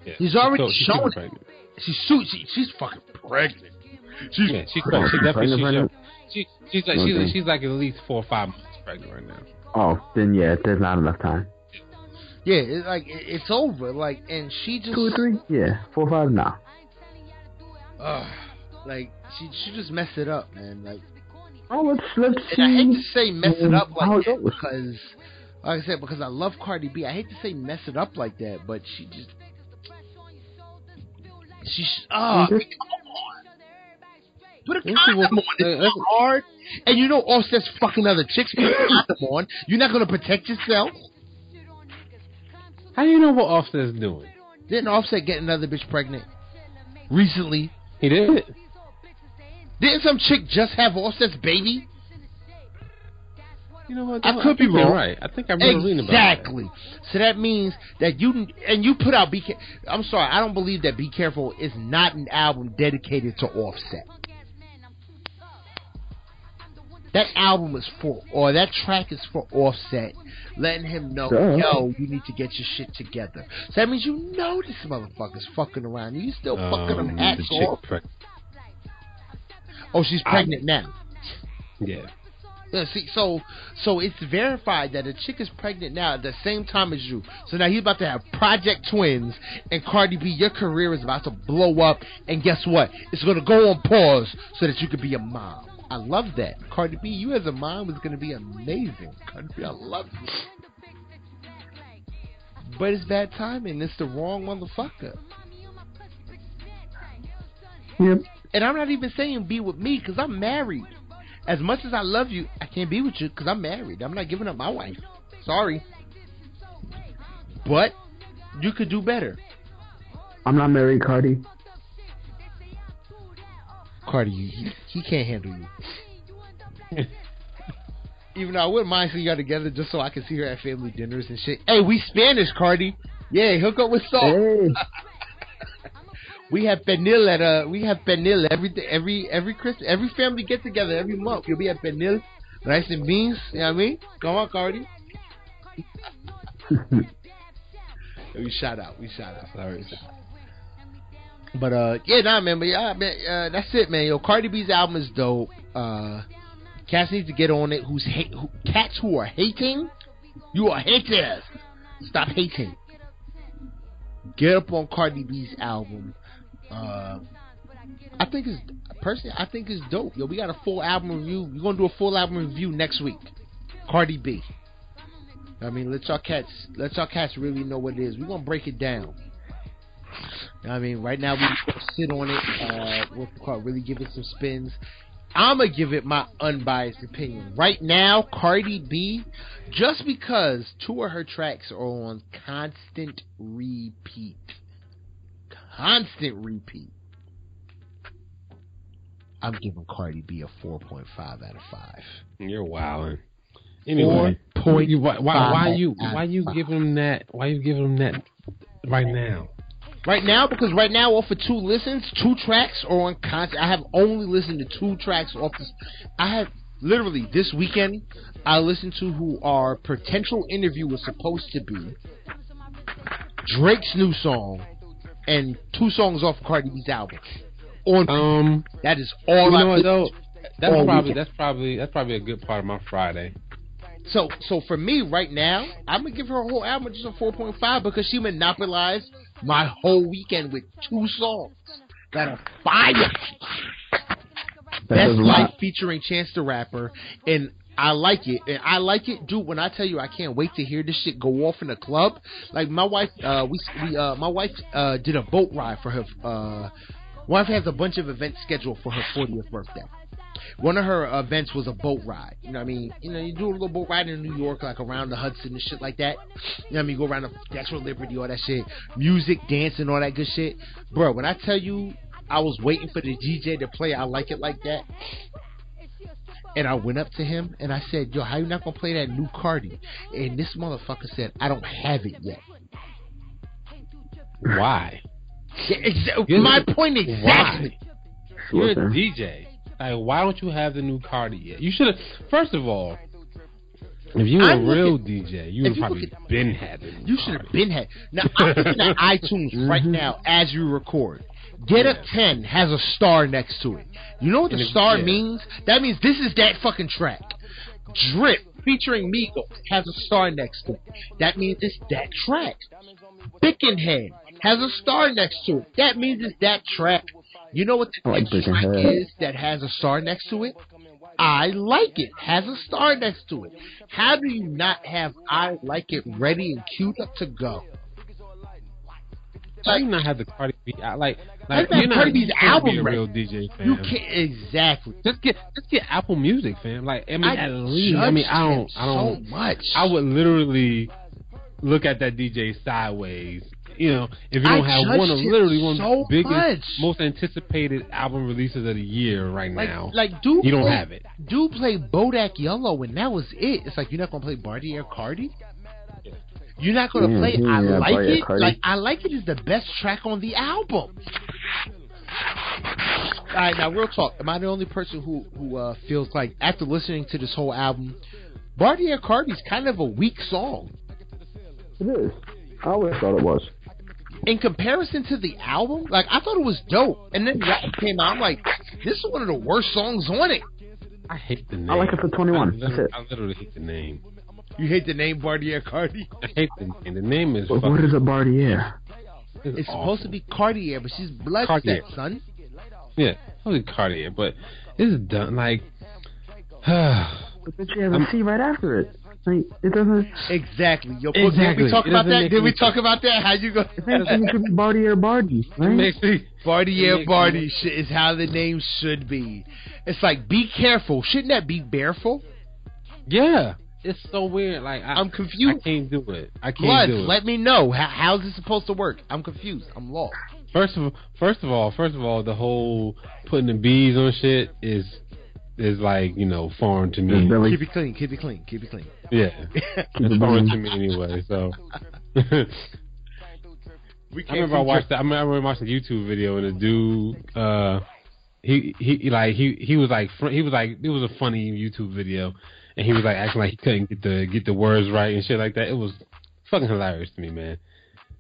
Yeah, she's already she's showing. Pregnant. She's she, she's fucking pregnant. She's yeah, she's, pregnant. She definitely she's, she, she's like she's, she's like at least four or five months pregnant right now. Oh, then yeah, there's not enough time. Yeah, it's like it's over. Like, and she just two or three. Yeah, four or five now. Uh, like she she just messed it up, man. Like, oh, let's let's see. I hate to say mess it up like that because like I said, because I love Cardi B. I hate to say mess it up like that, but she just she's ah. Uh, Put a condom on. It's hard. And you know Offset's fucking other chicks. Put a condom on. You're not gonna protect yourself. How do you know what Offset's doing? Didn't Offset get another bitch pregnant recently? He did. Didn't some chick just have Offset's baby? You know what? I could I be wrong. Right. I think I remember exactly. reading about Exactly. So that means that you and you put out Be. I'm sorry. I don't believe that Be Careful is not an album dedicated to Offset. That album is for, or that track is for Offset, letting him know, yo, you need to get your shit together. So that means you know this motherfucker's fucking around. You still um, fucking him hats off. Pre- oh, she's pregnant I, now. Yeah. Yeah, see, so so it's verified that a chick is pregnant now at the same time as you. So now he's about to have Project Twins and Cardi B. Your career is about to blow up, and guess what? It's going to go on pause so that you can be a mom. I love that, Cardi B. You as a mom is going to be amazing. Cardi B, I love you. But it's bad timing. It's the wrong motherfucker. Yep. And I'm not even saying be with me because I'm married as much as I love you, I can't be with you because I'm married. I'm not giving up my wife. Sorry. But you could do better. I'm not married, Cardi. Cardi, he, he can't handle you. Even though I wouldn't mind seeing y'all together just so I can see her at family dinners and shit. Hey, we Spanish, Cardi. Yeah, hook up with Salt. Hey. We have Pernil at uh we have Pernil every every every Christmas every family get together every month. You'll be at Pernil, rice and beans. You know what I mean? Come on, Cardi. we shout out. We shout out. Sorry. But uh, yeah, nah, man. But yeah, man, uh, that's it, man. Yo, Cardi B's album is dope. Uh, cats need to get on it. Who's hate? Who, cats who are hating? You are haters. Stop hating. Get up on Cardi B's album. Uh, I think it's personally, I think it's dope. Yo, we got a full album review. We're gonna do a full album review next week. Cardi B. I mean, let y'all cats, let y'all cats really know what it is. We're gonna break it down. I mean, right now we sit on it. Uh, what's call? Really give it some spins. I'm gonna give it my unbiased opinion. Right now, Cardi B, just because two of her tracks are on constant repeat constant repeat. I'm giving Cardi B a 4.5 out of 5. You're wilding. Anyway, point. Why, why, why you why you giving him that? Why you giving him that right now? right now because right now off of two listens, two tracks are on content. I have only listened to two tracks off this. I have literally this weekend. I listened to who our potential interview was supposed to be. Drake's new song and two songs off Cardi B's album. On um, that is all. You I know what though? That's probably weekend. that's probably that's probably a good part of my Friday. So so for me right now, I'm gonna give her a whole album just a 4.5 because she monopolized my whole weekend with two songs that are fire. Best Life featuring Chance the Rapper, and I like it, and I like it, dude. When I tell you, I can't wait to hear this shit go off in the club. Like my wife, uh, we we uh, my wife uh, did a boat ride for her. Uh, wife has a bunch of events scheduled for her 40th birthday. One of her events was a boat ride. You know what I mean? You know, you do a little boat ride in New York, like around the Hudson and shit like that. You know what I mean? Go around the Statue of Liberty, all that shit. Music, dancing, all that good shit. Bro, when I tell you I was waiting for the DJ to play I Like It Like That, and I went up to him and I said, Yo, how you not gonna play that new Cardi? And this motherfucker said, I don't have it yet. Why? Yeah, exa- my point exactly. Why? You're a DJ. Like, why don't you have the new Cardi yet? You should have. First of all, if you were a real looking, DJ, you would probably at, been having. You should have been had. Now I'm looking at iTunes right mm-hmm. now as you record. Get a ten has a star next to it. You know what the star means? That means this is that fucking track. Drip featuring Migos has a star next to it. That means it's that track. Bickenhead has a star next to it. That means it's that track. You know what the like track is that has a star next to it? I like it. Has a star next to it. How do you not have I like it ready and queued up to go? Do you not have the Cardi B? Like, like you're not, Cardi B's album be a real DJ fan. You can't exactly. Just get just get Apple Music, fam. Like, I mean, I at least, I mean, I don't, I don't so much. I would literally look at that DJ sideways you know, if you don't I have one of literally one so of the biggest, much. most anticipated album releases of the year right like, now, like do you don't have it. Do play Bodak Yellow, and that was it. It's like you're not gonna play Bartier Cardi. You're not gonna mm, play I like it. Like I like it is the best track on the album. All right, now real talk. Am I the only person who who uh, feels like after listening to this whole album, Bartier Cardi's kind of a weak song? It is. I always thought it was in comparison to the album, like I thought it was dope. And then that came out, I'm like, this is one of the worst songs on it. I hate the name. I like it for 21. I literally, I literally hate the name. You hate the name Bartier Cardi? I hate the name. The name is. But what is a Bartier? It's, it's supposed to be Cartier, but she's blood Cartier. son. Yeah, probably Cartier, but it's done like. but then she has a C right after it. Like, it doesn't exactly. Yo, exactly. Did we talk about that? Did we talk about that? How you go? It should be Bartier Barty, right? Bartier Barty is how the name should be. It's like be careful. Shouldn't that be bareful? Yeah. It's so weird. Like I, am confused. I can't do it. I can't Blood, do it. Let me know. How, how's this supposed to work? I'm confused. I'm lost. First of first of all, first of all, the whole putting the bees on shit is is like you know foreign to me. Really? Keep it clean. Keep it clean. Keep it clean. Yeah, it's foreign to me anyway. So. I remember I watched. The, I remember watching a YouTube video and a dude. Uh, he he like he he was like he was like it was a funny YouTube video, and he was like acting like he couldn't get the get the words right and shit like that. It was fucking hilarious to me, man.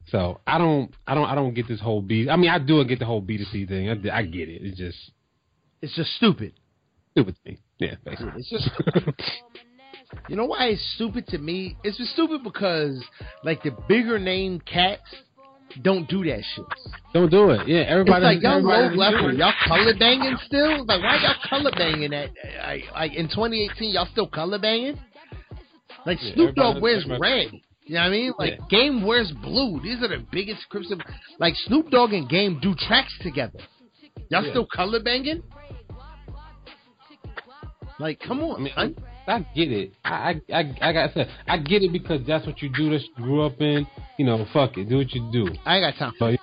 So I don't I don't I don't get this whole B. I mean I do get the whole B to C thing. I, I get it. It's just it's just stupid stupid thing. Yeah, basically. It's just. you know why it's stupid to me? It's just stupid because like the bigger name cats don't do that shit. Don't do it. Yeah, everybody. It's like y'all low level. Y'all color banging still? Like why y'all color banging at? Like, like in 2018, y'all still color banging? Like yeah, Snoop Dogg wears red. You know what I mean? Like yeah. Game wears blue. These are the biggest crimson. Like Snoop Dogg and Game do tracks together. Y'all yeah. still color banging? Like, come on, I mean, I, I get it. I, I, I, I got said, I get it because that's what you do. That you grew up in. You know, fuck it, do what you do. I ain't got time. So,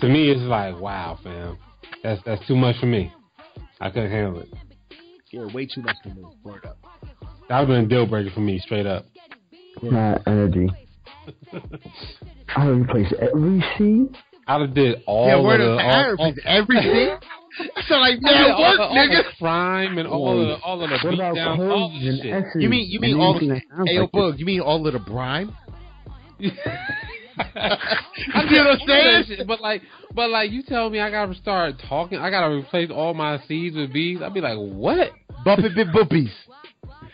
to me, it's like, wow, fam, that's that's too much for me. I couldn't handle it. Yeah, way too much for me. Word up. That would have been a deal breaker for me, straight up. My energy. I would replace every scene. I I done did all yeah, word of, the Arab all, is everything. So like man, work, all, nigga. All the crime and all of the all of the beat down, all the shit. You mean you mean all? Hey, yo, Boog, you mean all of the brime? you know what I'm saying? But like, but like, you tell me I gotta start talking. I gotta replace all my C's with B's. I'd be like, what? Bumpy bit boopies.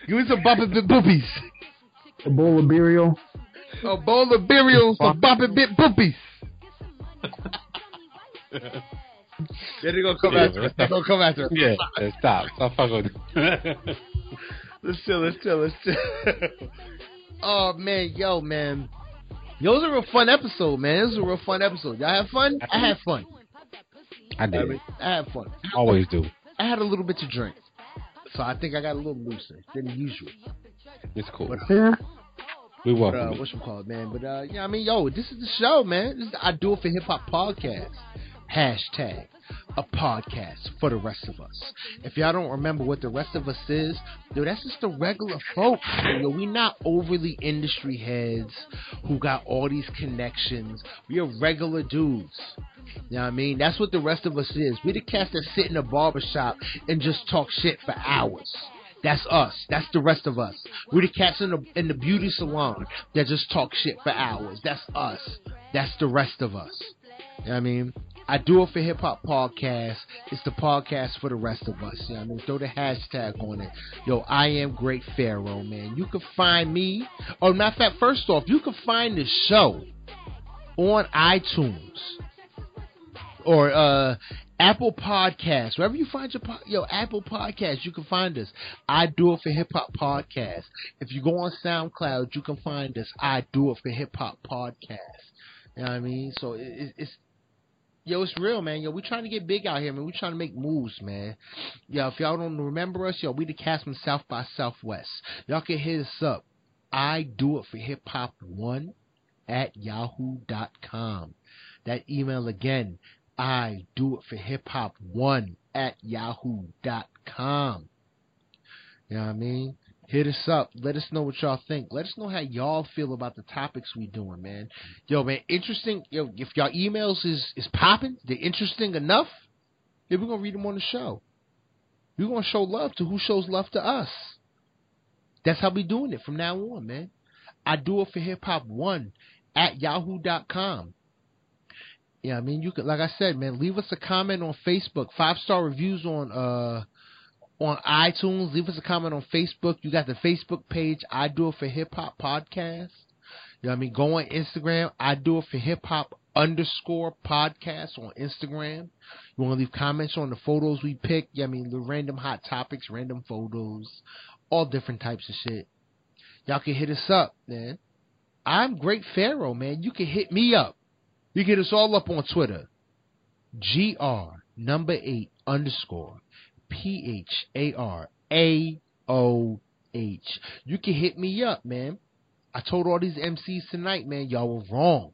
Give me some bumpy bit boopies. A bowl of burial. A bowl of burial, some bumpy bit boopies. Then they gonna come yeah, after us. They gonna come after us. Yeah, stop. Stop fucking. let's chill. Let's chill. Let's chill. oh man, yo, man. Yo, it was a real fun episode, man. It was a real fun episode. Y'all have fun? I had fun. I did. I, mean, I had fun. Always do. I had a little bit to drink, so I think I got a little looser than usual. It's cool. But, yeah. We welcome. But, uh, what's it called, man? But uh, yeah, I mean, yo, this is the show, man. This is the I Do It for Hip Hop podcast. Hashtag a podcast for the rest of us. If y'all don't remember what the rest of us is, dude, that's just the regular folks. Yo, we not overly industry heads who got all these connections. We are regular dudes. You know what I mean? That's what the rest of us is. We the cats that sit in a barbershop and just talk shit for hours. That's us. That's the rest of us. We're the cats in the in the beauty salon that just talk shit for hours. That's us. That's the rest of us. You know what I mean? I do it for hip hop podcast. It's the podcast for the rest of us. You know I mean? Throw the hashtag on it. Yo, I am Great Pharaoh, man. You can find me. Oh, matter of fact, first off, you can find the show on iTunes or uh, Apple Podcasts, wherever you find your yo Apple Podcasts, you can find us. I do it for hip hop podcast. If you go on SoundCloud, you can find us. I do it for hip hop podcast. You know what I mean? So it, it's Yo, it's real, man. Yo, we trying to get big out here, man. We trying to make moves, man. Yo, if y'all don't remember us, yo, we the cast from South by Southwest. Y'all can hit us up. I do it for hip hop one at yahoo.com. That email again, I do it for hip hop one at yahoo.com. You know what I mean? Hit us up. Let us know what y'all think. Let us know how y'all feel about the topics we doing, man. Yo, man, interesting. Yo, if y'all emails is is popping, they're interesting enough. Then we're gonna read them on the show. We're gonna show love to who shows love to us. That's how we doing it from now on, man. I do it for hip hop one at yahoo.com. Yeah, I mean you could like I said, man, leave us a comment on Facebook, five star reviews on uh on iTunes. Leave us a comment on Facebook. You got the Facebook page, I Do It for Hip Hop Podcast. You know what I mean? Go on Instagram, I Do It for Hip Hop underscore podcast on Instagram. You want to leave comments on the photos we pick? Yeah, I mean, the random hot topics, random photos, all different types of shit. Y'all can hit us up, man. I'm Great Pharaoh, man. You can hit me up. You get us all up on Twitter. GR number eight underscore P H A R A O H. You can hit me up, man. I told all these MCs tonight, man, y'all were wrong.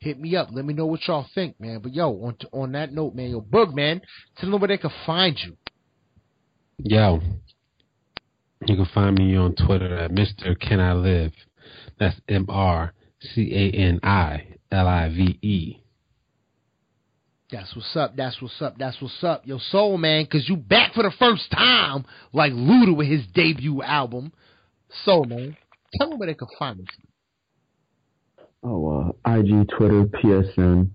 Hit me up. Let me know what y'all think, man. But yo, on on that note, man, yo, Boog, man, tell them where they can find you. Yo, you can find me on Twitter at Mr. Can I Live. That's M R C A N I L I V E. That's what's up. That's what's up. That's what's up. Yo, Soul Man, because you back for the first time, like Luda with his debut album. Soul Man, tell them where they can find us. Oh, uh, IG, Twitter, PSN,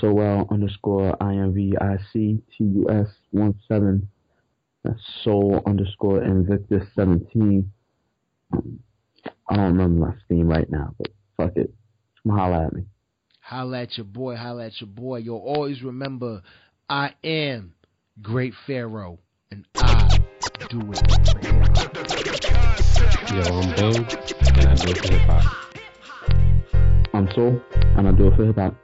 SOL underscore INVICTUS 17. That's Soul underscore Invictus 17. Um, I don't remember my Steam right now, but fuck it. Come holla at me. Holla at your boy, holla at your boy. You'll always remember I am Great Pharaoh and I do it for hip. Yo, I'm Boog and I do it for hip hop. I'm Soul and I do it for hip hop.